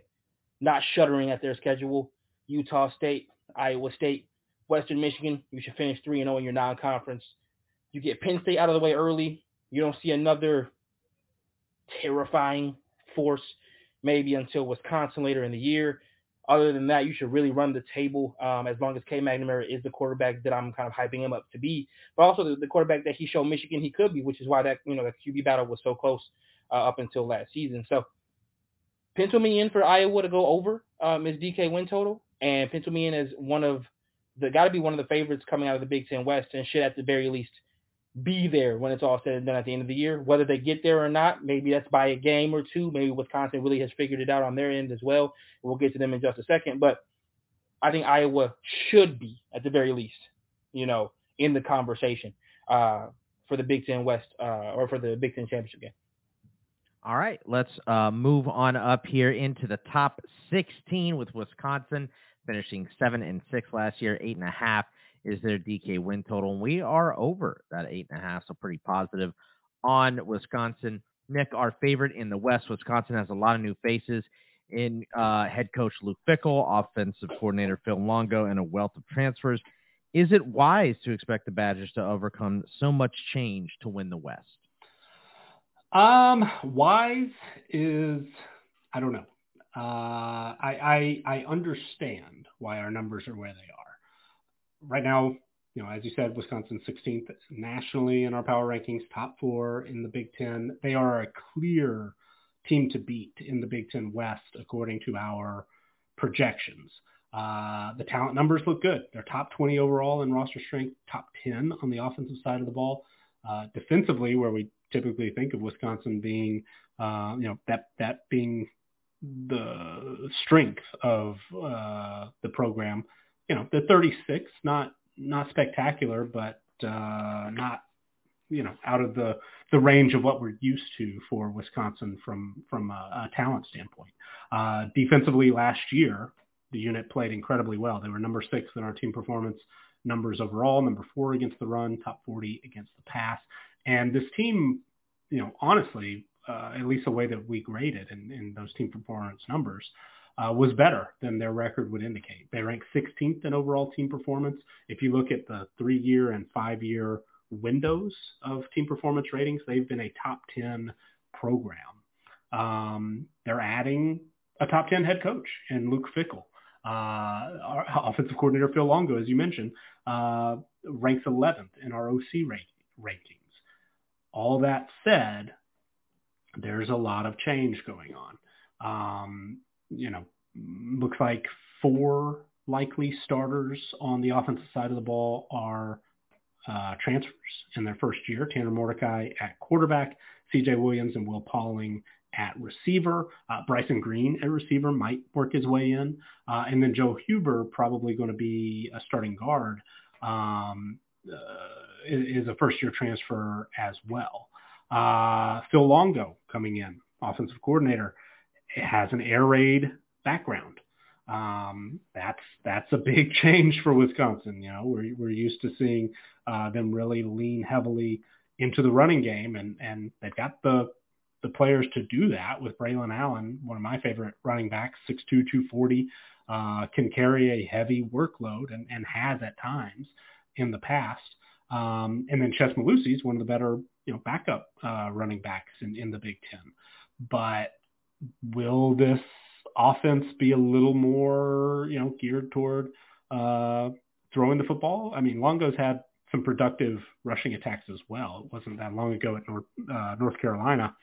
not shuddering at their schedule. Utah State, Iowa State, Western Michigan, you should finish 3 0 in your non conference. You get Penn State out of the way early. You don't see another terrifying force maybe until Wisconsin later in the year. Other than that, you should really run the table um, as long as Cade McNamara is the quarterback that I'm kind of hyping him up to be, but also the, the quarterback that he showed Michigan he could be, which is why that you know the QB battle was so close uh, up until last season. So pencil me in for Iowa to go over um, his DK win total, and pencil me in as one of the got to be one of the favorites coming out of the Big Ten West, and should at the very least be there when it's all said and done at the end of the year. Whether they get there or not, maybe that's by a game or two. Maybe Wisconsin really has figured it out on their end as well. We'll get to them in just a second. But I think Iowa should be, at the very least, you know, in the conversation uh, for the Big Ten West uh, or for the Big Ten championship game. All right, let's uh, move on up here into the top 16 with Wisconsin finishing seven and six last year, eight and a half is their DK win total. And we are over that eight and a half, so pretty positive on Wisconsin. Nick, our favorite in the West, Wisconsin has a lot of new faces in uh, head coach Luke Fickell, offensive coordinator Phil Longo, and a wealth of transfers. Is it wise to expect the Badgers to overcome so much change to win the West? Um, wise is I don't know. Uh, I, I I understand why our numbers are where they are right now, you know, as you said, Wisconsin 16th nationally in our power rankings, top four in the Big Ten. They are a clear team to beat in the Big Ten West, according to our projections. Uh, the talent numbers look good. They're top 20 overall in roster strength, top 10 on the offensive side of the ball. Uh, defensively, where we typically think of Wisconsin being, uh, you know, that that being the strength of uh, the program, you know, the 36, not not spectacular, but uh, not you know out of the the range of what we're used to for Wisconsin from from a, a talent standpoint. Uh, defensively, last year the unit played incredibly well. They were number six in our team performance numbers overall, number four against the run, top 40 against the pass, and this team, you know, honestly, uh, at least the way that we graded in, in those team performance numbers, uh, was better than their record would indicate. They ranked 16th in overall team performance. If you look at the three-year and five-year windows of team performance ratings, they've been a top 10 program. Um, they're adding a top 10 head coach in Luke Fickell. Uh, our offensive coordinator Phil Longo, as you mentioned, uh, ranks 11th in our OC rankings. All that said, there's a lot of change going on. Um, you know, looks like four likely starters on the offensive side of the ball are uh, transfers in their first year. Tanner Mordecai at quarterback, C.J. Williams and Will Pauling at receiver. Uh, Bryson Green at receiver might work his way in. Uh, and then Joe Huber probably going to be a starting guard um, uh, is, a first-year transfer as well. Uh, Phil Longo coming in, offensive coordinator has an air raid background. Um, that's that's a big change for Wisconsin. You know, we're we're used to seeing uh, them really lean heavily into the running game, and and they've got the the players to do that with Braelon Allen, one of my favorite running backs, 6'2", 240, uh, can carry a heavy workload and, and has at times in the past. Um, and then Chez Mellusi is one of the better, you know, backup uh, running backs in, in the Big Ten. But will this offense be a little more, you know, geared toward uh, throwing the football? I mean, Longo's had some productive rushing attacks as well. It wasn't that long ago at North, uh, North Carolina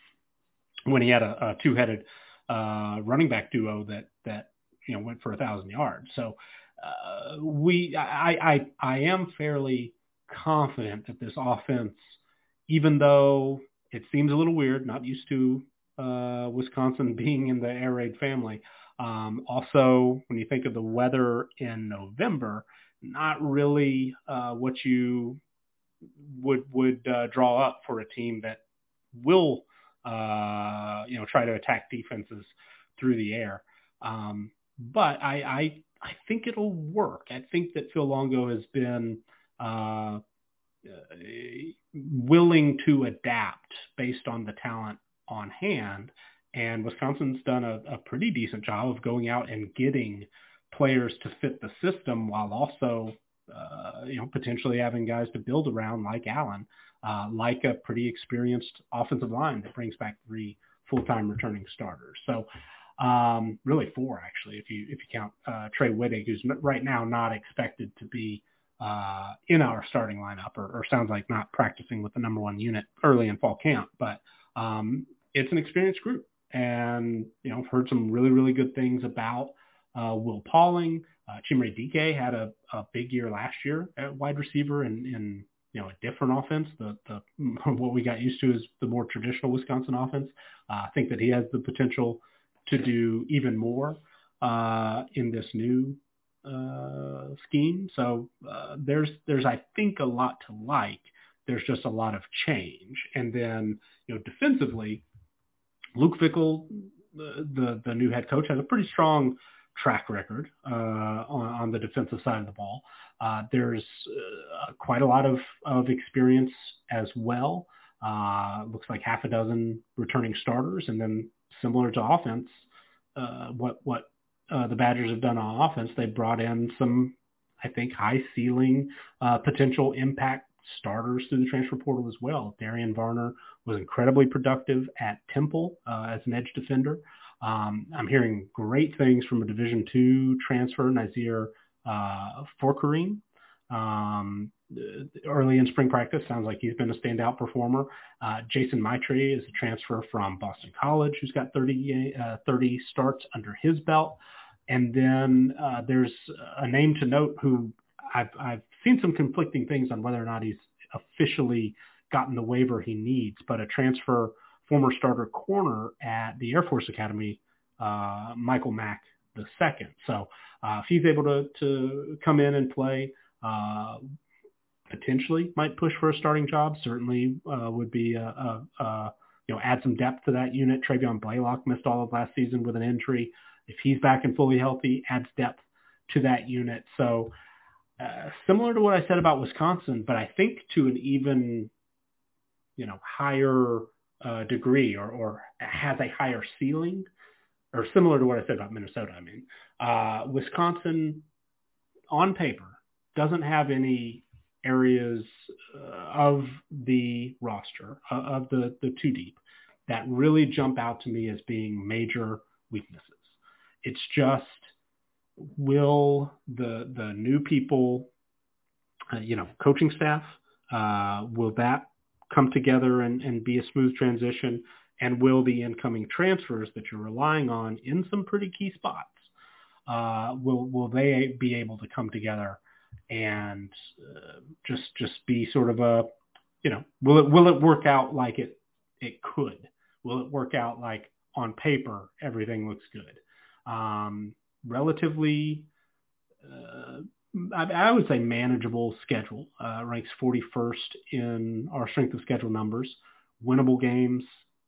when he had a, a two-headed uh, running back duo that that you know went for a thousand yards. So uh, we, I, I, I am fairly confident that this offense, even though it seems a little weird, not used to uh, Wisconsin being in the air raid family. Um, also, when you think of the weather in November, not really uh, what you would would uh, draw up for a team that will uh, you know try to attack defenses through the air. Um, but I, I I think it'll work. I think that Phil Longo has been uh, willing to adapt based on the talent on hand. And Wisconsin's done a, a pretty decent job of going out and getting players to fit the system while also, uh, you know, potentially having guys to build around like Allen, uh, like a pretty experienced offensive line that brings back three full-time returning starters. So um, really four actually, if you if you count uh, Trey Wedig, who's right now not expected to be uh, in our starting lineup, or, or sounds like not practicing with the number one unit early in fall camp, but um, it's an experienced group. And, you know, I've heard some really, really good things about uh, Will Pauling. Uh, Chimere Dike had a, a big year last year at wide receiver in, in you know a different offense. The the what we got used to is the more traditional Wisconsin offense. Uh, I think that he has the potential to do even more uh, in this new uh, scheme. So uh, there's there's I think a lot to like. There's just a lot of change, and then you know defensively, Luke Fickell, the the, new head coach, has a pretty strong track record uh, on, on the defensive side of the ball. Uh, there's uh, quite a lot of, of experience as well. Uh, looks like half a dozen returning starters, and then similar to offense, uh, what what uh, the Badgers have done on offense, they brought in some, I think, high ceiling potential impact starters through the transfer portal as well. Darian Varner was incredibly productive at Temple uh, as an edge defender. Um, I'm hearing great things from a Division two transfer, Nyzier uh, Fourqurean. Um, early in spring practice, sounds like he's been a standout performer. Uh, Jason Maitre is a transfer from Boston College who's got 30, uh, 30 starts under his belt. And then uh, there's a name to note who I've, I've seen some conflicting things on whether or not he's officially gotten the waiver he needs, but a transfer former starter corner at the Air Force Academy, uh, Michael Mack the second. So uh, if he's able to, to come in and play, uh, potentially might push for a starting job. Certainly uh, would be a, a, a, you know add some depth to that unit. Travian Blaylock missed all of last season with an injury. If he's back and fully healthy, adds depth to that unit. So uh, similar to what I said about Wisconsin, but I think to an even you know higher uh, degree or, or has a higher ceiling or similar to what I said about Minnesota. I mean, uh, Wisconsin on paper doesn't have any areas uh, of the roster uh, of the, the two deep that really jump out to me as being major weaknesses. It's just will the the new people, uh, you know, coaching staff, uh, will that come together and, and be a smooth transition? And will the incoming transfers that you're relying on in some pretty key spots, uh, will will they be able to come together and uh, just just be sort of a, you know, will it will it work out like it it could? Will it work out like on paper everything looks good? Um, relatively uh, I, I would say manageable schedule. Uh, ranks 41st in our strength of schedule numbers. Winnable games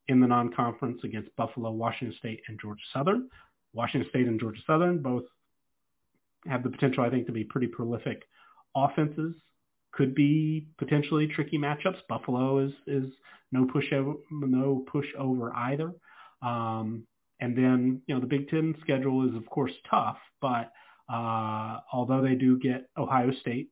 in the non-conference against Buffalo, Washington State, and Georgia Southern. Washington State and Georgia Southern both have the potential, I think, to be pretty prolific offenses. Could be potentially tricky matchups. Buffalo is is no pushover, no push over either. Um, and then you know the Big Ten schedule is of course tough, but uh, although they do get Ohio State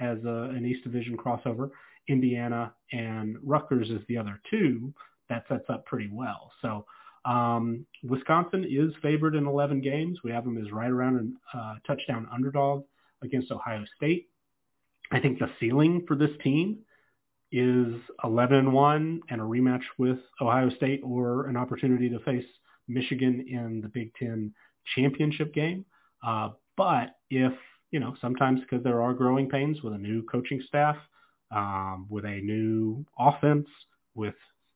as a, an East Division crossover, Indiana and Rutgers is the other two. That sets up pretty well. So um, Wisconsin is favored in 11 games. We have them as right around a uh, touchdown underdog against Ohio State. I think the ceiling for this team is 11 and 1 and a rematch with Ohio State or an opportunity to face Michigan in the Big Ten championship game. Uh, but if, you know, sometimes because there are growing pains with a new coaching staff, um, with a new offense, with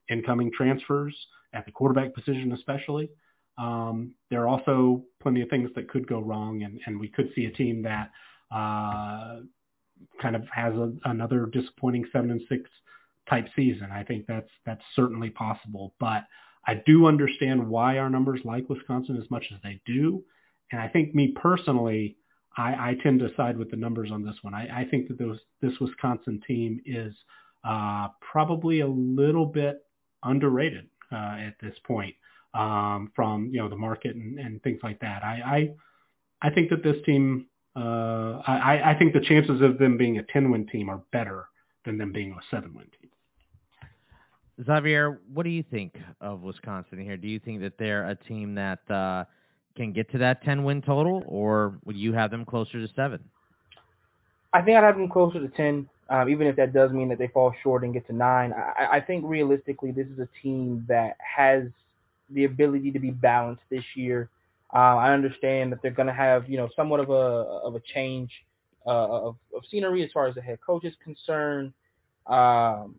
incoming transfers at the quarterback position especially, um, there are also plenty of things that could go wrong, and, and we could see a team that uh, kind of has a, another disappointing seven and six type season. I think that's that's certainly possible, but I do understand why our numbers like Wisconsin as much as they do. And I think me personally, I, I tend to side with the numbers on this one. I, I think that those, this Wisconsin team is uh, probably a little bit underrated uh, at this point um, from you know the market and, and things like that. I, I I think that this team. Uh, I, I think the chances of them being a 10-win team are better than them being a seven-win team. Xavier, what do you think of Wisconsin here? Do you think that they're a team that uh, can get to that 10 win total, or would you have them closer to seven? I think I'd have them closer to 10, um, even if that does mean that they fall short and get to nine. I, I think realistically, this is a team that has the ability to be balanced this year. Uh, I understand that they're going to have, you know, somewhat of a of a change uh, of, of scenery as far as the head coach is concerned. Um,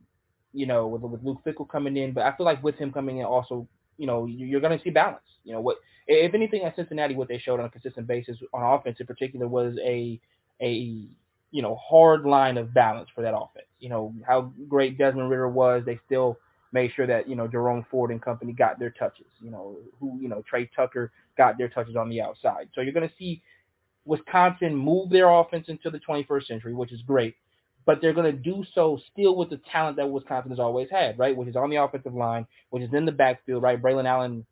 you know, with, with Luke Fickell coming in, but I feel like with him coming in, also, you know, you're going to see balance. You know, what if anything at Cincinnati, what they showed on a consistent basis on offense in particular was a a you know hard line of balance for that offense. You know how great Desmond Ridder was, they still made sure that you know Jerome Ford and company got their touches. You know who you know Tre Tucker got their touches on the outside. So you're going to see Wisconsin move their offense into the 21st century, which is great. But they're going to do so still with the talent that Wisconsin has always had, right? Which is on the offensive line, which is in the backfield, right? Braelon Allen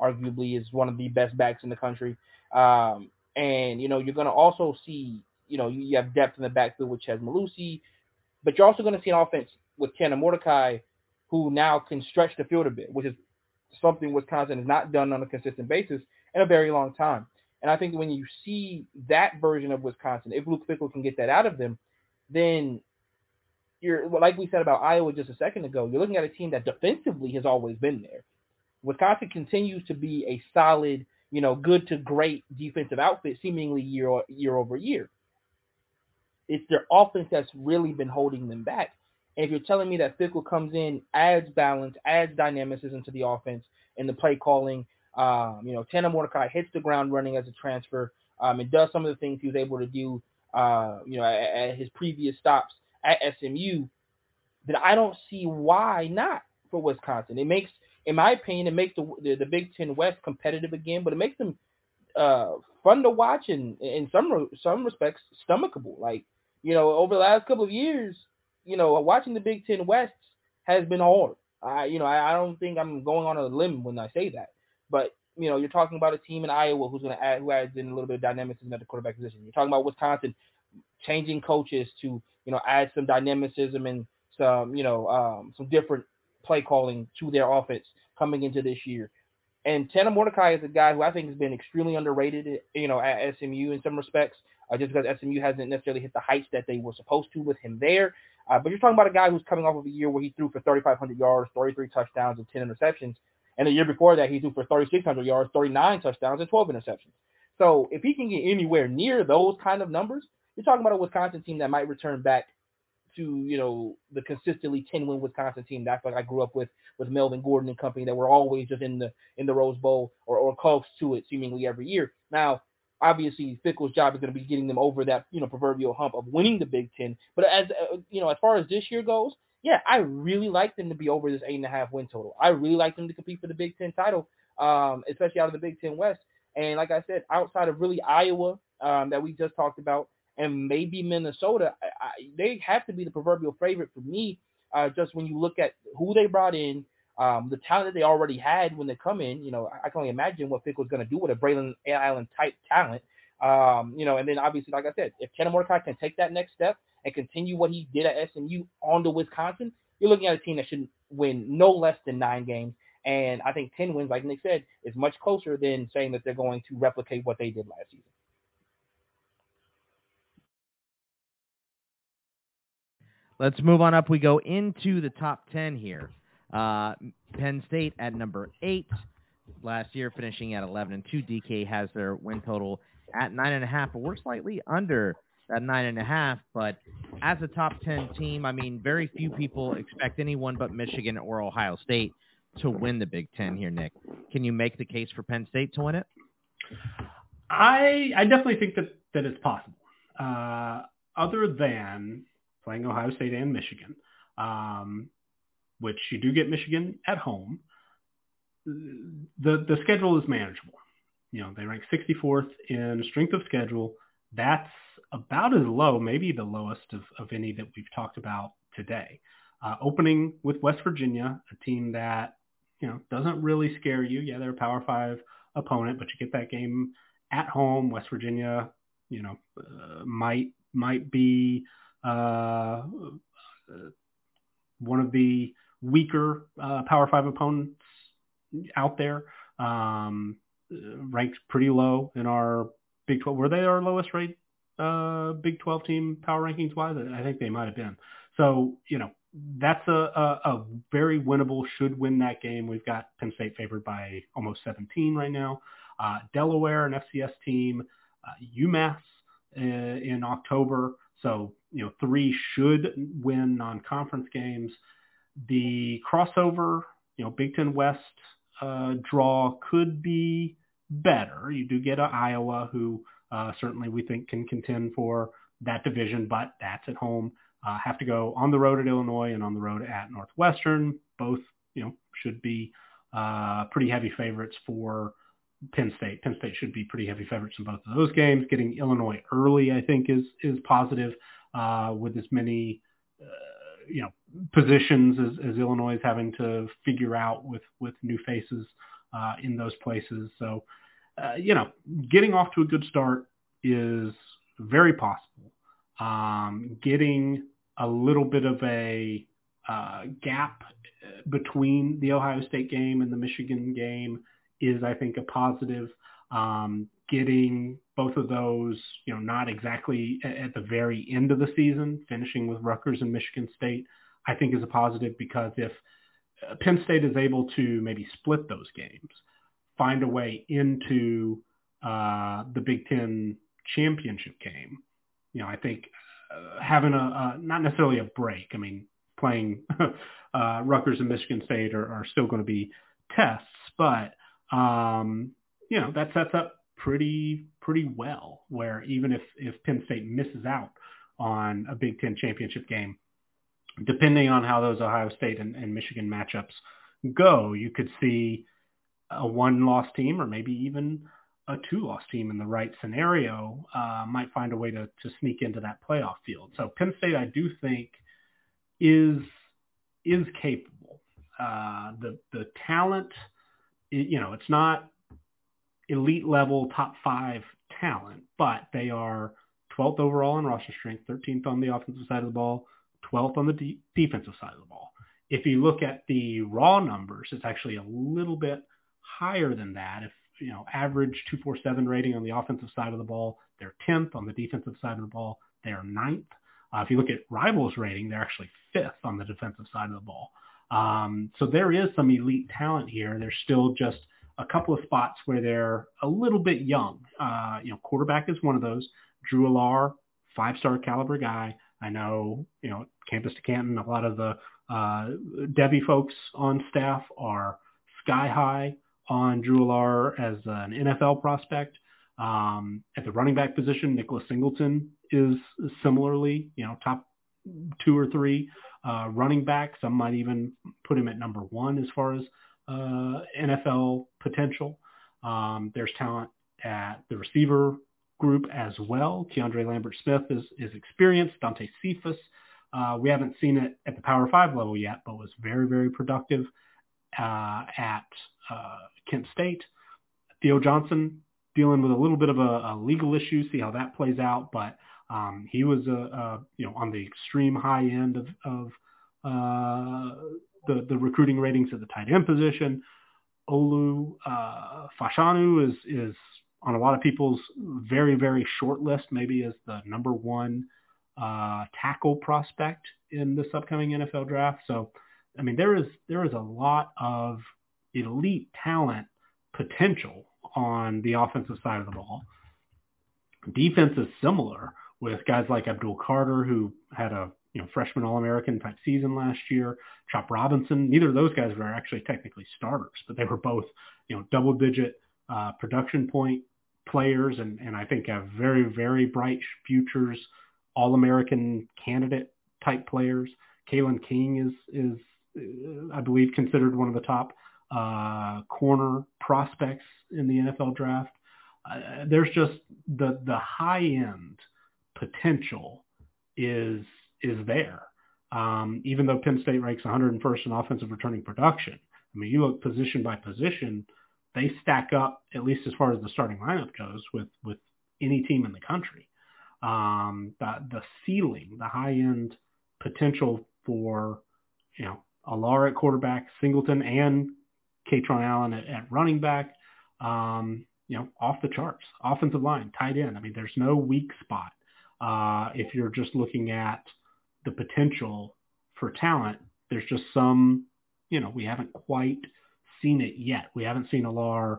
arguably is one of the best backs in the country. Um, and you know you're going to also see you know you have depth in the backfield with Chez Mellusi, but you're also going to see an offense with Tanner Mordecai, who now can stretch the field a bit, which is something Wisconsin has not done on a consistent basis in a very long time. And I think when you see that version of Wisconsin, if Luke Fickell can get that out of them, then you're like we said about Iowa just a second ago. You're looking at a team that defensively has always been there. Wisconsin continues to be a solid, you know, good to great defensive outfit, seemingly year year over year. It's their offense that's really been holding them back. And if you're telling me that Fickell comes in, adds balance, adds dynamicism to the offense and the play calling, um, you know, Tanner Mordecai hits the ground running as a transfer um, and does some of the things he was able to do, uh, you know, at, at his previous stops at SMU, then I don't see why not for Wisconsin. It makes, in my opinion, it makes the the, the Big Ten West competitive again, but it makes them uh, fun to watch and in some some respects stomachable. Like you know, over the last couple of years, you know, watching the Big Ten West has been hard. I, you know, I, I don't think I'm going on a limb when I say that, but you know, you're talking about a team in Iowa who's going to add, who adds in a little bit of dynamicism at the quarterback position. You're talking about Wisconsin changing coaches to, you know, add some dynamicism and some, you know, um, some different play calling to their offense coming into this year. And Tanner Mordecai is a guy who I think has been extremely underrated, you know, at SMU in some respects uh, just because SMU hasn't necessarily hit the heights that they were supposed to with him there. Uh, but you're talking about a guy who's coming off of a year where he threw for 3,500 yards, 33 touchdowns, and 10 interceptions. And the year before that, he threw for 3,600 yards, 39 touchdowns, and 12 interceptions. So if he can get anywhere near those kind of numbers, you're talking about a Wisconsin team that might return back to you know the consistently 10 win Wisconsin team that's like I grew up with with Melvin Gordon and company that were always just in the in the Rose Bowl or, or close to it seemingly every year. Now obviously Fickell's job is going to be getting them over that you know proverbial hump of winning the Big Ten. But as uh, you know, as far as this year goes, yeah, I really like them to be over this eight and a half win total. I really like them to compete for the Big Ten title, um, especially out of the Big Ten West. And like I said, outside of really Iowa um, that we just talked about, and maybe Minnesota, I, I, they have to be the proverbial favorite for me. Uh, just when you look at who they brought in, um, the talent that they already had when they come in, you know, I, I can only imagine what Fickell's going to do with a Braelon Allen type talent. Um, you know, and then obviously, like I said, if Tanner Mordecai can take that next step and continue what he did at SMU on to Wisconsin, you're looking at a team that should win no less than nine games. And I think 10 wins, like Nick said, is much closer than saying that they're going to replicate what they did last season. Let's move on up. We go into the top 10 here. Uh, Penn State at number eight last year, finishing at 11 and two. DK has their win total at nine and a half, but we're slightly under that nine and a half. But as a top 10 team, I mean, very few people expect anyone but Michigan or Ohio State to win the Big Ten here, Nick. Can you make the case for Penn State to win it? I I definitely think that that it's possible. Uh, other than playing Ohio State and Michigan, um, which you do get Michigan at home, the the schedule is manageable. You know, they rank 64th in strength of schedule. That's about as low, maybe the lowest of, of any that we've talked about today. Uh, opening with West Virginia, a team that you know doesn't really scare you. Yeah, they're a Power Five opponent, but you get that game at home. West Virginia, you know, uh, might might be uh, one of the weaker uh, Power Five opponents out there. Um, ranked pretty low in our Big 12. Were they our lowest rate uh, Big 12 team power rankings wise? I think they might have been. So, you know, that's a, a, a, very winnable, should win that game. We've got Penn State favored by almost 17 right now. Uh, Delaware, an FCS team, uh, UMass uh, in October. So you know, three should win non-conference games. The crossover, you know, Big Ten West uh, draw could be better. You do get a Iowa who uh, certainly we think can contend for that division, but that's at home. Uh, have to go on the road at Illinois and on the road at Northwestern. Both, you know, should be uh, pretty heavy favorites for Penn State. Penn State should be pretty heavy favorites in both of those games. Getting Illinois early, I think, is is positive uh, with as many uh, you know positions as, as Illinois is having to figure out with with new faces uh, in those places. So uh, you know, getting off to a good start is very possible. Um, getting a little bit of a uh, gap between the Ohio State game and the Michigan game is, I think, a positive. Um, getting both of those, you know, not exactly at the very end of the season, finishing with Rutgers and Michigan State, I think is a positive because if uh, Penn State is able to maybe split those games, find a way into uh, the Big Ten championship game, you know, I think uh, having a, a not necessarily a break. I mean, playing uh, Rutgers and Michigan State are, are still going to be tests, but um, you know that sets up pretty pretty well. Where even if if Penn State misses out on a Big Ten championship game, depending on how those Ohio State and, and Michigan matchups go, you could see a one-loss team or maybe even a two-loss team in the right scenario uh, might find a way to, to sneak into that playoff field. So Penn State, I do think, is is capable. Uh, the the talent, you know, it's not elite level top five talent, but they are 12th overall in roster strength, 13th on the offensive side of the ball, 12th on the de- defensive side of the ball. If you look at the raw numbers, it's actually a little bit higher than that. If you know average 247 rating on the offensive side of the ball, they're 10th on the defensive side of the ball. They are ninth. Uh, if you look at rivals rating, they're actually fifth on the defensive side of the ball. Um, so there is some elite talent here. There's still just a couple of spots where they're a little bit young. Uh, you know, quarterback is one of those. Drew Allar, five-star caliber guy. I know, you know, campus to Canton, a lot of the uh, Devy folks on staff are sky high on Drew Allar as an NFL prospect. Um, at the running back position, Nicholas Singleton is similarly, you know, top two or three uh, running back. Some might even put him at number one as far as uh, NFL potential. Um, there's talent at the receiver group as well. Keandre Lambert Smith is, is experienced. Dante Cephas, uh, we haven't seen it at the Power Five level yet, but was very, very productive uh, at Kent State. Theo Johnson dealing with a little bit of a, a legal issue, see how that plays out, but um, he was a, a, you know on the extreme high end of, of uh, the the recruiting ratings at the tight end position. Olu uh, Fashanu is is on a lot of people's very very short list, maybe as the number one uh, tackle prospect in this upcoming NFL draft. So, I mean, there is there is a lot of elite talent potential on the offensive side of the ball. Defense is similar with guys like Abdul Carter, who had a you know freshman All-American type season last year. Chop Robinson. Neither of those guys were actually technically starters, but they were both you know double-digit uh, production point players, and and I think have very very bright futures. All-American candidate type players. Kalen King is is uh, I believe considered one of the top uh, corner prospects in the NFL draft. Uh, there's just the the high end potential is is there. Um, even though Penn State ranks 101st in offensive returning production, I mean, you look position by position, they stack up at least as far as the starting lineup goes with with any team in the country. Um, the the ceiling, the high end potential for you know Allar at quarterback, Singleton and Kaytron Allen at, at running back, um, you know, off the charts. Offensive line, tight end. I mean, there's no weak spot. Uh, if you're just looking at the potential for talent, there's just some, you know, we haven't quite seen it yet. We haven't seen Allar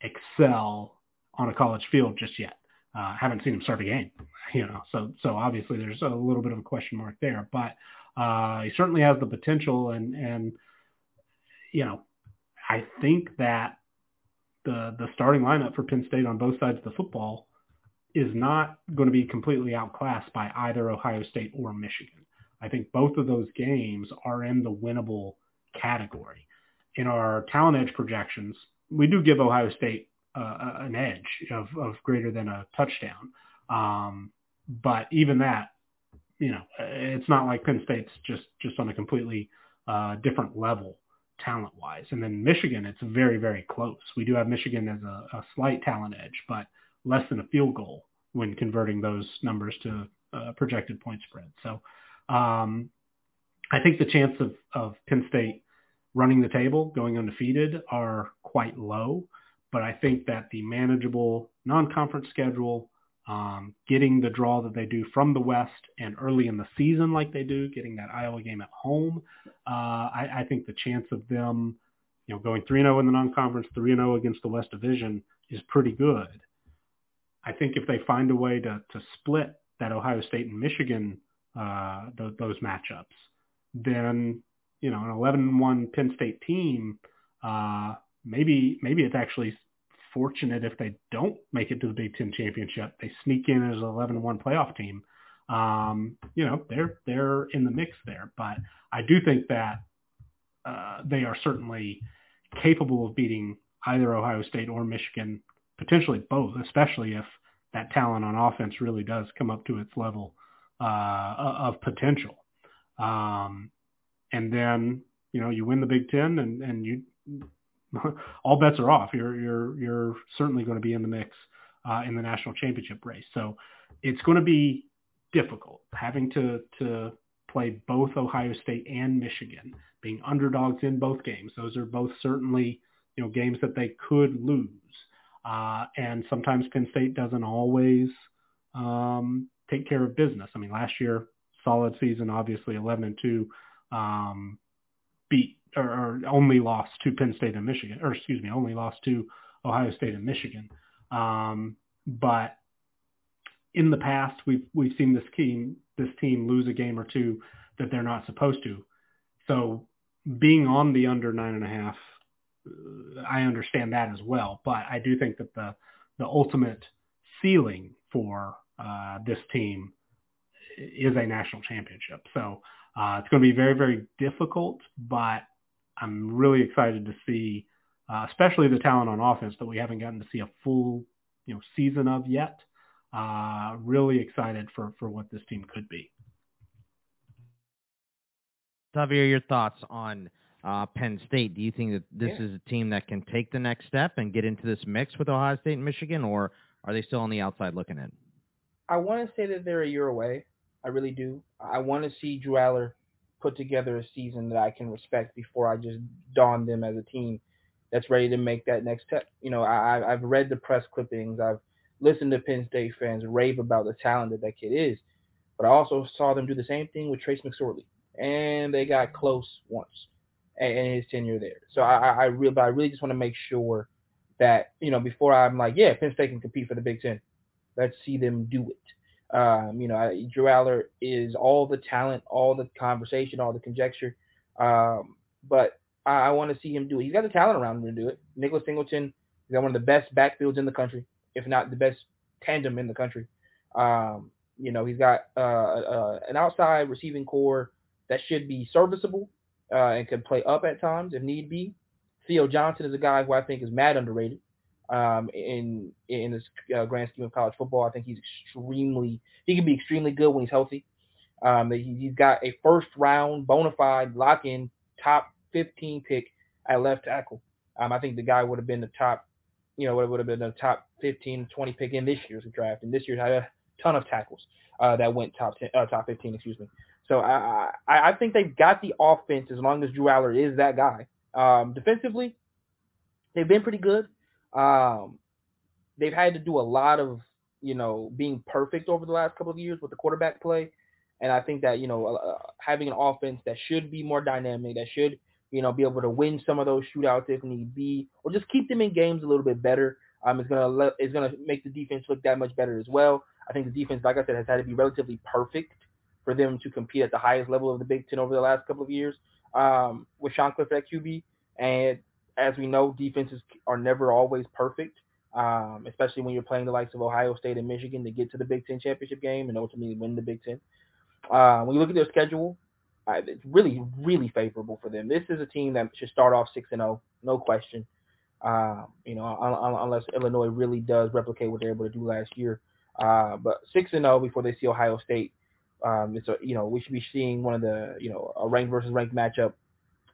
excel on a college field just yet. Uh, haven't seen him start a game, you know. So so obviously there's a little bit of a question mark there, but uh, he certainly has the potential, and and you know, I think that the the starting lineup for Penn State on both sides of the football is not going to be completely outclassed by either Ohio State or Michigan. I think both of those games are in the winnable category. In our talent edge projections, we do give Ohio State uh, an edge of, of greater than a touchdown. Um, but even that, you know, it's not like Penn State's just, just on a completely uh, different level talent wise. And then Michigan, it's very, very close. We do have Michigan as a, a slight talent edge, but less than a field goal when converting those numbers to uh, projected point spread. So um, I think the chance of, of Penn State running the table, going undefeated, are quite low. But I think that the manageable non-conference schedule, um, getting the draw that they do from the West and early in the season like they do, getting that Iowa game at home, uh, I, I think the chance of them, you know, going 3-0 in the non-conference, 3-0 against the West Division is pretty good. I think if they find a way to, to split that Ohio State and Michigan uh, th- those matchups, then you know an 11-1 Penn State team, uh, maybe maybe it's actually fortunate if they don't make it to the Big Ten championship. They sneak in as an 11-1 playoff team. Um, you know they're they're in the mix there, but I do think that uh, they are certainly capable of beating either Ohio State or Michigan, potentially both, especially if that talent on offense really does come up to its level uh, of potential. Um, and then you know you win the Big Ten, and and you all bets are off. You're you're you're certainly going to be in the mix uh, in the national championship race. So it's going to be difficult having to to play both Ohio State and Michigan, being underdogs in both games. Those are both certainly you know games that they could lose. Uh, and sometimes Penn State doesn't always um, take care of business. I mean, last year, solid season, obviously 11 and 2, um, beat or, or, only lost to Penn State and Michigan, or excuse me, only lost to Ohio State and Michigan. Um, but in the past, we've we've seen this team this team lose a game or two that they're not supposed to. So being on the under nine and a half I understand that as well. But I do think that the the ultimate ceiling for uh, this team is a national championship. So uh, it's going to be very very difficult, but I'm really excited to see, uh, especially the talent on offense that we haven't gotten to see a full you know season of yet. Uh, really excited for for what this team could be. Xavier, your thoughts on uh, Penn State. Do you think that this yeah. is a team that can take the next step and get into this mix with Ohio State and Michigan, or are they still on the outside looking in? I want to say that they're a year away. I really do. I want to see Drew Allar put together a season that I can respect before I just don them as a team that's ready to make that next step. You know, I, I've read the press clippings. I've listened to Penn State fans rave about the talent that that kid is, but I also saw them do the same thing with Trace McSorley, and they got close once in his tenure there. So I, I but I really just want to make sure that you know before I'm like, yeah, Penn State can compete for the Big Ten. Let's see them do it. Um, you know, I, Drew Allar is all the talent, all the conversation, all the conjecture, um, but I, I want to see him do it. He's got the talent around him to do it. Nicholas Singleton, got one of the best backfields in the country, if not the best tandem in the country. Um, you know, he's got uh, uh, an outside receiving core that should be serviceable uh, and can play up at times if need be. Theo Johnson is a guy who I think is mad underrated um, in in this uh, grand scheme of college football. I think he's extremely he can be extremely good when he's healthy. Um, he, has got a first round bona fide lock in top 15 pick at left tackle. Um, I think the guy would have been the top, you know, would have been the top 15, 20 pick in this year's draft. And this year had a ton of tackles uh, that went top 10, uh, top 15, excuse me. So I, I I think they've got the offense as long as Drew Allar is that guy. Um, defensively, they've been pretty good. Um, they've had to do a lot of you know being perfect over the last couple of years with the quarterback play, and I think that you know uh, having an offense that should be more dynamic, that should you know be able to win some of those shootouts if need be, or just keep them in games a little bit better. um, is gonna is gonna make the defense look that much better as well. I think the defense, like I said, has had to be relatively perfect for them to compete at the highest level of the Big Ten over the last couple of years um, with Sean Clifford at QB. And as we know, defenses are never always perfect, um, especially when you're playing the likes of Ohio State and Michigan to get to the Big Ten championship game and ultimately win the Big Ten. Uh, when you look at their schedule, uh, it's really, really favorable for them. This is a team that should start off six and zero, oh, no question. Um, you know, unless Illinois really does replicate what they're able to do last year. Uh, but six and zero oh before they see Ohio State. Um, it's a you know we should be seeing one of the you know a ranked versus ranked matchup,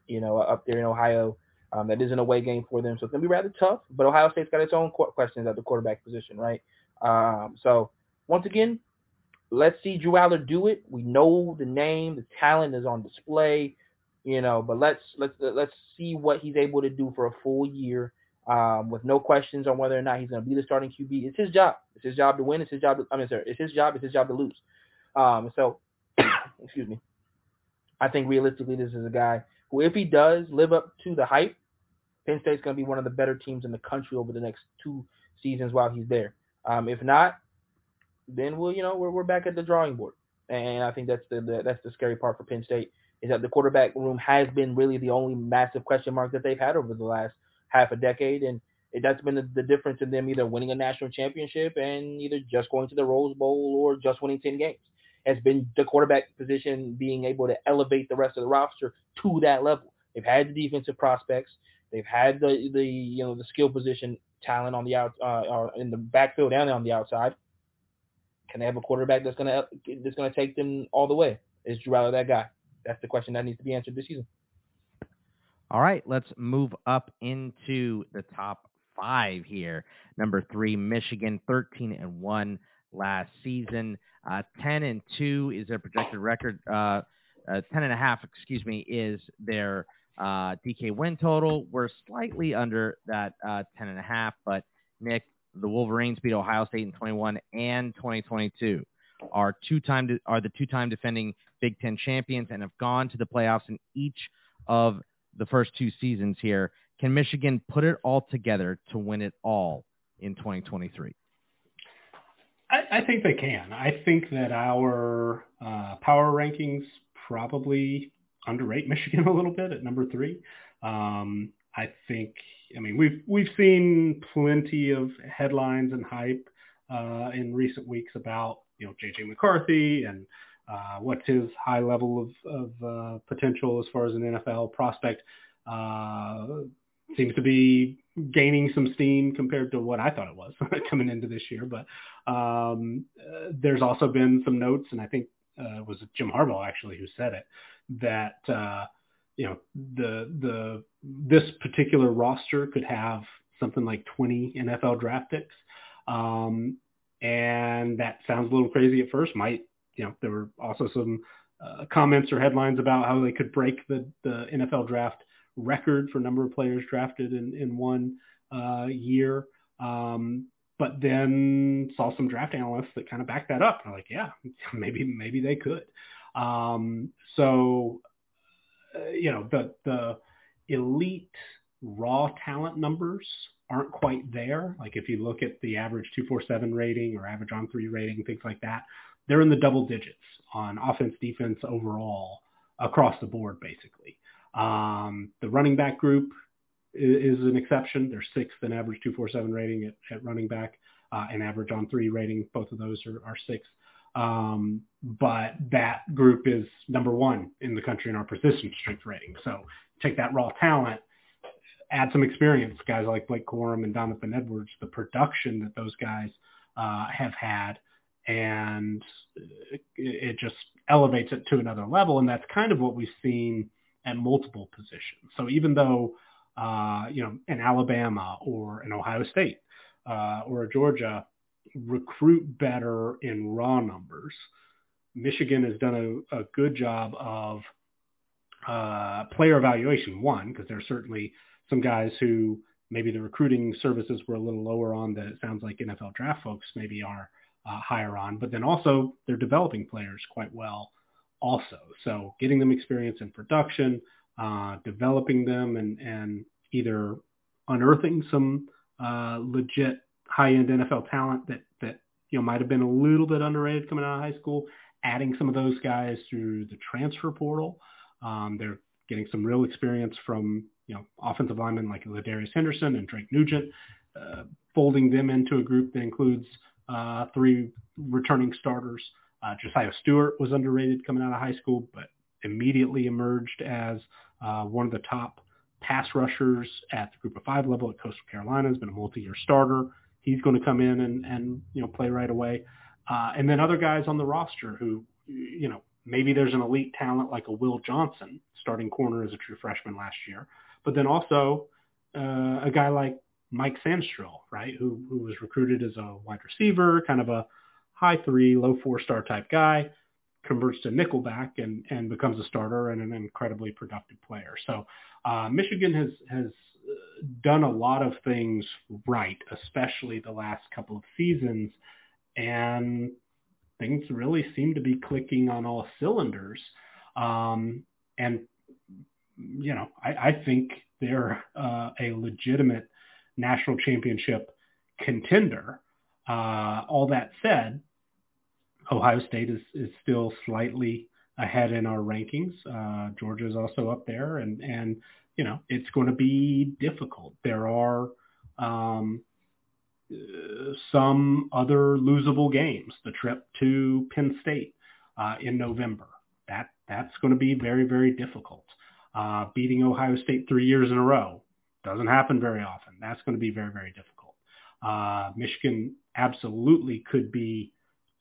you know up there in Ohio. Um, that is an away game for them, so it's gonna be rather tough. But Ohio State's got its own questions at the quarterback position, right? Um, so once again, let's see Drew Allar do it. We know the name, the talent is on display, you know. But let's let's let's see what he's able to do for a full year, um, with no questions on whether or not he's going to be the starting QB. It's his job. It's his job to win. It's his job. To, I mean, sir, it's his job. It's his job to lose. Um, so, excuse me. I think realistically, this is a guy who, if he does live up to the hype, Penn State's going to be one of the better teams in the country over the next two seasons while he's there. Um, if not, then we'll, you know, we're, we're back at the drawing board. And I think that's the, the that's the scary part for Penn State is that the quarterback room has been really the only massive question mark that they've had over the last half a decade, and that's been the, the difference in them either winning a national championship and either just going to the Rose Bowl or just winning ten games. Has been the quarterback position being able to elevate the rest of the roster to that level. They've had the defensive prospects. They've had the the you know the skill position talent on the out uh, in the backfield and on the outside. Can they have a quarterback that's gonna that's gonna take them all the way? Is Drew Allar that guy? That's the question that needs to be answered this season. All right, let's move up into the top five here. Number three, Michigan, thirteen and one last season. Uh, ten and two is their projected record. Uh, uh, ten and a half, excuse me, is their uh, DK win total. We're slightly under that uh, ten and a half, but Nick, the Wolverines beat Ohio State in 21 and 2022. Are two time are the two time defending Big Ten champions and have gone to the playoffs in each of the first two seasons here. Can Michigan put it all together to win it all in 2023? I, I think they can. I think that our uh, power rankings probably underrate Michigan a little bit at number three. Um, I think I mean, we've we've seen plenty of headlines and hype uh, in recent weeks about you know JJ McCarthy and uh, what's his high level of, of uh, potential as far as an NFL prospect. Uh, seems to be gaining some steam compared to what I thought it was coming into this year. But um, uh, there's also been some notes, and I think uh, it was Jim Harbaugh actually who said it that uh, you know the the this particular roster could have something like 20 NFL draft picks. Um, and that sounds a little crazy at first. Might you know there were also some uh, comments or headlines about how they could break the the NFL draft record for number of players drafted in in one uh, year. Um, but then saw some draft analysts that kind of backed that up. And I'm like, yeah, maybe maybe they could. Um, so uh, you know, the the elite raw talent numbers aren't quite there. Like if you look at the average 247 rating or average On3 rating, things like that, they're in the double digits on offense, defense overall across the board, basically. Um, the running back group is, is, an exception. They're sixth in average 247 rating at, at running back uh, and average On3 rating. Both of those are, are sixth. Um, but that group is number one in the country in our position strength rating. So take that raw talent, add some experience, guys like Blake Corum and Donovan Edwards, the production that those guys uh, have had, and it, it just elevates it to another level. And that's kind of what we've seen at multiple positions. So even though, uh, you know, an Alabama or an Ohio State uh, or a Georgia recruit better in raw numbers. Michigan has done a, a good job of uh, player evaluation, one, because there are certainly some guys who maybe the recruiting services were a little lower on that it sounds like NFL draft folks maybe are uh, higher on, but then also they're developing players quite well also. So getting them experience in production, uh, developing them and, and either unearthing some uh, legit high-end NFL talent that that you know might have been a little bit underrated coming out of high school. Adding some of those guys through the transfer portal, um, they're getting some real experience from you know offensive linemen like LaDarius Henderson and Drake Nugent, uh, folding them into a group that includes uh, three returning starters. Uh, Josaiah Stewart was underrated coming out of high school, but immediately emerged as uh, one of the top pass rushers at the group of five level at Coastal Carolina. Has been a multi-year starter. He's going to come in and, and you know play right away. Uh, and then other guys on the roster who you know maybe there's an elite talent like a Will Johnson, starting corner as a true freshman last year, but then also uh, a guy like Mike Sainristil, right, who who was recruited as a wide receiver, kind of a high three, low four star type guy, converts to nickelback and and becomes a starter and an incredibly productive player. So uh, Michigan has has done a lot of things right, especially the last couple of seasons, and things really seem to be clicking on all cylinders. Um, and you know, I, I think they're uh, a legitimate national championship contender. Uh, all that said, Ohio State is, is still slightly ahead in our rankings. Uh, Georgia is also up there, and and you know it's going to be difficult. There are um, some other losable games. The trip to Penn State uh, in November that that's going to be very very difficult. Uh, beating Ohio State three years in a row doesn't happen very often. That's going to be very very difficult. Uh, Michigan absolutely could be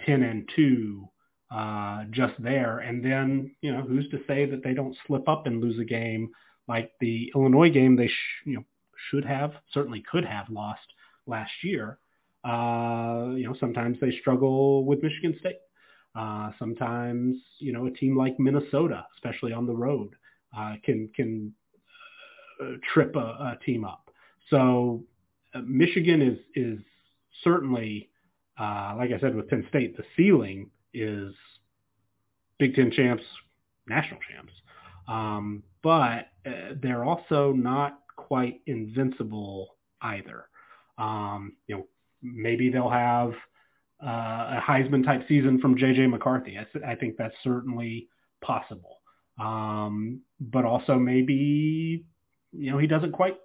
10 and 2 uh, just there. And then, you know, who's to say that they don't slip up and lose a game like the Illinois game they sh- you know should have certainly could have lost last year. Uh, you know, sometimes they struggle with Michigan State. Uh, sometimes, you know, a team like Minnesota, especially on the road, uh, can can uh, trip a, a, team up. So uh, Michigan is is certainly uh, like I said with Penn State, the ceiling is Big Ten champs, national champs. Um, but uh, they're also not quite invincible either. Um, you know, maybe they'll have uh, a Heisman type season from JJ McCarthy. I, I think that's certainly possible. Um, but also maybe you know he doesn't quite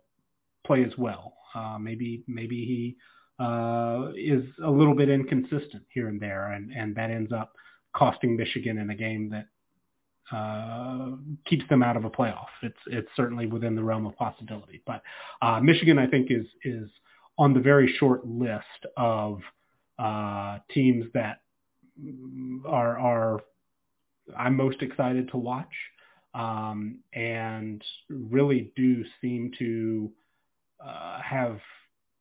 play as well. Uh, maybe maybe he uh, is a little bit inconsistent here and there, and, and that ends up costing Michigan in a game that uh, keeps them out of a playoff. It's it's certainly within the realm of possibility. But uh, Michigan, I think, is is on the very short list of uh, teams that are are I'm most excited to watch, um, and really do seem to uh, have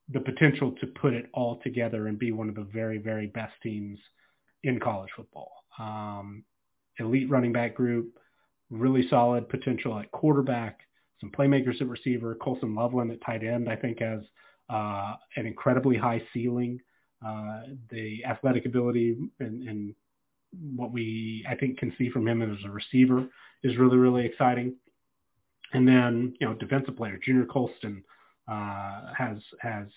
the potential to put it all together and be one of the very, very best teams in college football. Um, elite running back group, really solid potential at quarterback, some playmakers at receiver. Colston Loveland at tight end, I think, has uh, an incredibly high ceiling. Uh, the athletic ability and, and, what we, I think, can see from him as a receiver is really, really exciting. And then, you know, defensive player, Junior Colson, uh, has has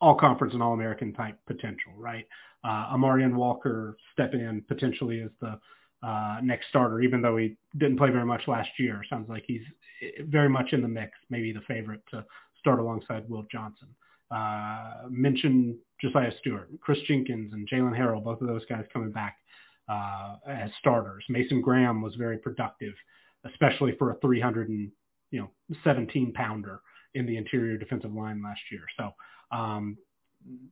all conference and all American type potential, right? Uh, Amorion Walker stepping in potentially as the uh, next starter, even though he didn't play very much last year. Sounds like he's very much in the mix, maybe the favorite to start alongside Will Johnson. Uh, mention Josaiah Stewart, Kris Jenkins, and Jaylen Harrell, both of those guys coming back uh, as starters. Mason Graham was very productive, especially for a 300 and you know 17 pounder in the interior defensive line last year. So um,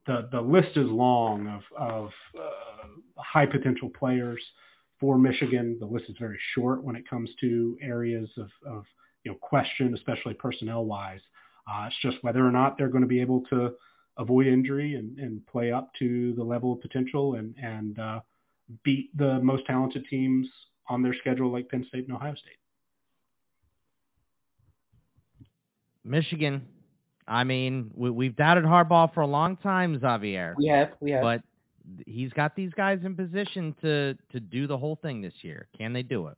the the list is long of of uh, high potential players for Michigan. The list is very short when it comes to areas of, of you know question, especially personnel wise. Uh, it's just whether or not they're going to be able to avoid injury and, and play up to the level of potential and and uh, beat the most talented teams on their schedule like Penn State and Ohio State. Michigan. I mean, we, have doubted Harbaugh for a long time, Xavier. We have, we have. But he's got these guys in position to to do the whole thing this year. Can they do it?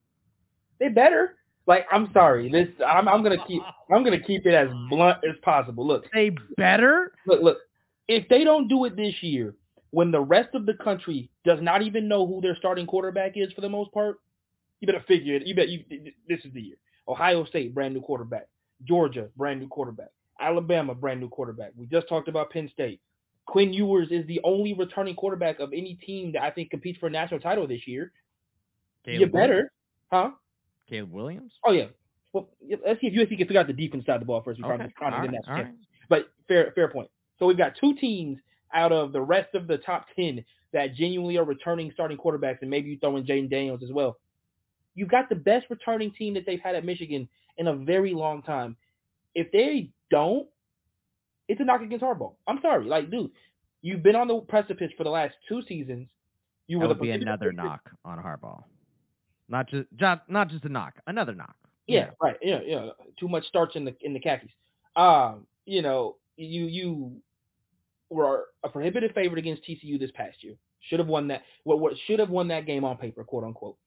They better. Like, I'm sorry. This I'm I'm gonna keep I'm gonna keep it as blunt as possible. Look, They better. look, look. If they don't do it this year, when the rest of the country does not even know who their starting quarterback is for the most part, you better figure it. You bet you this is the year. Ohio State, brand new quarterback. Georgia, brand new quarterback. Alabama, brand new quarterback. We just talked about Penn State. Quinn Ewers is the only returning quarterback of any team that I think competes for a national title this year. you Caleb better, huh? Caleb Williams. Oh yeah. Well, let's see if USC can figure out the defense side of the ball first. Before Okay. I'm All trying to right. get that All right. But fair, fair point. So we've got two teams out of the rest of the top ten that genuinely are returning starting quarterbacks, and maybe you throw in Jayden Daniels as well. You've got the best returning team that they've had at Michigan in a very long time. If they don't, it's a knock against Harbaugh. I'm sorry, like, dude, you've been on the precipice for the last two seasons. You That were the would be another knock on Harbaugh. Not just, not just a knock, another knock. Yeah, right. Yeah, yeah. Too much starch in the in the khakis. Um, you know, you you were a prohibitive favorite against TCU this past year. Should have won that. What what should have won that game on paper, quote unquote.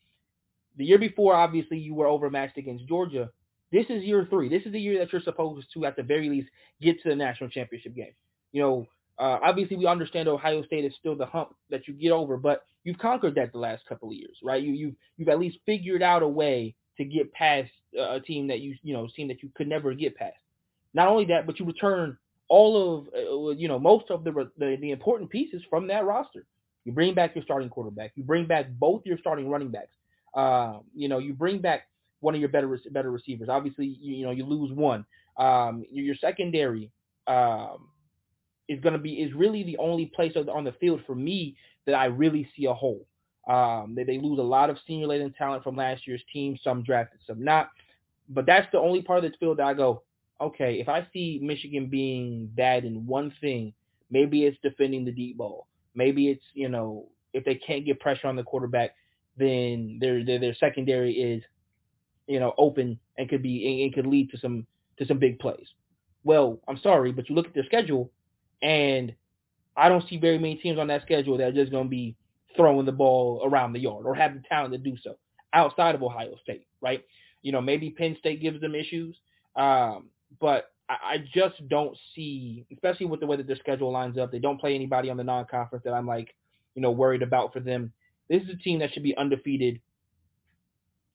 The year before, obviously, you were overmatched against Georgia. This is year three. This is the year that you're supposed to, at the very least, get to the national championship game. You know, uh, obviously, we understand Ohio State is still the hump that you get over, but you've conquered that the last couple of years, right? You you've you've at least figured out a way to get past uh, a team that you you know team that you could never get past. Not only that, but you return all of uh, you know most of the, the the important pieces from that roster. You bring back your starting quarterback. You bring back both your starting running backs. Um, you know, you bring back one of your better better receivers. Obviously, you, you know you lose one. Um, your, secondary um, is going to be is really the only place on the- the field for me that I really see a hole. Um, they, they lose a lot of senior laden talent from last year's team. Some drafted, some not. But that's the only part of this field that I go, okay, if I see Michigan being bad in one thing, maybe it's defending the deep ball. Maybe it's you know if they can't get pressure on the quarterback, then their their, their secondary is you know open and could be and, could lead to some to some big plays. Well, I'm sorry, but you look at their schedule, and I don't see very many teams on that schedule that are just going to be throwing the ball around the yard or have the talent to do so outside of Ohio State, right? You know, maybe Penn State gives them issues, um, but I, I just don't see, especially with the way that their schedule lines up. They don't play anybody on the non-conference that I'm like, you know, worried about for them. This is a team that should be undefeated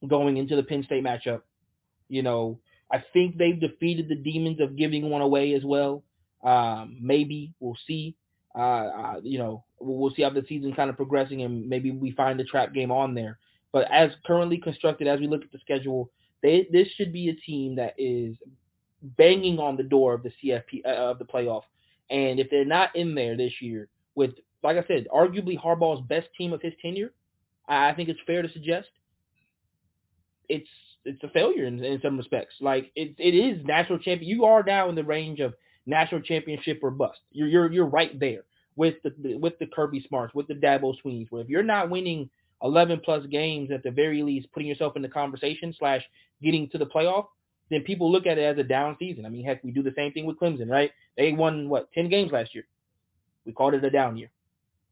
going into the Penn State matchup. You know, I think they've defeated the demons of giving one away as well. Um, maybe we'll see. Uh, uh, you know, we'll, see how the season's kind of progressing, and maybe we find the trap game on there. But as currently constructed, as we look at the schedule, they this should be a team that is banging on the door of the CFP uh, of the playoff. And if they're not in there this year, with like I said, arguably Harbaugh's best team of his tenure, I think it's fair to suggest it's it's a failure in, in some respects. Like it it is national champion. You are now in the range of national championship or bust. You're you're you're right there with the with the Kirby Smarts, with the Dabo Sweeneys. Where if you're not winning 11 plus games at the very least, putting yourself in the conversation slash getting to the playoff, then people look at it as a down season. I mean, heck, we do the same thing with Clemson, right? They won what 10 games last year. We called it a down year.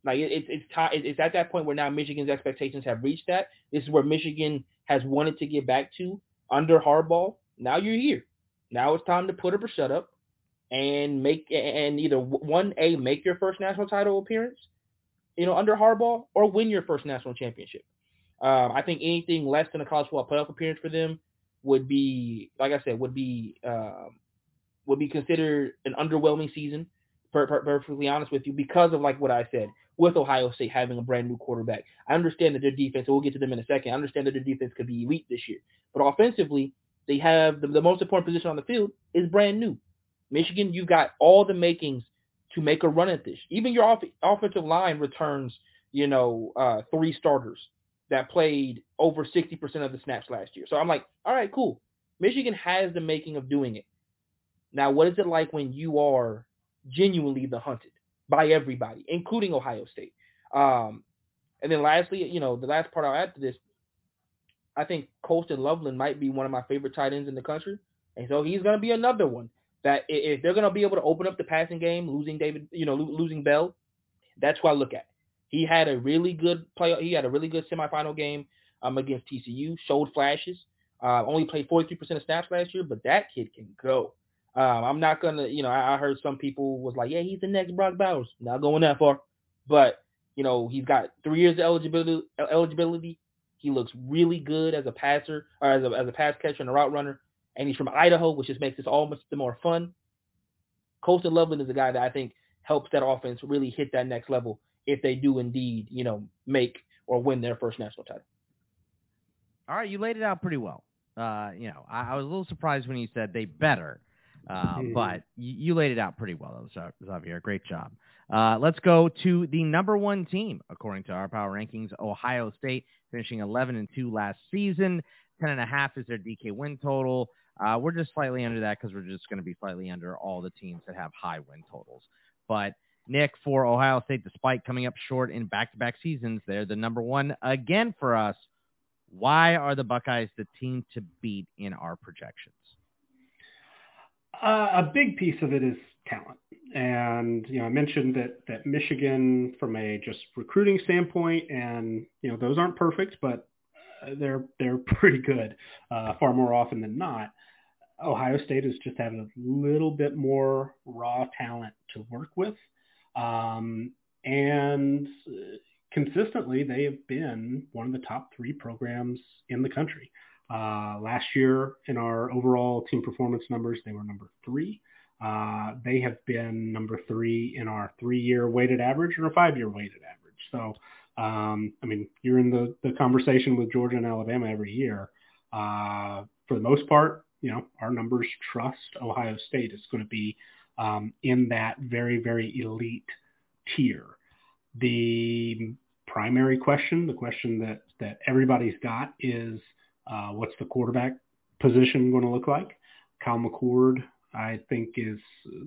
Like it, it's it's it's at that point where now Michigan's expectations have reached that. This is where Michigan has wanted to get back to under Harbaugh. Now you're here. Now it's time to put up or shut up and make and either one a make your first national title appearance, you know, under Harbaugh, or win your first national championship. Um, I think anything less than a college football playoff appearance for them would be, like I said, would be um, would be considered an underwhelming season. Per, per, perfectly honest with you, because of like what I said, with Ohio State having a brand new quarterback, I understand that their defense. We'll get to them in a second. I understand that their defense could be elite this year, but offensively, they have the, the most important position on the field is brand new. Michigan, you've got all the makings to make a run at this. Even your off- offensive line returns, you know, uh, three starters that played over 60% of the snaps last year. So I'm like, all right, cool. Michigan has the making of doing it. Now, what is it like when you are genuinely the hunted by everybody, including Ohio State? Um, and then lastly, you know, the last part I'll add to this, I think Colston Loveland might be one of my favorite tight ends in the country. And so he's going to be another one that if they're going to be able to open up the passing game, losing David, you know, losing Bell, that's what I look at. He had a really good play. He had a really good semifinal game um, against TCU. Showed flashes. Uh, only played 43% of snaps last year, but that kid can go. Um, I'm not gonna, you know, I, I, heard some people was like, yeah, he's the next Brock Bowers. Not going that far, but you know, he's got three years of eligibility. Eligibility. He looks really good as a passer or as a as a pass catcher and a route runner, and he's from Idaho, which just makes this all much more fun. Colston Loveland is a guy that I think helps that offense really hit that next level if they do indeed, you know, make or win their first national title. All right, you laid it out pretty well. Uh, you know, I, I was a little surprised when you said they better uh, mm-hmm. But you, you, laid it out pretty well, Xavier. Great job. Uh, let's go to the number one team according to our power rankings. Ohio State finishing 11 and two last season. 10 and a half is their DK win total. Uh, we're just slightly under that because we're just going to be slightly under all the teams that have high win totals. But Nick, for Ohio State, despite coming up short in back-to-back seasons, they're the number one again for us. Why are the Buckeyes the team to beat in our projections? Uh, a big piece of it is talent. And, you know, I mentioned that, that Michigan from a just recruiting standpoint and, you know, those aren't perfect, but uh, they're, they're pretty good uh, far more often than not. Ohio State is just having a little bit more raw talent to work with. Um, and consistently, they have been one of the top three programs in the country. Uh, last year, in our overall team performance numbers, they were number three. Uh, they have been number three in our three-year weighted average or five-year weighted average. So, um, I mean, you're in the, the conversation with Georgia and Alabama every year. Uh, for the most part, you know, our numbers trust Ohio State is going to be um, in that very, very elite tier. The primary question, the question that, that everybody's got is – uh, what's the quarterback position going to look like? Kyle McCord, I think, is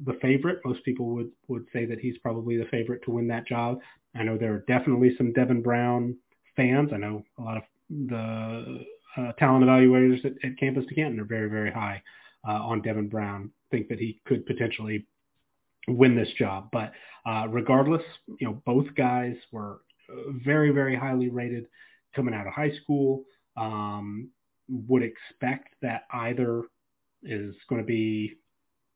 the favorite. Most people would, would say that he's probably the favorite to win that job. I know there are definitely some Devin Brown fans. I know a lot of the uh, talent evaluators at, at Campus to Canton are very, very high uh, on Devin Brown. Think that he could potentially win this job. But uh, regardless, you know, both guys were very, very highly rated coming out of high school um, would expect that either is going to be,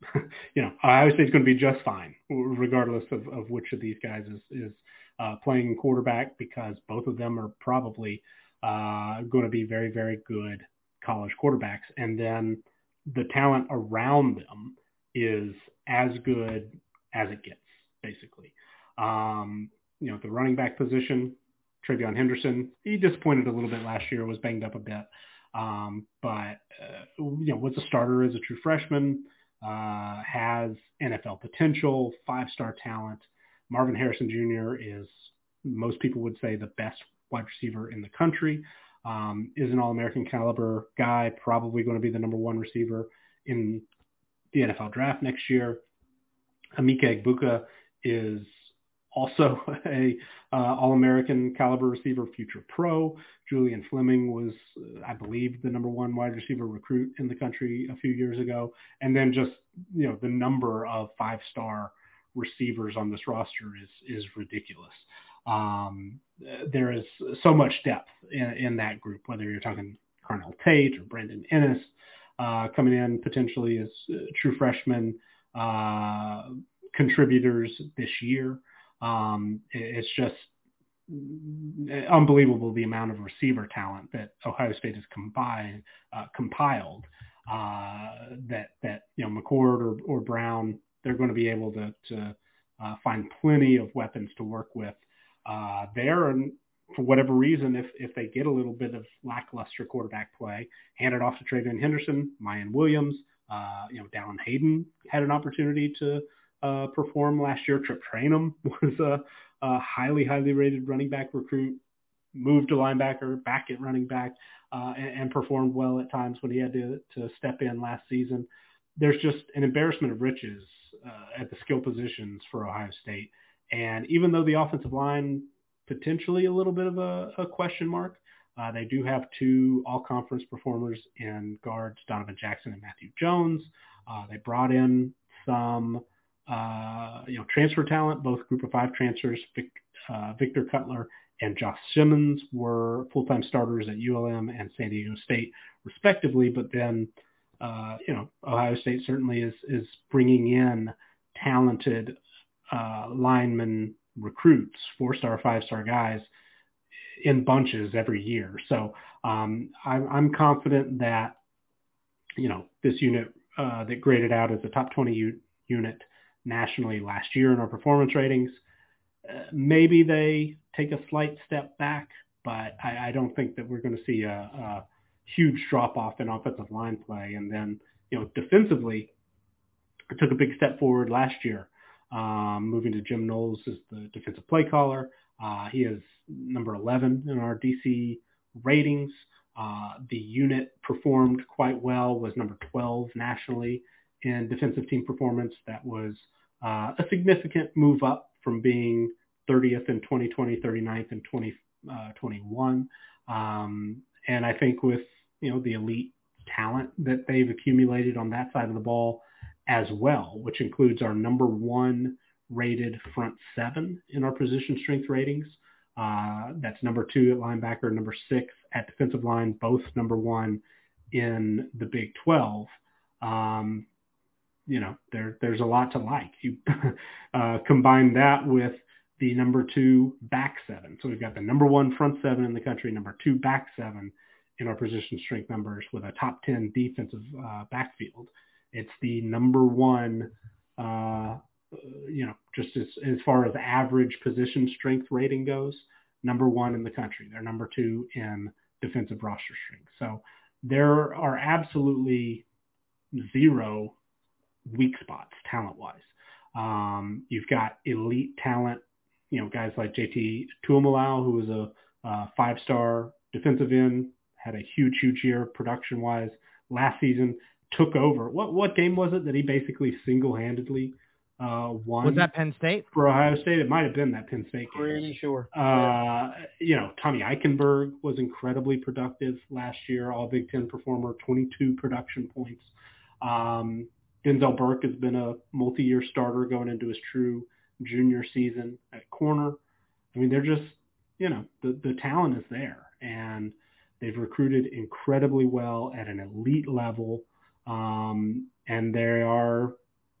you know, I would say it's going to be just fine, regardless of, of which of these guys is, is uh, playing quarterback, because both of them are probably uh, going to be very, very good college quarterbacks. And then the talent around them is as good as it gets, basically. Um, you know, the running back position, TreVeyon Henderson. He disappointed a little bit last year, was banged up a bit, um, but uh, you know was a starter as a true freshman, uh, has NFL potential, five-star talent. Marvin Harrison Jr. is most people would say the best wide receiver in the country. Um, is an All-American caliber guy, probably going to be the number one receiver in the NFL draft next year. Emeka Egbuka is also a uh, All-American caliber receiver, future pro. Julian Fleming was, uh, I believe, the number one wide receiver recruit in the country a few years ago. And then just, you know, the number of five-star receivers on this roster is, is ridiculous. Um, there is so much depth in, in that group, whether you're talking Carnell Tate or Brandon Inniss uh, coming in potentially as uh, true freshmen uh, contributors this year. Um, it's just unbelievable the amount of receiver talent that Ohio State has combined, uh, compiled. Uh, that that you know McCord or, or Brown, they're going to be able to to uh, find plenty of weapons to work with uh, there. And for whatever reason, if if they get a little bit of lackluster quarterback play, hand it off to TreVeyon Henderson, Miyan Williams. Uh, you know, Dallan Hayden had an opportunity to uh, perform last year. Chip Trayanum was a, a, highly, highly rated running back recruit, moved to linebacker, back at running back, uh, and, and, performed well at times when he had to, to step in last season. There's just an embarrassment of riches uh, at the skill positions for Ohio State. And even though the offensive line potentially a little bit of a, a question mark, uh, they do have two all-conference performers in guards, Donovan Jackson and Matthew Jones. Uh, they brought in some uh, you know, transfer talent, both group of five transfers, Vic, uh, Victor Cutler and Josh Simmons were full-time starters at ULM and San Diego State, respectively. But then, uh, you know, Ohio State certainly is is bringing in talented uh, lineman recruits, four-star, five-star guys in bunches every year. So um, I'm, I'm confident that you know this unit uh, that graded out as a top 20 u- unit nationally last year in our performance ratings. Uh, maybe they take a slight step back, but I, I don't think that we're going to see a, a huge drop off in offensive line play. And then, you know, defensively, it took a big step forward last year, um, moving to Jim Knowles as the defensive play caller. Uh, he is number 11 in our DC ratings. Uh, the unit performed quite well, was number 12 nationally in defensive team performance. That was uh, a significant move up from being 30th in 2020, 39th in 2021. Uh, um, and I think with you know the elite talent that they've accumulated on that side of the ball as well, which includes our number one rated front seven in our position strength ratings. Uh, that's number two at linebacker, number six at defensive line, both number one in the Big 12. Um, you know, there, there's a lot to like. You uh, combine that with the number two back seven. So we've got the number one front seven in the country, number two back seven in our position strength numbers with a top 10 defensive uh, backfield. It's the number one, uh, you know, just as, as far as average position strength rating goes, number one in the country. They're number two in defensive roster strength. So there are absolutely zero weak spots talent wise. Um, you've got elite talent, you know, guys like JT Tuimoloau, who was a, a five star defensive end, had a huge, huge year production wise last season, took over. What what game was it that he basically single handedly uh, won? Was that Penn State for Ohio State? It might have been that Penn State game. Pretty sure. Uh, you know, Tommy Eichenberg was incredibly productive last year, All Big Ten performer, 22 production points. Um, Denzel Burke has been a multi-year starter going into his true junior season at corner. I mean, they're just, you know, the, the talent is there and they've recruited incredibly well at an elite level. Um, and they are,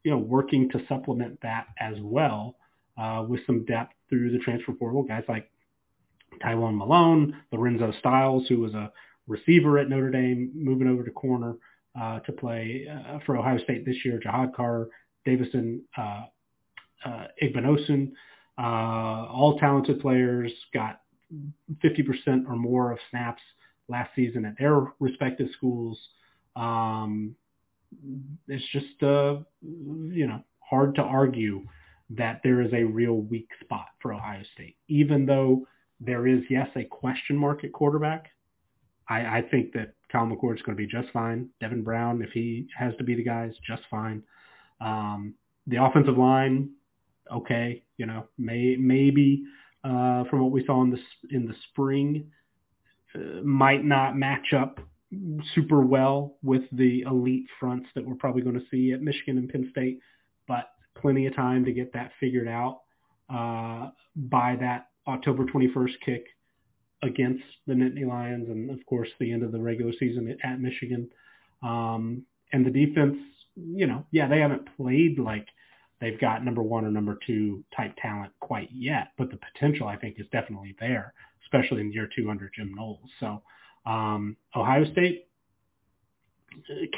you know, working to supplement that as well uh, with some depth through the transfer portal. Guys like Tywone Malone, Lorenzo Styles, who was a receiver at Notre Dame, moving over to corner uh, to play uh, for Ohio State this year. Jahad Carr, Davison uh, uh, Igbinosun, uh, all talented players, got 50% or more of snaps last season at their respective schools. Um, it's just, uh, you know, hard to argue that there is a real weak spot for Ohio State, even though there is, yes, a question mark at quarterback. I, I think that Kyle McCord is going to be just fine. Devin Brown, if he has to be the guy, is just fine. Um, the offensive line, okay, you know, may, maybe uh, from what we saw in the in the spring, uh, might not match up super well with the elite fronts that we're probably going to see at Michigan and Penn State, but plenty of time to get that figured out uh, by that October 21st kick against the Nittany Lions and, of course, the end of the regular season at Michigan. Um, and the defense, you know, yeah, they haven't played like they've got number one or number two type talent quite yet, but the potential, I think, is definitely there, especially in year two under Jim Knowles. So um, Ohio State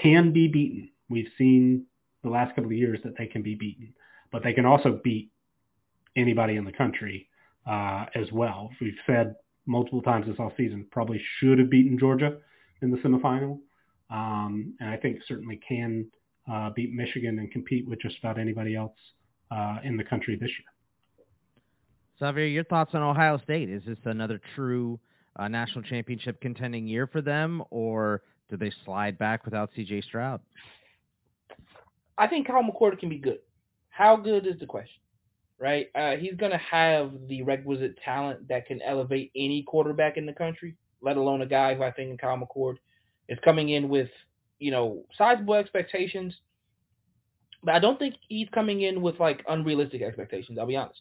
can be beaten. We've seen the last couple of years that they can be beaten, but they can also beat anybody in the country uh, as well. We've said multiple times this offseason. Probably should have beaten Georgia in the semifinal, um, and I think certainly can uh, beat Michigan and compete with just about anybody else uh, in the country this year. Xavier, your thoughts on Ohio State? Is this another true uh, national championship contending year for them, or do they slide back without C.J. Stroud? I think Kyle McCord can be good. How good is the question? Right? Uh, he's going to have the requisite talent that can elevate any quarterback in the country, let alone a guy who I think in Kyle McCord is coming in with, you know, sizable expectations. But I don't think he's coming in with like unrealistic expectations. I'll be honest.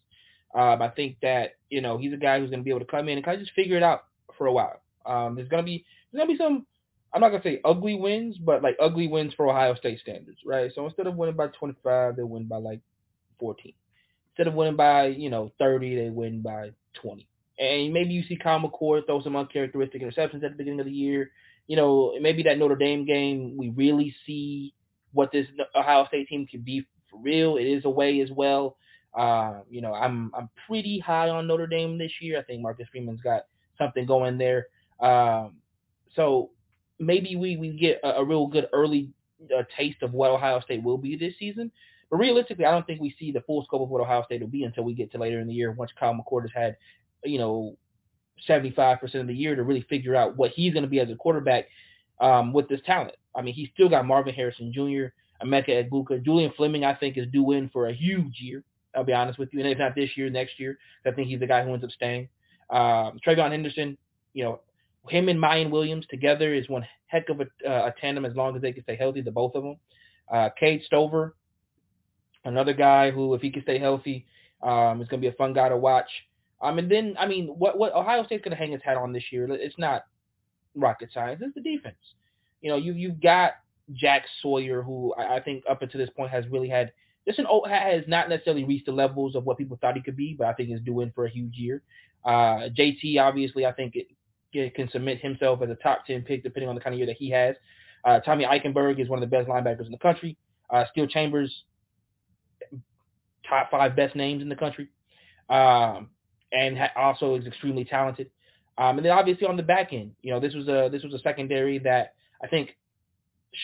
Um, I think that you know he's a guy who's going to be able to come in and kind of just figure it out for a while. Um, there's going to be there's going to be some I'm not going to say ugly wins, but like ugly wins for Ohio State standards, right? So instead of winning by 25, they win by like 14. Instead of winning by you know 30, they win by 20. And maybe you see Kyle McCord throw some uncharacteristic interceptions at the beginning of the year. You know, maybe that Notre Dame game, we really see what this Ohio State team can be for real. It is a way as well. Uh, you know, I'm I'm pretty high on Notre Dame this year. I think Marcus Freeman's got something going there. Um, so maybe we we get a, a real good early uh, taste of what Ohio State will be this season. But realistically, I don't think we see the full scope of what Ohio State will be until we get to later in the year once Kyle McCord has had, you know, 75% of the year to really figure out what he's going to be as a quarterback um, with this talent. I mean, he's still got Marvin Harrison Jr., Emeka Egbuka. Julian Fleming, I think, is due in for a huge year. I'll be honest with you. And if not this year, next year, I think he's the guy who ends up staying. Um, TreVeyon Henderson, you know, him and Miyan Williams together is one heck of a, uh, a tandem as long as they can stay healthy, the both of them. Uh, Cade Stover, another guy who, if he can stay healthy, um, is going to be a fun guy to watch. Um, and then, I mean, what what Ohio State's going to hang its hat on this year? It's not rocket science. It's the defense. You know, you you've got Jack Sawyer, who I, I think up until this point has really had this an has not necessarily reached the levels of what people thought he could be, but I think is due in for a huge year. Uh, JT, obviously, I think it, it can submit himself as a top ten pick depending on the kind of year that he has. Uh, Tommy Eichenberg is one of the best linebackers in the country. Uh, Steele Chambers, top five best names in the country. Um, and ha- also is extremely talented. Um, and then obviously on the back end, you know, this was a this was a secondary that I think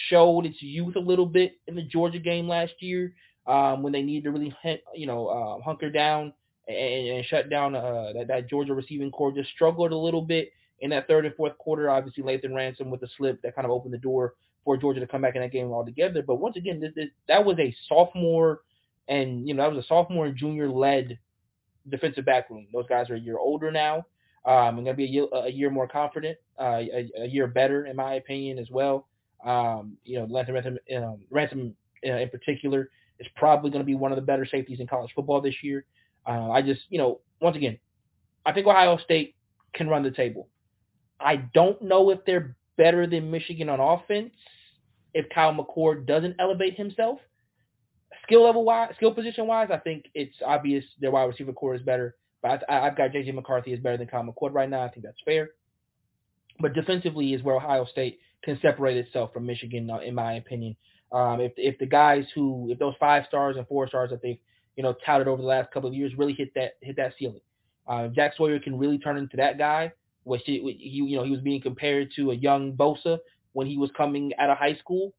showed its youth a little bit in the Georgia game last year um, when they needed to really, you know, uh, hunker down and, and shut down uh, that, that Georgia receiving corps. Just struggled a little bit in that third and fourth quarter. Obviously, Lathan Ransom with the slip that kind of opened the door for Georgia to come back in that game altogether. But once again, this, this that was a sophomore and you know that was a sophomore and junior led defensive back room. Those guys are a year older now. Um, and going to be a year, a year more confident, uh, a, a, year better, in my opinion, as well. Um, you know, Lathan Ransom, um, Ransom uh, in particular is probably going to be one of the better safeties in college football this year. Uh, I just, you know, once again, I think Ohio State can run the table. I don't know if they're better than Michigan on offense if Kyle McCord doesn't elevate himself skill level wise, skill position wise, I think it's obvious their wide receiver corps is better. But I, have got JJ McCarthy is better than Kyle McCord right now. I think that's fair. But defensively is where Ohio State can separate itself from Michigan, uh, in my opinion. Um, if if the guys who if those five stars and four stars that they've you know touted over the last couple of years really hit that hit that ceiling, uh, Jack Sawyer can really turn into that guy. Which he, he you know he was being compared to a young Bosa when he was coming out of high school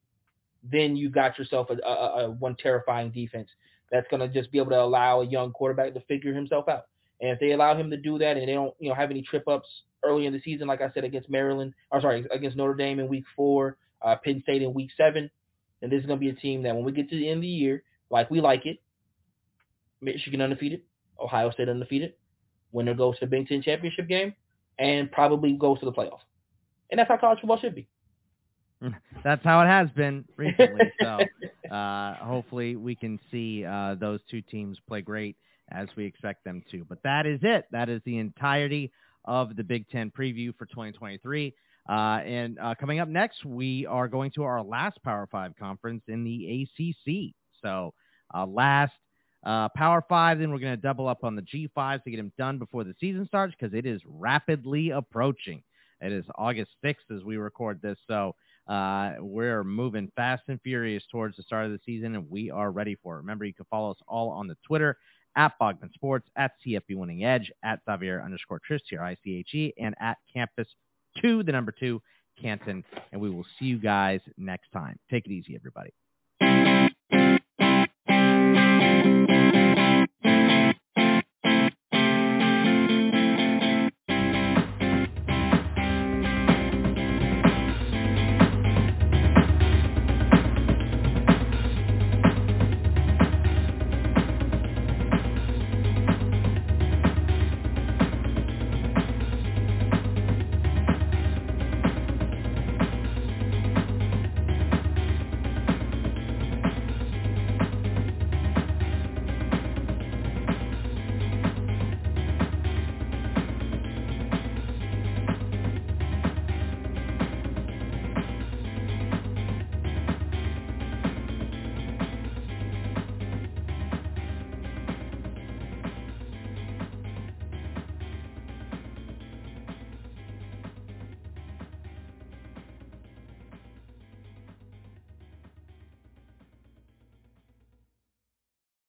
then you got yourself a, a, a one terrifying defense that's going to just be able to allow a young quarterback to figure himself out. And if they allow him to do that, and they don't, you know, have any trip ups early in the season, like I said against Maryland, or sorry, against Notre Dame in Week Four, uh, Penn State in Week Seven, then this is going to be a team that when we get to the end of the year, like we like it, Michigan undefeated, Ohio State undefeated, winner goes to the Big Ten championship game, and probably goes to the playoffs. And that's how college football should be. That's how it has been recently. so uh, hopefully we can see uh, those two teams play great as we expect them to. But that is it. That is the entirety of the Big Ten preview for 2023. Uh, and uh, coming up next, we are going to our last Power Five conference in the ACC. So uh, last uh, Power Five, then we're going to double up on the G5s to get them done before the season starts because it is rapidly approaching. It is August 6th as we record this. So uh, we're moving fast and furious towards the start of the season, and we are ready for it. Remember, you can follow us all on the Twitter at Bogman Sports, at CFB Winning Edge, at Xavier underscore Triche, T-R-I-C-H-E, and at Campus 2, the number 2, Canton. And we will see you guys next time. Take it easy, everybody.